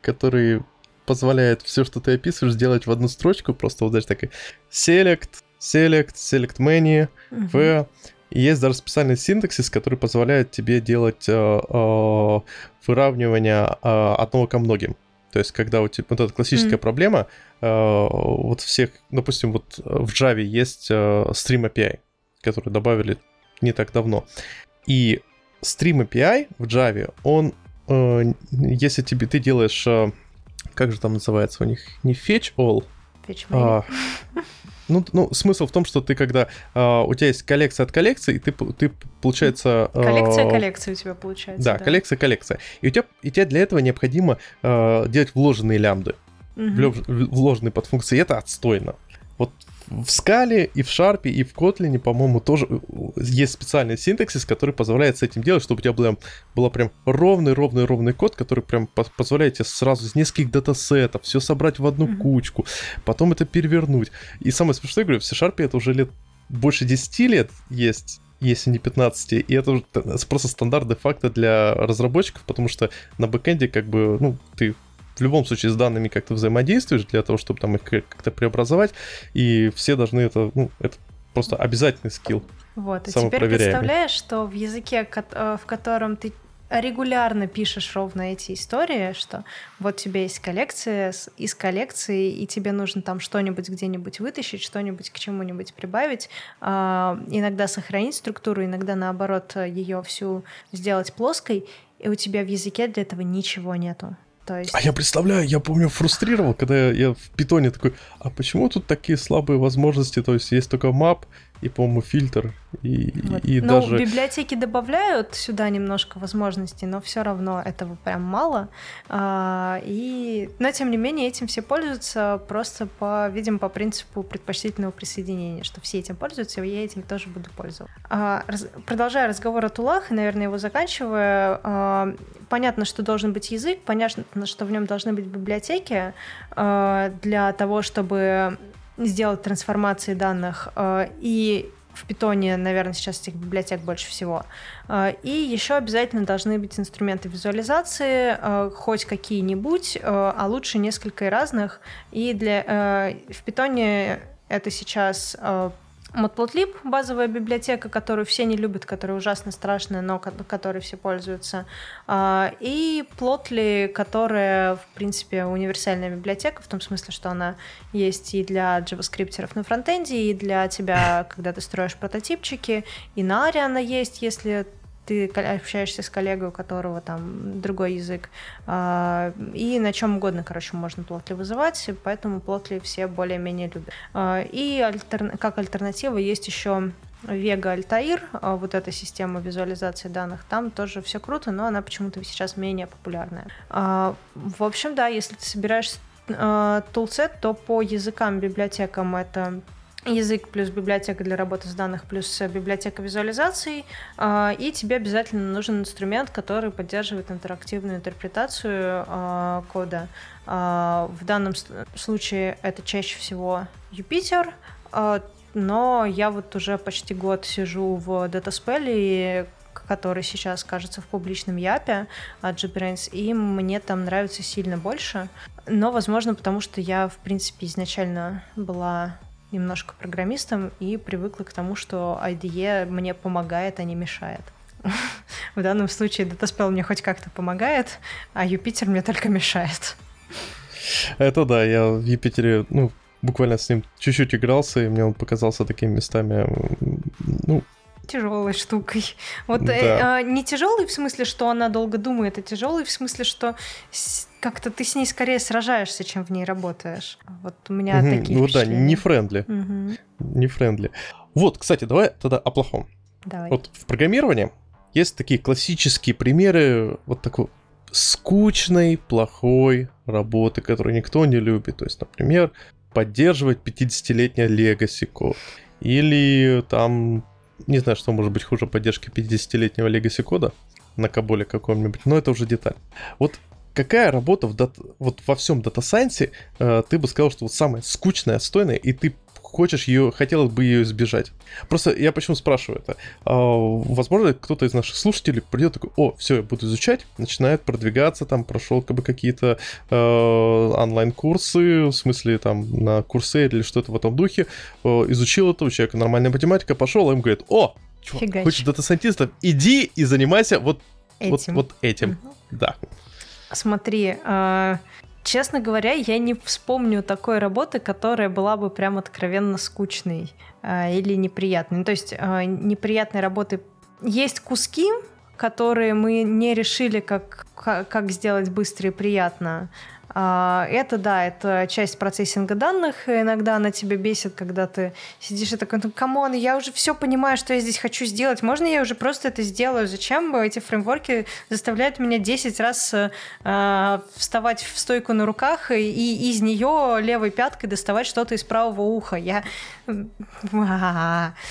которые позволяют все, что ты описываешь, сделать в одну строчку. Просто вот даже такой select, select, select many, uh-huh. v. И есть даже специальный синтаксис, который позволяет тебе делать э, э, выравнивание э, одного ко многим. То есть, когда у тебя вот эта классическая mm. проблема, э, вот всех, допустим, вот в Java есть э, Stream API, который добавили не так давно. И Stream API в Java, он, э, если тебе ты делаешь, э, как же там называется у них, не fetch all,
отвечу. А,
ну, ну, смысл в том, что ты когда а, у тебя есть коллекция от коллекции, и ты, ты получается...
Коллекция а, коллекции у тебя получается.
Да, да, коллекция коллекция. И у тебя, и тебе для этого необходимо а, делать вложенные лямбды. Угу. Вложенные подфункции. И это отстойно. Вот в скале и в шарпе и в котлине, по-моему, тоже э, есть специальный синтаксис, который позволяет с этим делать, чтобы у тебя было прям ровный-ровный-ровный код, который прям позволяет тебе сразу из нескольких датасетов все собрать в одну mm-hmm. кучку, потом это перевернуть. И самое смешное, я говорю, в C-Sharp это уже лет больше 10 лет есть если не 15, и это просто стандарт де-факто для разработчиков, потому что на бэкэнде как бы, ну, ты в любом случае с данными как-то взаимодействуешь для того, чтобы там их как-то преобразовать, и все должны это, ну, это просто обязательный скилл.
Вот, и теперь представляешь, что в языке, э, в котором ты регулярно пишешь ровно эти истории, что вот у тебя есть коллекция из коллекции, и тебе нужно там что-нибудь где-нибудь вытащить, что-нибудь к чему-нибудь прибавить, а, иногда сохранить структуру, иногда наоборот ее всю сделать плоской, и у тебя в языке для этого ничего нету.
То есть... А я представляю, я помню, фрустрировал, когда я, я в питоне такой, а почему тут такие слабые возможности? То есть есть только map, и, по-моему, фильтр. И, вот. и
ну, даже... библиотеки добавляют сюда немножко возможностей, но все равно этого прям мало. А, и, но, тем не менее, этим все пользуются просто по, видимо, по принципу предпочтительного присоединения, что все этим пользуются, и я этим тоже буду пользоваться. А, раз, продолжая разговор о тулах, и, наверное, его заканчивая, а, понятно, что должен быть язык, понятно, что в нем должны быть библиотеки а, для того, чтобы сделать трансформации данных. Э, и в питоне, наверное, сейчас этих библиотек больше всего. Э, и еще обязательно должны быть инструменты визуализации, э, хоть какие-нибудь, а лучше несколько разных. И для, в питоне это сейчас Matplotlib — базовая библиотека, которую все не любят, которая ужасно страшная, но которой все пользуются. А, и Plotly, которая, в принципе, универсальная библиотека, в том смысле, что она есть и для JavaScript на фронтенде, и для тебя, когда ты строишь прототипчики, и на Аре она есть, если ты общаешься с коллегой, у которого там другой язык, а, и на чем угодно, короче, можно плотли вызывать, поэтому плотли все более-менее любят. А, и как альтернатива есть еще Vega Altair, а, вот эта система визуализации данных, там тоже все круто, но она почему-то сейчас менее популярная. В общем, да, если ты собираешь тулсет, то по языкам, библиотекам это язык плюс библиотека для работы с данных плюс библиотека визуализаций, а, и тебе обязательно нужен инструмент, который поддерживает интерактивную интерпретацию а, кода. А, в данном случае это чаще всего Юпитер, но я вот уже почти год сижу в DataSpell, который сейчас, кажется, в публичном япе от JetBrains, и мне там нравится сильно больше. Но, возможно, потому что я, в принципе, изначально была немножко программистом и привыкла к тому, что IDE мне помогает, а не мешает. В данном случае DataSpell мне хоть как-то помогает, а Юпитер мне только мешает.
Это да, я в Jupyter'е, ну, буквально с ним чуть-чуть игрался, и мне он показался такими местами, ну,
тяжелой штукой. Вот да. э, а, не тяжелый в смысле, что она долго думает, а тяжелый в смысле, что как-то ты с ней скорее сражаешься, чем в ней работаешь. Вот у меня угу. такие
Ну да, не friendly. Угу. Не friendly. Вот, кстати, давай тогда о плохом.
Давай.
Вот в программировании есть такие классические примеры вот такой скучной, плохой работы, которую никто не любит. То есть, например, поддерживать 50-летний legacy код. Или там, не знаю, что может быть хуже поддержки 50-летнего legacy кода на COBOL'е каком-нибудь, но это уже деталь. Вот какая работа в dat... вот во всем data science'е э, ты бы сказал, что вот самая скучная, отстойная, и ты хочешь ее, хотел бы ее избежать. Просто я почему спрашиваю это? А, возможно, кто-то из наших слушателей придет такой, о, все, я буду изучать, начинает продвигаться, там прошел как бы какие-то э, онлайн-курсы, в смысле там на курсе или что-то в этом духе, э, изучил это, у человека нормальная математика, пошел, а им говорит, о, чувак, хочешь дата-сайентистов, иди и занимайся вот этим. Вот, вот этим. Угу. Да.
Смотри, э, честно говоря, я не вспомню такой работы, которая была бы прям откровенно скучной э, или неприятной. Ну, то есть э, неприятной работы есть куски, которые мы не решили, как, как, как сделать быстро и приятно. А, это, да, это часть процессинга данных. Иногда она тебя бесит, когда ты сидишь и такой, ну, come on, я уже все понимаю, что я здесь хочу сделать. Можно я уже просто это сделаю? Зачем эти фреймворки заставляют меня 10 раз э, вставать в стойку на руках и, и из нее левой пяткой доставать что-то из правого уха? Я...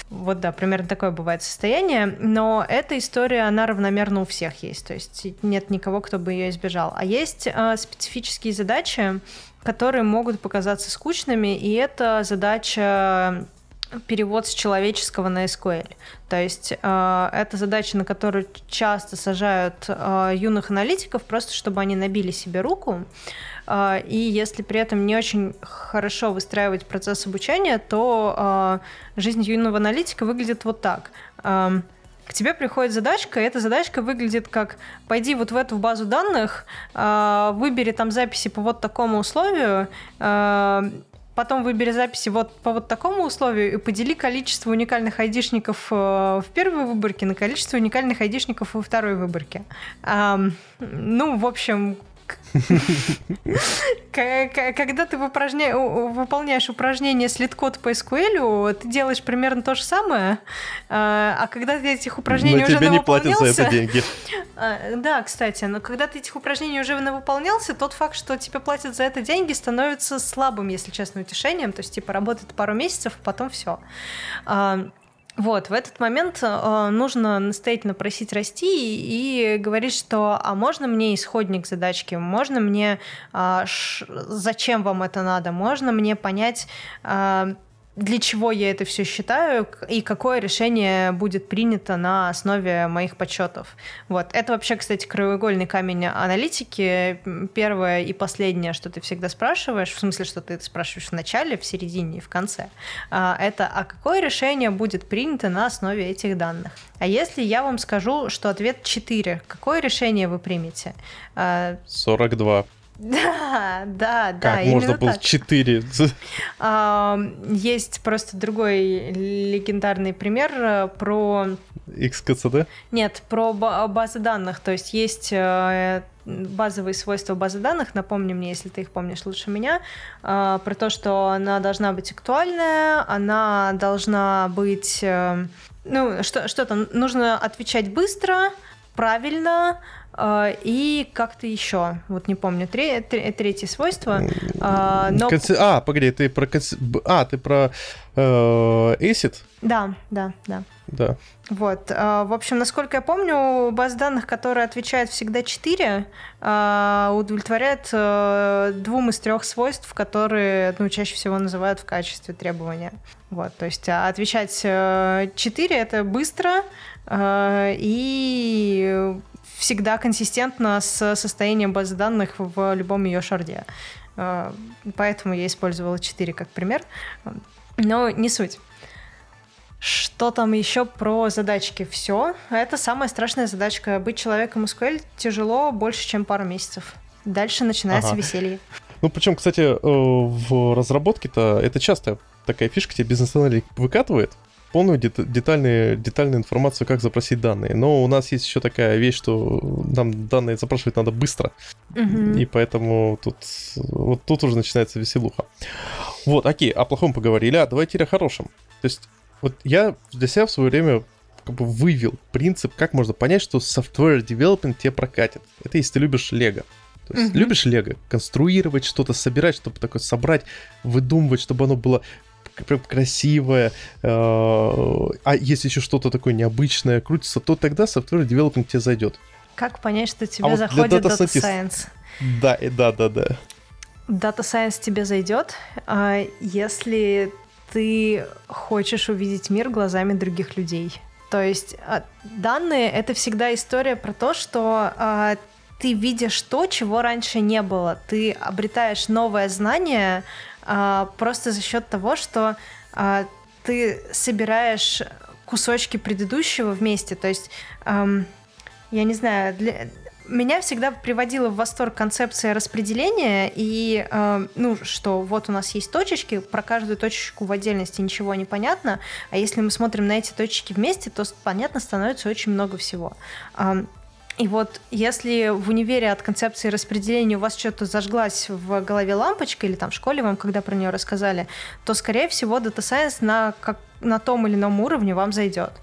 Вот, да, примерно такое бывает состояние. Но эта история, она равномерно у всех есть. То есть нет никого, кто бы ее избежал. А есть э, специфические задачи, которые могут показаться скучными, и это задача перевод с человеческого на SQL. То есть э, это задача, на которую часто сажают э, юных аналитиков, просто чтобы они набили себе руку. Э, и если при этом не очень хорошо выстраивать процесс обучения, то э, жизнь юного аналитика выглядит вот так. Э, к тебе приходит задачка, и эта задачка выглядит как пойди вот в эту базу данных, э, выбери там записи по вот такому условию, э, потом выбери записи вот по вот такому условию и подели количество уникальных айдишников э, в первой выборке на количество уникальных айдишников во второй выборке. Ну, в общем, когда ты выполняешь упражнение слит-код по SQL, ты делаешь примерно то же самое, а, а когда ты этих упражнений уже
тебе не платят за это деньги.
А, да, кстати, но когда ты этих упражнений уже навыполнялся, тот факт, что тебе платят за это деньги, становится слабым, если честно, утешением. То есть, типа, работает пару месяцев, а потом все. Вот, в этот момент э, нужно настоятельно просить расти и, и говорить, что а можно мне исходник задачки, можно мне э, ш, зачем вам это надо, можно мне понять, э, для чего я это все считаю и какое решение будет принято на основе моих подсчетов. Вот. Это вообще, кстати, краеугольный камень аналитики. Первое и последнее, что ты всегда спрашиваешь, в смысле, что ты спрашиваешь в начале, в середине и в конце, а, это а какое решение будет принято на основе этих данных? А если я вам скажу, что ответ 4, какое решение вы примете?
42.
Да, да,
как
да.
Как можно было
так.
4?
Есть просто другой легендарный пример э, про...
XKCD?
Нет, про базы данных. То есть есть э, базовые свойства базы данных, напомни мне, если ты их помнишь лучше меня, э, про то, что она должна быть актуальная, она должна быть... Ну, что, что-то нужно отвечать быстро, правильно, и как-то еще, вот не помню, тре- тре- третье свойство.
А, но... Конце... А, погоди, ты про конце... А, ты про э, ACID?
Да, да, да.
Да.
Вот. А, в общем, насколько я помню, баз данных, которая отвечает всегда 4, удовлетворяет э, двум из трех свойств, которые ну, чаще всего называют в качестве требования. Вот, то есть отвечать 4 — это быстро, и всегда консистентно с состоянием базы данных в любом ее шарде. А, поэтому я использовала 4 как пример. Но не суть. Что там еще про задачки? Все. Это самая страшная задачка. Быть человеком SQL тяжело больше, чем пару месяцев. Дальше начинается ага. веселье.
Ну, причем, кстати, э, в разработке-то это часто такая фишка, тебе бизнес-аналитик выкатывает, полную детальную, детальную информацию, как запросить данные. Но у нас есть еще такая вещь, что нам данные запрашивать надо быстро. Угу. И поэтому тут, вот тут уже начинается веселуха. Вот, окей, о плохом поговорили, а давайте о хорошем. То есть, вот я для себя в свое время как бы вывел принцип, как можно понять, что software development тебе прокатит. Это если ты любишь Лего. То есть, uh любишь Лего? Конструировать что-то, собирать, чтобы такое собрать, выдумывать, чтобы оно было прям красивое, э, а если еще что-то такое необычное крутится, то тогда software development тебе зайдет.
Как понять, что тебе а заходит вот Data Science?
Да, да, да, да.
Data Science тебе зайдет, а если ты хочешь увидеть мир глазами других людей. То есть а, данные — это всегда история про то, что а, ты видишь то, чего раньше не было. Ты обретаешь новое знание просто за счет того, что а, ты собираешь кусочки предыдущего вместе. То есть, эм, я не знаю, для... меня всегда приводила в восторг концепция распределения и, э, ну, что вот у нас есть точечки, про каждую точечку в отдельности ничего не понятно, а если мы смотрим на эти точки вместе, то понятно становится очень много всего. Эм, И вот если в универе от концепции распределения у вас что-то зажглась в голове лампочка, или там в школе вам когда про нее рассказали, то, скорее всего, Data Science на, как, на том или ином уровне вам зайдет.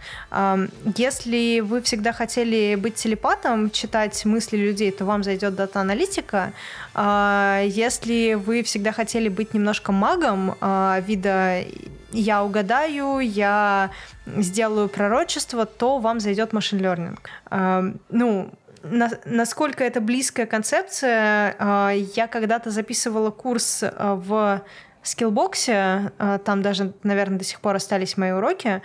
Если вы всегда хотели быть телепатом, читать мысли людей, то вам зайдет дата-аналитика. Если вы всегда хотели быть немножко магом а, вида я угадаю, я сделаю пророчество, то вам зайдет машин learning. Uh, ну, на, насколько это близкая концепция, uh, я когда-то записывала курс uh, в скиллбоксе, там даже, наверное, до сих пор остались мои уроки,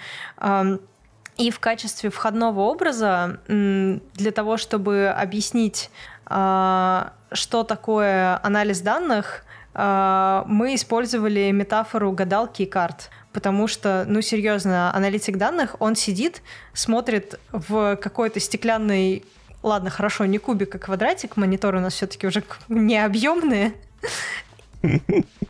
и в качестве входного образа для того, чтобы объяснить, что такое анализ данных, мы использовали метафору гадалки и карт потому что, ну, серьезно, аналитик данных, он сидит, смотрит в какой-то стеклянный Ладно, хорошо, не кубик, а квадратик. Мониторы у нас все-таки уже не объемные.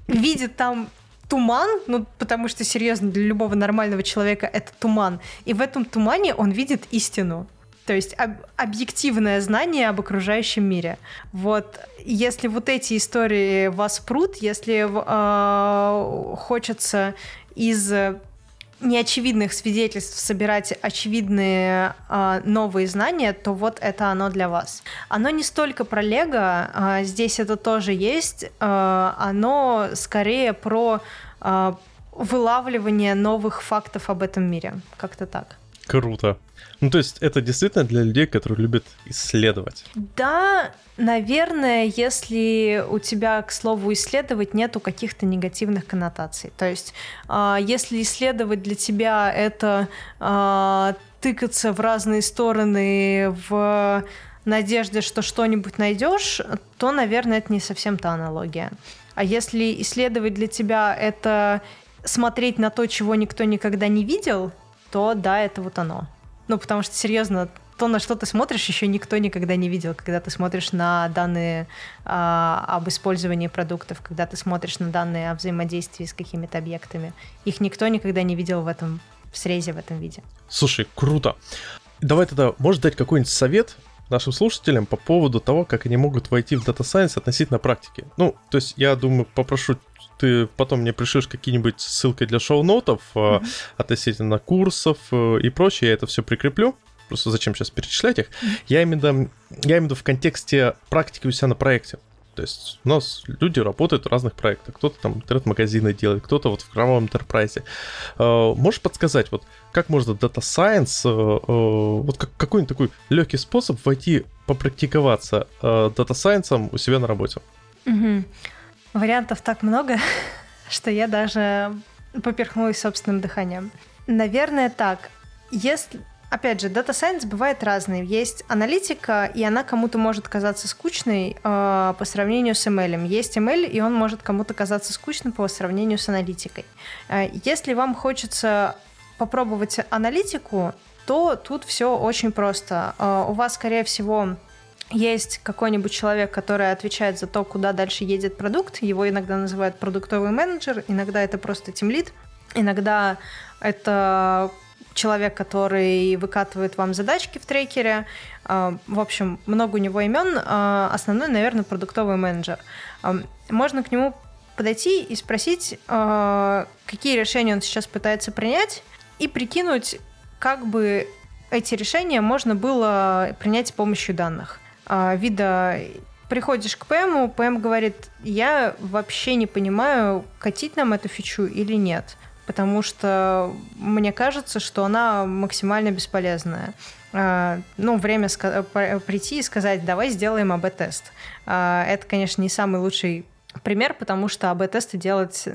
Видит там туман, ну, потому что, серьезно, для любого нормального человека это туман. И в этом тумане он видит истину. То есть об, объективное знание об окружающем мире. Вот если вот эти истории вас прут, если э, хочется из э, неочевидных свидетельств собирать очевидные э, новые знания, то вот это оно для вас. Оно не столько про Лего, э, здесь это тоже есть, э, оно скорее про э, вылавливание новых фактов об этом мире, как-то так.
Круто. Ну, то есть это действительно для людей, которые любят исследовать.
Да, наверное, если у тебя, к слову, исследовать нету каких-то негативных коннотаций. То есть, э, если исследовать для тебя это э, тыкаться в разные стороны в надежде, что что-нибудь найдешь, то, наверное, это не совсем та аналогия. А если исследовать для тебя это смотреть на то, чего никто никогда не видел, то да, это вот оно. Ну, потому что, серьезно, то, на что ты смотришь, еще никто никогда не видел, когда ты смотришь на данные а, об использовании продуктов, когда ты смотришь на данные о взаимодействии с какими-то объектами. Их никто никогда не видел в этом в срезе, в этом виде.
Слушай, круто. Давай тогда, можешь дать какой-нибудь совет нашим слушателям по поводу того, как они могут войти в Data Science относительно практики? Ну, то есть я думаю, попрошу ты потом мне пришлешь какие-нибудь ссылки для шоу-нотов mm-hmm. относительно курсов э, и прочее, я это все прикреплю. Просто зачем сейчас перечислять их? Mm-hmm. Я именно, я именно в контексте практики у себя на проекте. То есть у нас люди работают в разных проектах. Кто-то там интернет-магазины делает, кто-то вот в кровавом интерпрайзе. Э, можешь подсказать, вот как можно Data Science, вот какой-нибудь такой легкий способ войти, попрактиковаться Data Science у себя на работе?
Угу. Вариантов так много, что я даже поперхнулась собственным дыханием. Наверное, так. Если Опять же, Data Science бывает разный. Есть аналитика, и она кому-то может казаться скучной э, по сравнению с ML. Есть ML, и он может кому-то казаться скучным по сравнению с аналитикой. Э, если вам хочется попробовать аналитику, то тут все очень просто. Э, у вас, скорее всего, есть какой-нибудь человек, который отвечает за то, куда дальше едет продукт. Его иногда называют продуктовый менеджер, иногда это просто тимлит, иногда это человек, который выкатывает вам задачки в трекере. А, в общем, много у него имен. А, основной, наверное, продуктовый менеджер. А, можно к нему подойти и спросить, какие решения он сейчас пытается принять, и прикинуть, как бы эти решения можно было принять с помощью данных. А, вида приходишь к ПМу, ПМ говорит, я вообще не понимаю, катить нам эту фичу или нет, потому что мне кажется, что она максимально бесполезная. А, ну, время прийти и сказать, давай сделаем АБ-тест. А, это, конечно, не самый лучший пример, потому что АБ-тесты делать,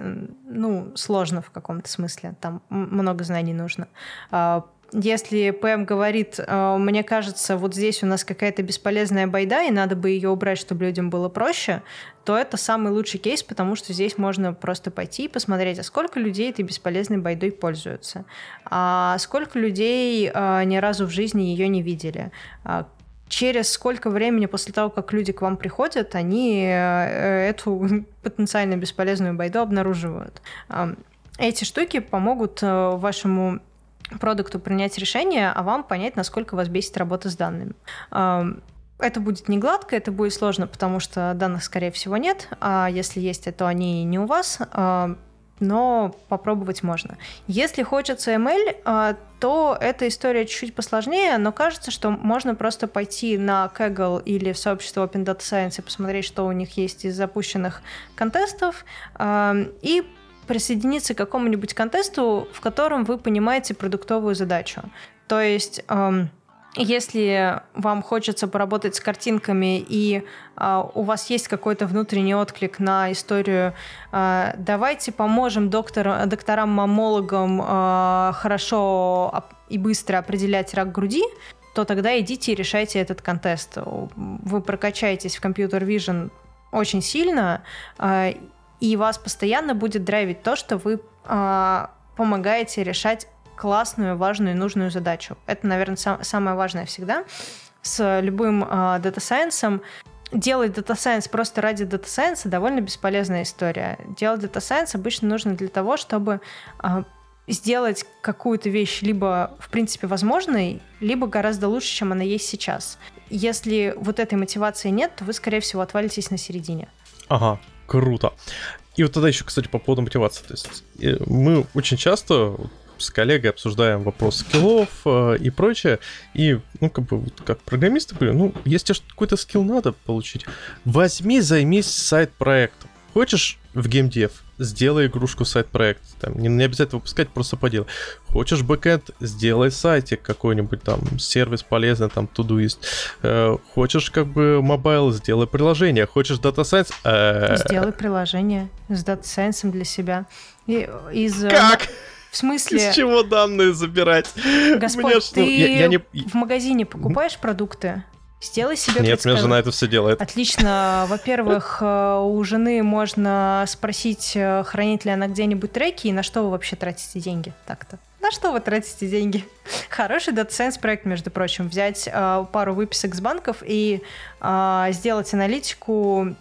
ну, сложно в каком-то смысле. Там много знаний нужно если ПМ говорит, «Э, мне кажется, вот здесь у нас какая-то бесполезная байда, и надо бы ее убрать, чтобы людям было проще, то это самый лучший кейс, потому что здесь можно просто пойти и посмотреть, а сколько людей этой бесполезной байдой пользуются, а сколько людей а, ни разу в жизни ее не видели, а через сколько времени после того, как люди к вам приходят, они э, эту потенциально бесполезную байду обнаруживают. Эти штуки помогут вашему продукту принять решение, а вам понять, насколько вас бесит работа с данными. Это будет не гладко, это будет сложно, потому что данных, скорее всего, нет, а если есть, то они не у вас, но попробовать можно. Если хочется ML, то эта история чуть-чуть посложнее, но кажется, что можно просто пойти на Kaggle или в сообщество Open Data Science и посмотреть, что у них есть из запущенных контестов, и присоединиться к какому-нибудь контесту, в котором вы понимаете продуктовую задачу. То есть если вам хочется поработать с картинками и э, у вас есть какой-то внутренний отклик на историю, э, давайте поможем доктор, докторам-мамологам э, хорошо и быстро определять рак груди, то тогда идите и решайте этот контест. Вы прокачаетесь в computer vision очень сильно, и вас постоянно будет драйвить то, что вы э, помогаете решать классную, важную нужную задачу. Это, наверное, сам, самое важное всегда. С любым э, data science'ом делать data science просто ради data science'а довольно бесполезная история. Делать data science обычно нужно для того, чтобы э, сделать какую-то вещь либо, в принципе, возможной, либо гораздо лучше, чем она есть сейчас. Если вот этой мотивации нет, то вы, скорее всего, отвалитесь на середине.
Ага, круто. И вот тогда еще, кстати, по поводу мотивации. То есть э, мы очень часто с коллегой обсуждаем вопрос скиллов э, и прочее. И, ну, как бы, вот, как программисты говорю, ну, если тебе какой-то скилл надо получить, возьми, займись сайт-проектом. Хочешь в геймдев, сделай игрушку сайт-проект. Там, не, не обязательно выпускать, просто поделай. Хочешь бэкэнд, сделай сайтик какой-нибудь там, сервис полезный, там, Todoist. Э, хочешь как бы mobile, сделай приложение. Хочешь data science...
Э... Сделай приложение с data science'ом для себя. И, из,
э, как?
В смысле?
Из чего данные забирать?
Господь, Мне, ты ну, я, я не... в магазине покупаешь продукты? Сделай себе
Нет, у меня жена это все делает.
Отлично. Во-первых, э, у жены можно спросить, э, хранит ли она где-нибудь треки, и на что вы вообще тратите деньги так-то. На что вы тратите деньги? Хороший Data Science проект, между прочим. Взять э, пару выписок с банков и э, сделать аналитику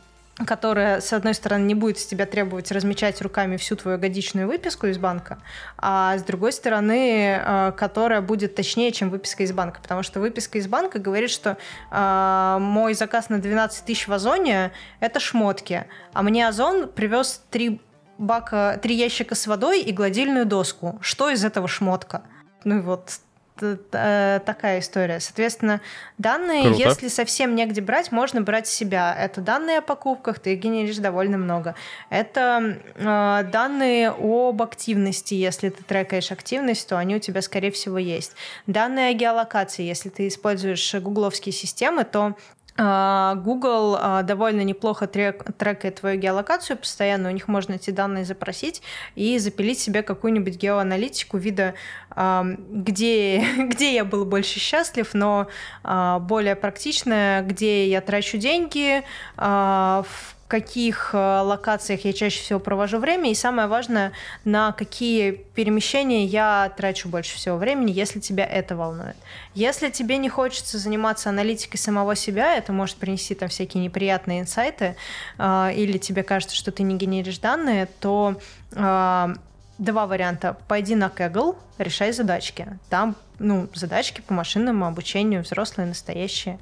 которая, с одной стороны, не будет с тебя требовать размечать руками всю твою годичную выписку из банка, а с другой стороны, э, которая будет точнее, чем выписка из банка, потому что выписка из банка говорит, что э, мой заказ на 12 тысяч в Озоне — это шмотки, а мне Озон привез три бака, три ящика с водой и гладильную доску. Что из этого шмотка? Ну и вот такая история. Соответственно, данные, Круто. если совсем негде брать, можно брать себя. Это данные о покупках, ты генеришь довольно много. Это э, данные об активности, если ты трекаешь активность, то они у тебя, скорее всего, есть. Данные о геолокации, если ты используешь гугловские системы, то Google а, довольно неплохо трек, трекает твою геолокацию постоянно, у них можно эти данные запросить и запилить себе какую-нибудь геоаналитику вида, а, где, где я был больше счастлив, но более практичная, где я трачу деньги, в каких э, локациях я чаще всего провожу время, и самое важное, на какие перемещения я трачу больше всего времени, если тебя это волнует. Если тебе не хочется заниматься аналитикой самого себя, это может принести там всякие неприятные инсайты, э, или тебе кажется, что ты не генеришь данные, то э, два варианта. Пойди на Kaggle, решай задачки. Там, ну, задачки по машинному обучению, взрослые, настоящие.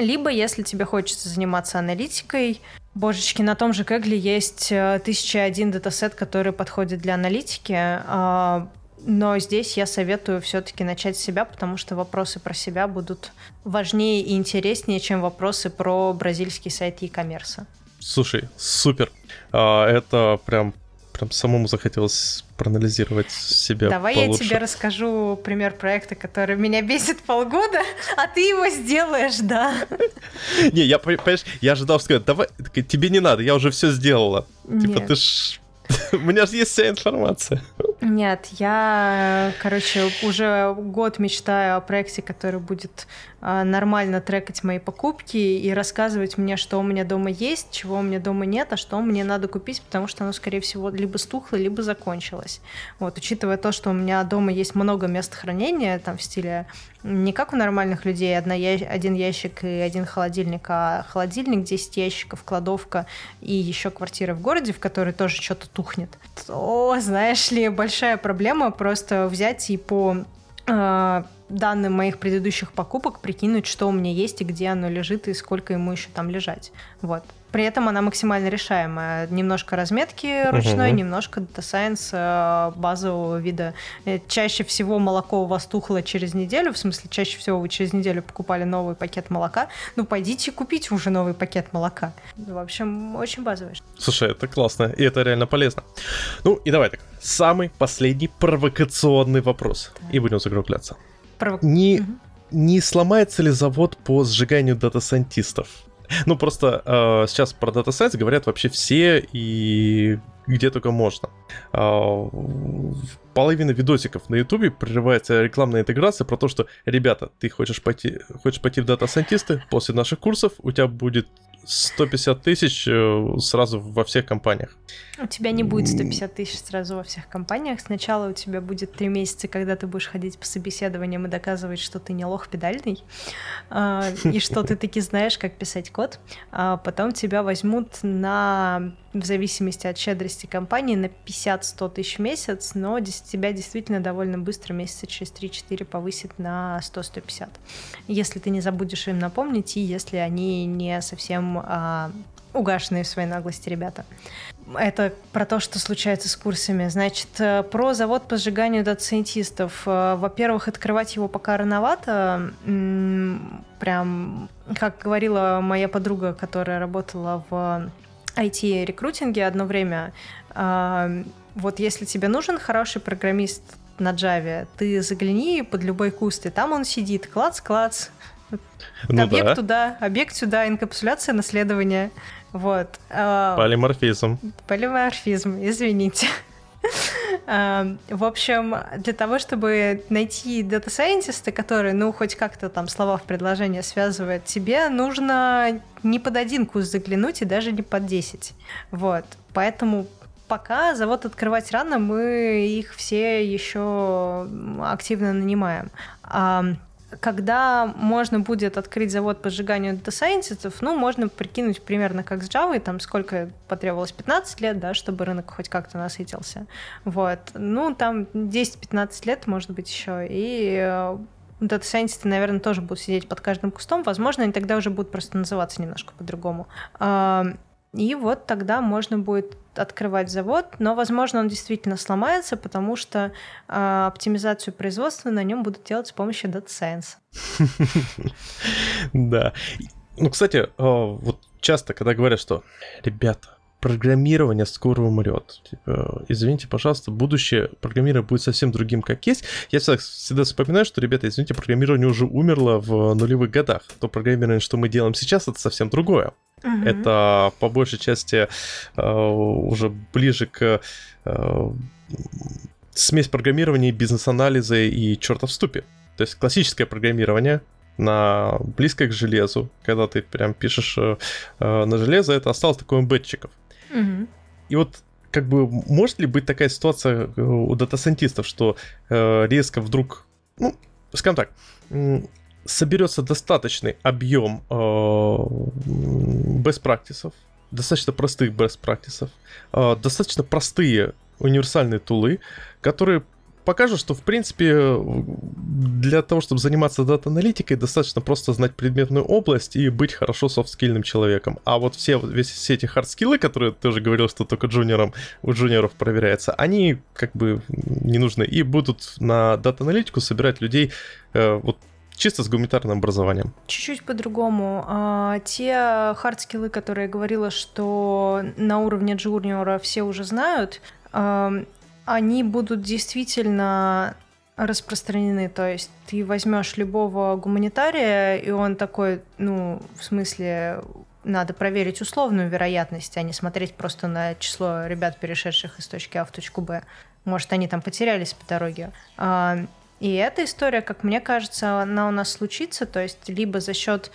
Либо, если тебе хочется заниматься аналитикой, божечки, на том же Кэгле есть 1001 э, датасет, который подходит для аналитики, а, но здесь я советую все-таки начать с себя, потому что вопросы про себя будут важнее и интереснее, чем вопросы про бразильский сайт e-commerce.
Слушай, супер. А, это прям прям самому захотелось проанализировать себя
Давай получше. я тебе расскажу пример проекта, который меня бесит полгода, а ты его сделаешь, да.
Не, я, понимаешь, я ожидал сказать, давай, тебе не надо, я уже все сделала. Типа ты ж У меня же есть вся информация.
Нет, я, короче, уже год мечтаю о проекте, который будет а, нормально трекать мои покупки и рассказывать мне, что у меня дома есть, чего у меня дома нет, а что мне надо купить, потому что оно, скорее всего, либо стухло, либо закончилось. Вот, учитывая то, что у меня дома есть много мест хранения, там, в стиле Не как у нормальных людей, одна я... один ящик и один холодильник, а холодильник, 10 ящиков, кладовка и еще квартира в городе, в которой тоже что-то тухнет. То, знаешь ли, большая проблема просто взять и по э, данным моих предыдущих покупок прикинуть, что у меня есть и где оно лежит и сколько ему еще там лежать. Вот. При этом она максимально решаемая. Немножко разметки ручной, uh-huh. немножко Data Science э, базового вида. Э, чаще всего молоко у вас тухло через неделю, в смысле, чаще всего вы через неделю покупали новый пакет молока. Ну, пойдите купите уже новый пакет молока. В общем, очень базовый.
Слушай, это классно, и это реально полезно. Ну, и давай так, самый последний провокационный вопрос, да. и будем закругляться. Провок... Не, угу. не сломается ли завод по сжиганию data scientist'ов? Ну, просто э, сейчас про Data Science говорят вообще все и где только можно. Э, половина видосиков на Ютубе прерывается рекламная интеграция про то, что, ребята, ты хочешь пойти, хочешь пойти в data scientist'ы, после наших курсов у тебя будет 150 тысяч э, сразу во всех компаниях.
У тебя не будет 150 тысяч сразу во всех компаниях. Сначала у тебя будет три месяца, когда ты будешь ходить по собеседованиям и доказывать, что ты не лох педальный, а, и что ты таки знаешь, как писать код. А потом тебя возьмут на, в зависимости от щедрости компании, на 50-100 тысяч в месяц, но тебя действительно довольно быстро, месяца через 3-4 повысит на 100-150. Если ты не забудешь им напомнить, и если они не совсем а, угашенные в своей наглости ребята. Это про то, что случается с курсами. Значит, э, про завод по сжиганию дата-сайентистов. Э, во-первых, открывать его пока рановато. Прям, как говорила моя подруга, которая работала в IT-рекрутинге одно время, э, вот если тебе нужен хороший программист на Java, ты загляни под любой куст, и там он сидит, клац-клац, ну, объект да. туда, объект сюда, инкапсуляция наследования. Вот.
А, полиморфизм.
Полиморфизм, извините. А, в общем, для того, чтобы найти data scientist'а, который, ну, хоть как-то там слова в предложение связывает, тебе нужно не под один куст заглянуть и даже не под 10. Вот. Поэтому пока завод открывать рано, мы их все еще активно нанимаем когда можно будет открыть завод по сжиганию data scientist'ов, ну, можно прикинуть примерно как с Java, там сколько потребовалось, 15 лет, да, чтобы рынок хоть как-то насытился. Вот. Ну, там 10-15 лет, может быть, еще. И э, data scientist'ы, наверное, тоже будут сидеть под каждым кустом. Возможно, они тогда уже будут просто называться немножко по-другому. И вот тогда можно будет открывать завод, но, возможно, он действительно сломается, потому что э, оптимизацию производства на нем будут делать с помощью Data Science.
Да. Ну, кстати, вот часто, когда говорят, что, ребята, программирование скоро умрет. Типа, извините, пожалуйста, будущее программирования будет совсем другим, как есть. Я всегда, всегда вспоминаю, что, ребята, извините, программирование уже умерло в нулевых годах. То программирование, что мы делаем сейчас, это совсем другое. Uh-huh. Это по большей части э, уже ближе к э, смесь программирования, бизнес-анализа и черта в ступе. То есть классическое программирование, на близкое к железу, когда ты прям пишешь э, э на железо, это осталось такой эмбедчиков. И вот как бы может ли быть такая ситуация э, у дата-сайентистов, что э, резко вдруг, ну, скажем так, соберется достаточный объем э, best practices, достаточно простых best practices, э, достаточно простые универсальные тулы, которые покажут, что, в принципе, для того, чтобы заниматься дата-аналитикой, достаточно просто знать предметную область и быть хорошо софт-скильным человеком. А вот все, весь, все эти хард-скиллы, которые ты уже говорил, что только джуниорам, у джуниоров проверяется, они как бы не нужны и будут на дата-аналитику собирать людей э, вот чисто с гуманитарным образованием.
Чуть-чуть по-другому. А, те хардскиллы, которые я говорила, что на уровне джуниора все уже знают, они будут действительно распространены. То есть ты возьмешь любого гуманитария, и он такой, ну, в смысле, надо проверить условную вероятность, а не смотреть просто на число ребят, перешедших из точки А в точку Б. Может, они там потерялись по дороге. А, и эта история, как мне кажется, она у нас случится, то есть либо за счет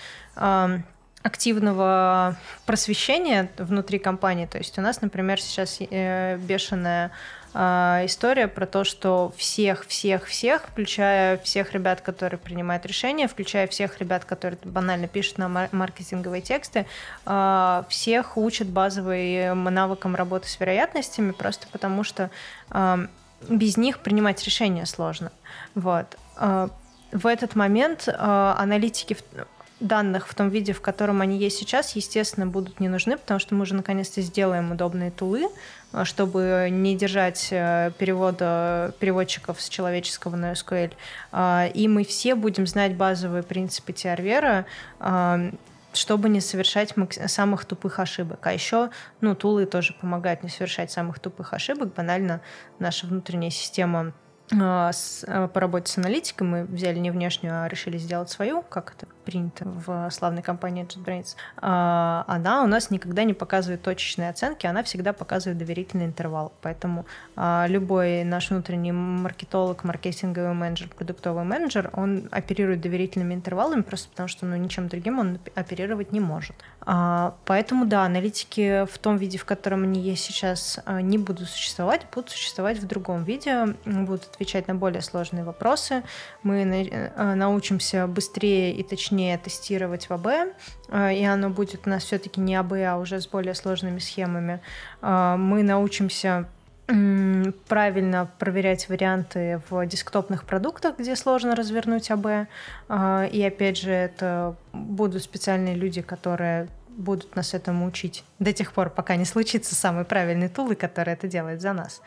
активного просвещения внутри компании. То есть у нас, например, сейчас э, бешеная а, история про то, что всех, всех, всех, включая всех ребят, которые принимают решения, включая всех ребят, которые банально пишут на маркетинговые тексты, а, всех учат базовым навыкам работы с вероятностями, просто потому что а, без них принимать решения сложно. Вот. В этот момент аналитики данных в том виде, в котором они есть сейчас, естественно, будут не нужны, потому что мы уже наконец-то сделаем удобные тулы, а, чтобы не держать э, перевода переводчиков с человеческого на SQL. А, и мы все будем знать базовые принципы TRVera, а, чтобы не совершать самых тупых ошибок. А еще, ну, тулы тоже помогают не совершать самых тупых ошибок. Банально наша внутренняя система с, по работе с аналитиком мы взяли не внешнюю, а решили сделать свою, как это принято в славной компании JetBrains, а, она у нас никогда не показывает точечные оценки, она всегда показывает доверительный интервал. Поэтому а, любой наш внутренний маркетолог, маркетинговый менеджер, продуктовый менеджер, он оперирует доверительными интервалами просто потому, что ну, ничем другим он оперировать не может. А, поэтому, да, аналитики в том виде, в котором они есть сейчас, не будут существовать, будут существовать в другом виде, будут отвечать на более сложные вопросы. Мы научимся быстрее и точнее точнее тестировать в АБ, э, и оно будет у нас все-таки не АБ, а уже с более сложными схемами. Э, мы научимся правильно проверять варианты в десктопных продуктах, где сложно развернуть АБ. Э, и опять же, это будут специальные люди, которые будут нас этому учить до тех пор, пока не случится самый правильный тул, который это делает за нас.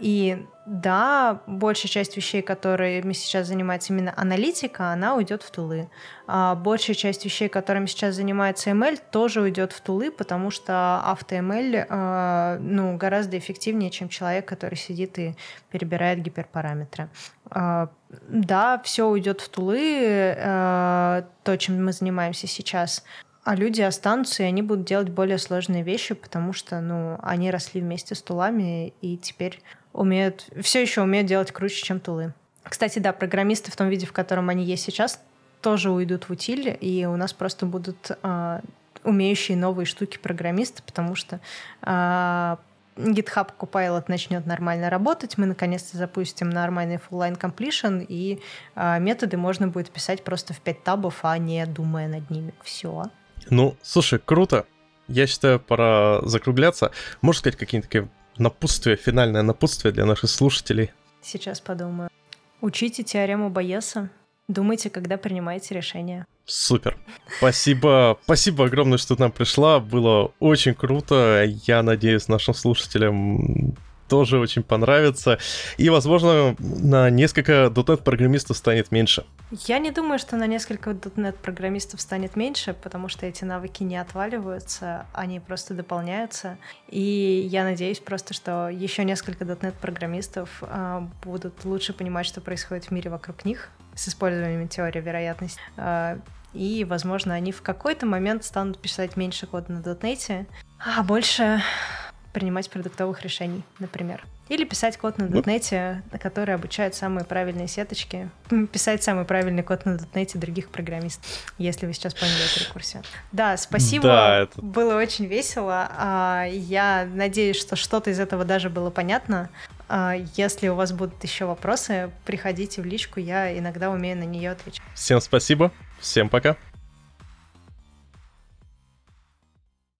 И да, большая часть вещей, которые мы сейчас занимается именно аналитика, она уйдет в тулы. А большая часть вещей, которыми сейчас занимается ML, тоже уйдет в тулы, потому что AutoML э, ну, гораздо эффективнее, чем человек, который сидит и перебирает гиперпараметры. Э, да, все уйдет в тулы, то, чем мы занимаемся сейчас, а люди останутся, и они будут делать более сложные вещи, потому что, ну, они росли вместе с тулами, и теперь умеют, все еще умеют делать круче, чем тулы. Кстати, да, программисты в том виде, в котором они есть сейчас, тоже уйдут в утиль, и у нас просто будут э, умеющие новые штуки программисты, потому что э, GitHub Copilot начнет нормально работать, мы наконец-то запустим нормальный full-line completion, и э, методы можно будет писать просто в 5 табов, а не думая над ними. Все.
Ну, слушай, круто. Я считаю, пора закругляться. Можешь сказать какие-то такие напутствие, финальное напутствие для наших слушателей?
Сейчас подумаю. Учите теорему Байеса. Думайте, когда принимаете решение.
Супер. Спасибо. Спасибо огромное, что ты нам пришла. Было очень круто. Я надеюсь, нашим слушателям тоже очень понравится. И, возможно, на несколько .NET программистов станет меньше.
Я не думаю, что на несколько .NET программистов станет меньше, потому что эти навыки не отваливаются, они просто дополняются. И я надеюсь просто, что еще несколько .NET программистов э, будут лучше понимать, что происходит в мире вокруг них с использованием теории вероятности. Э, и, возможно, они в какой-то момент станут писать меньше кода на .NET, а больше принимать продуктовых решений, например. Или писать код на дотнете, который обучает самые правильные сеточки. Писать самый правильный код на дотнете других программистов, если вы сейчас поняли эту рекурсию. Да, спасибо. Да, это... Было очень весело. А, я надеюсь, что что-то из этого даже было понятно. А, если у вас будут еще вопросы, приходите в личку, я иногда умею на нее отвечать.
Всем спасибо, всем пока.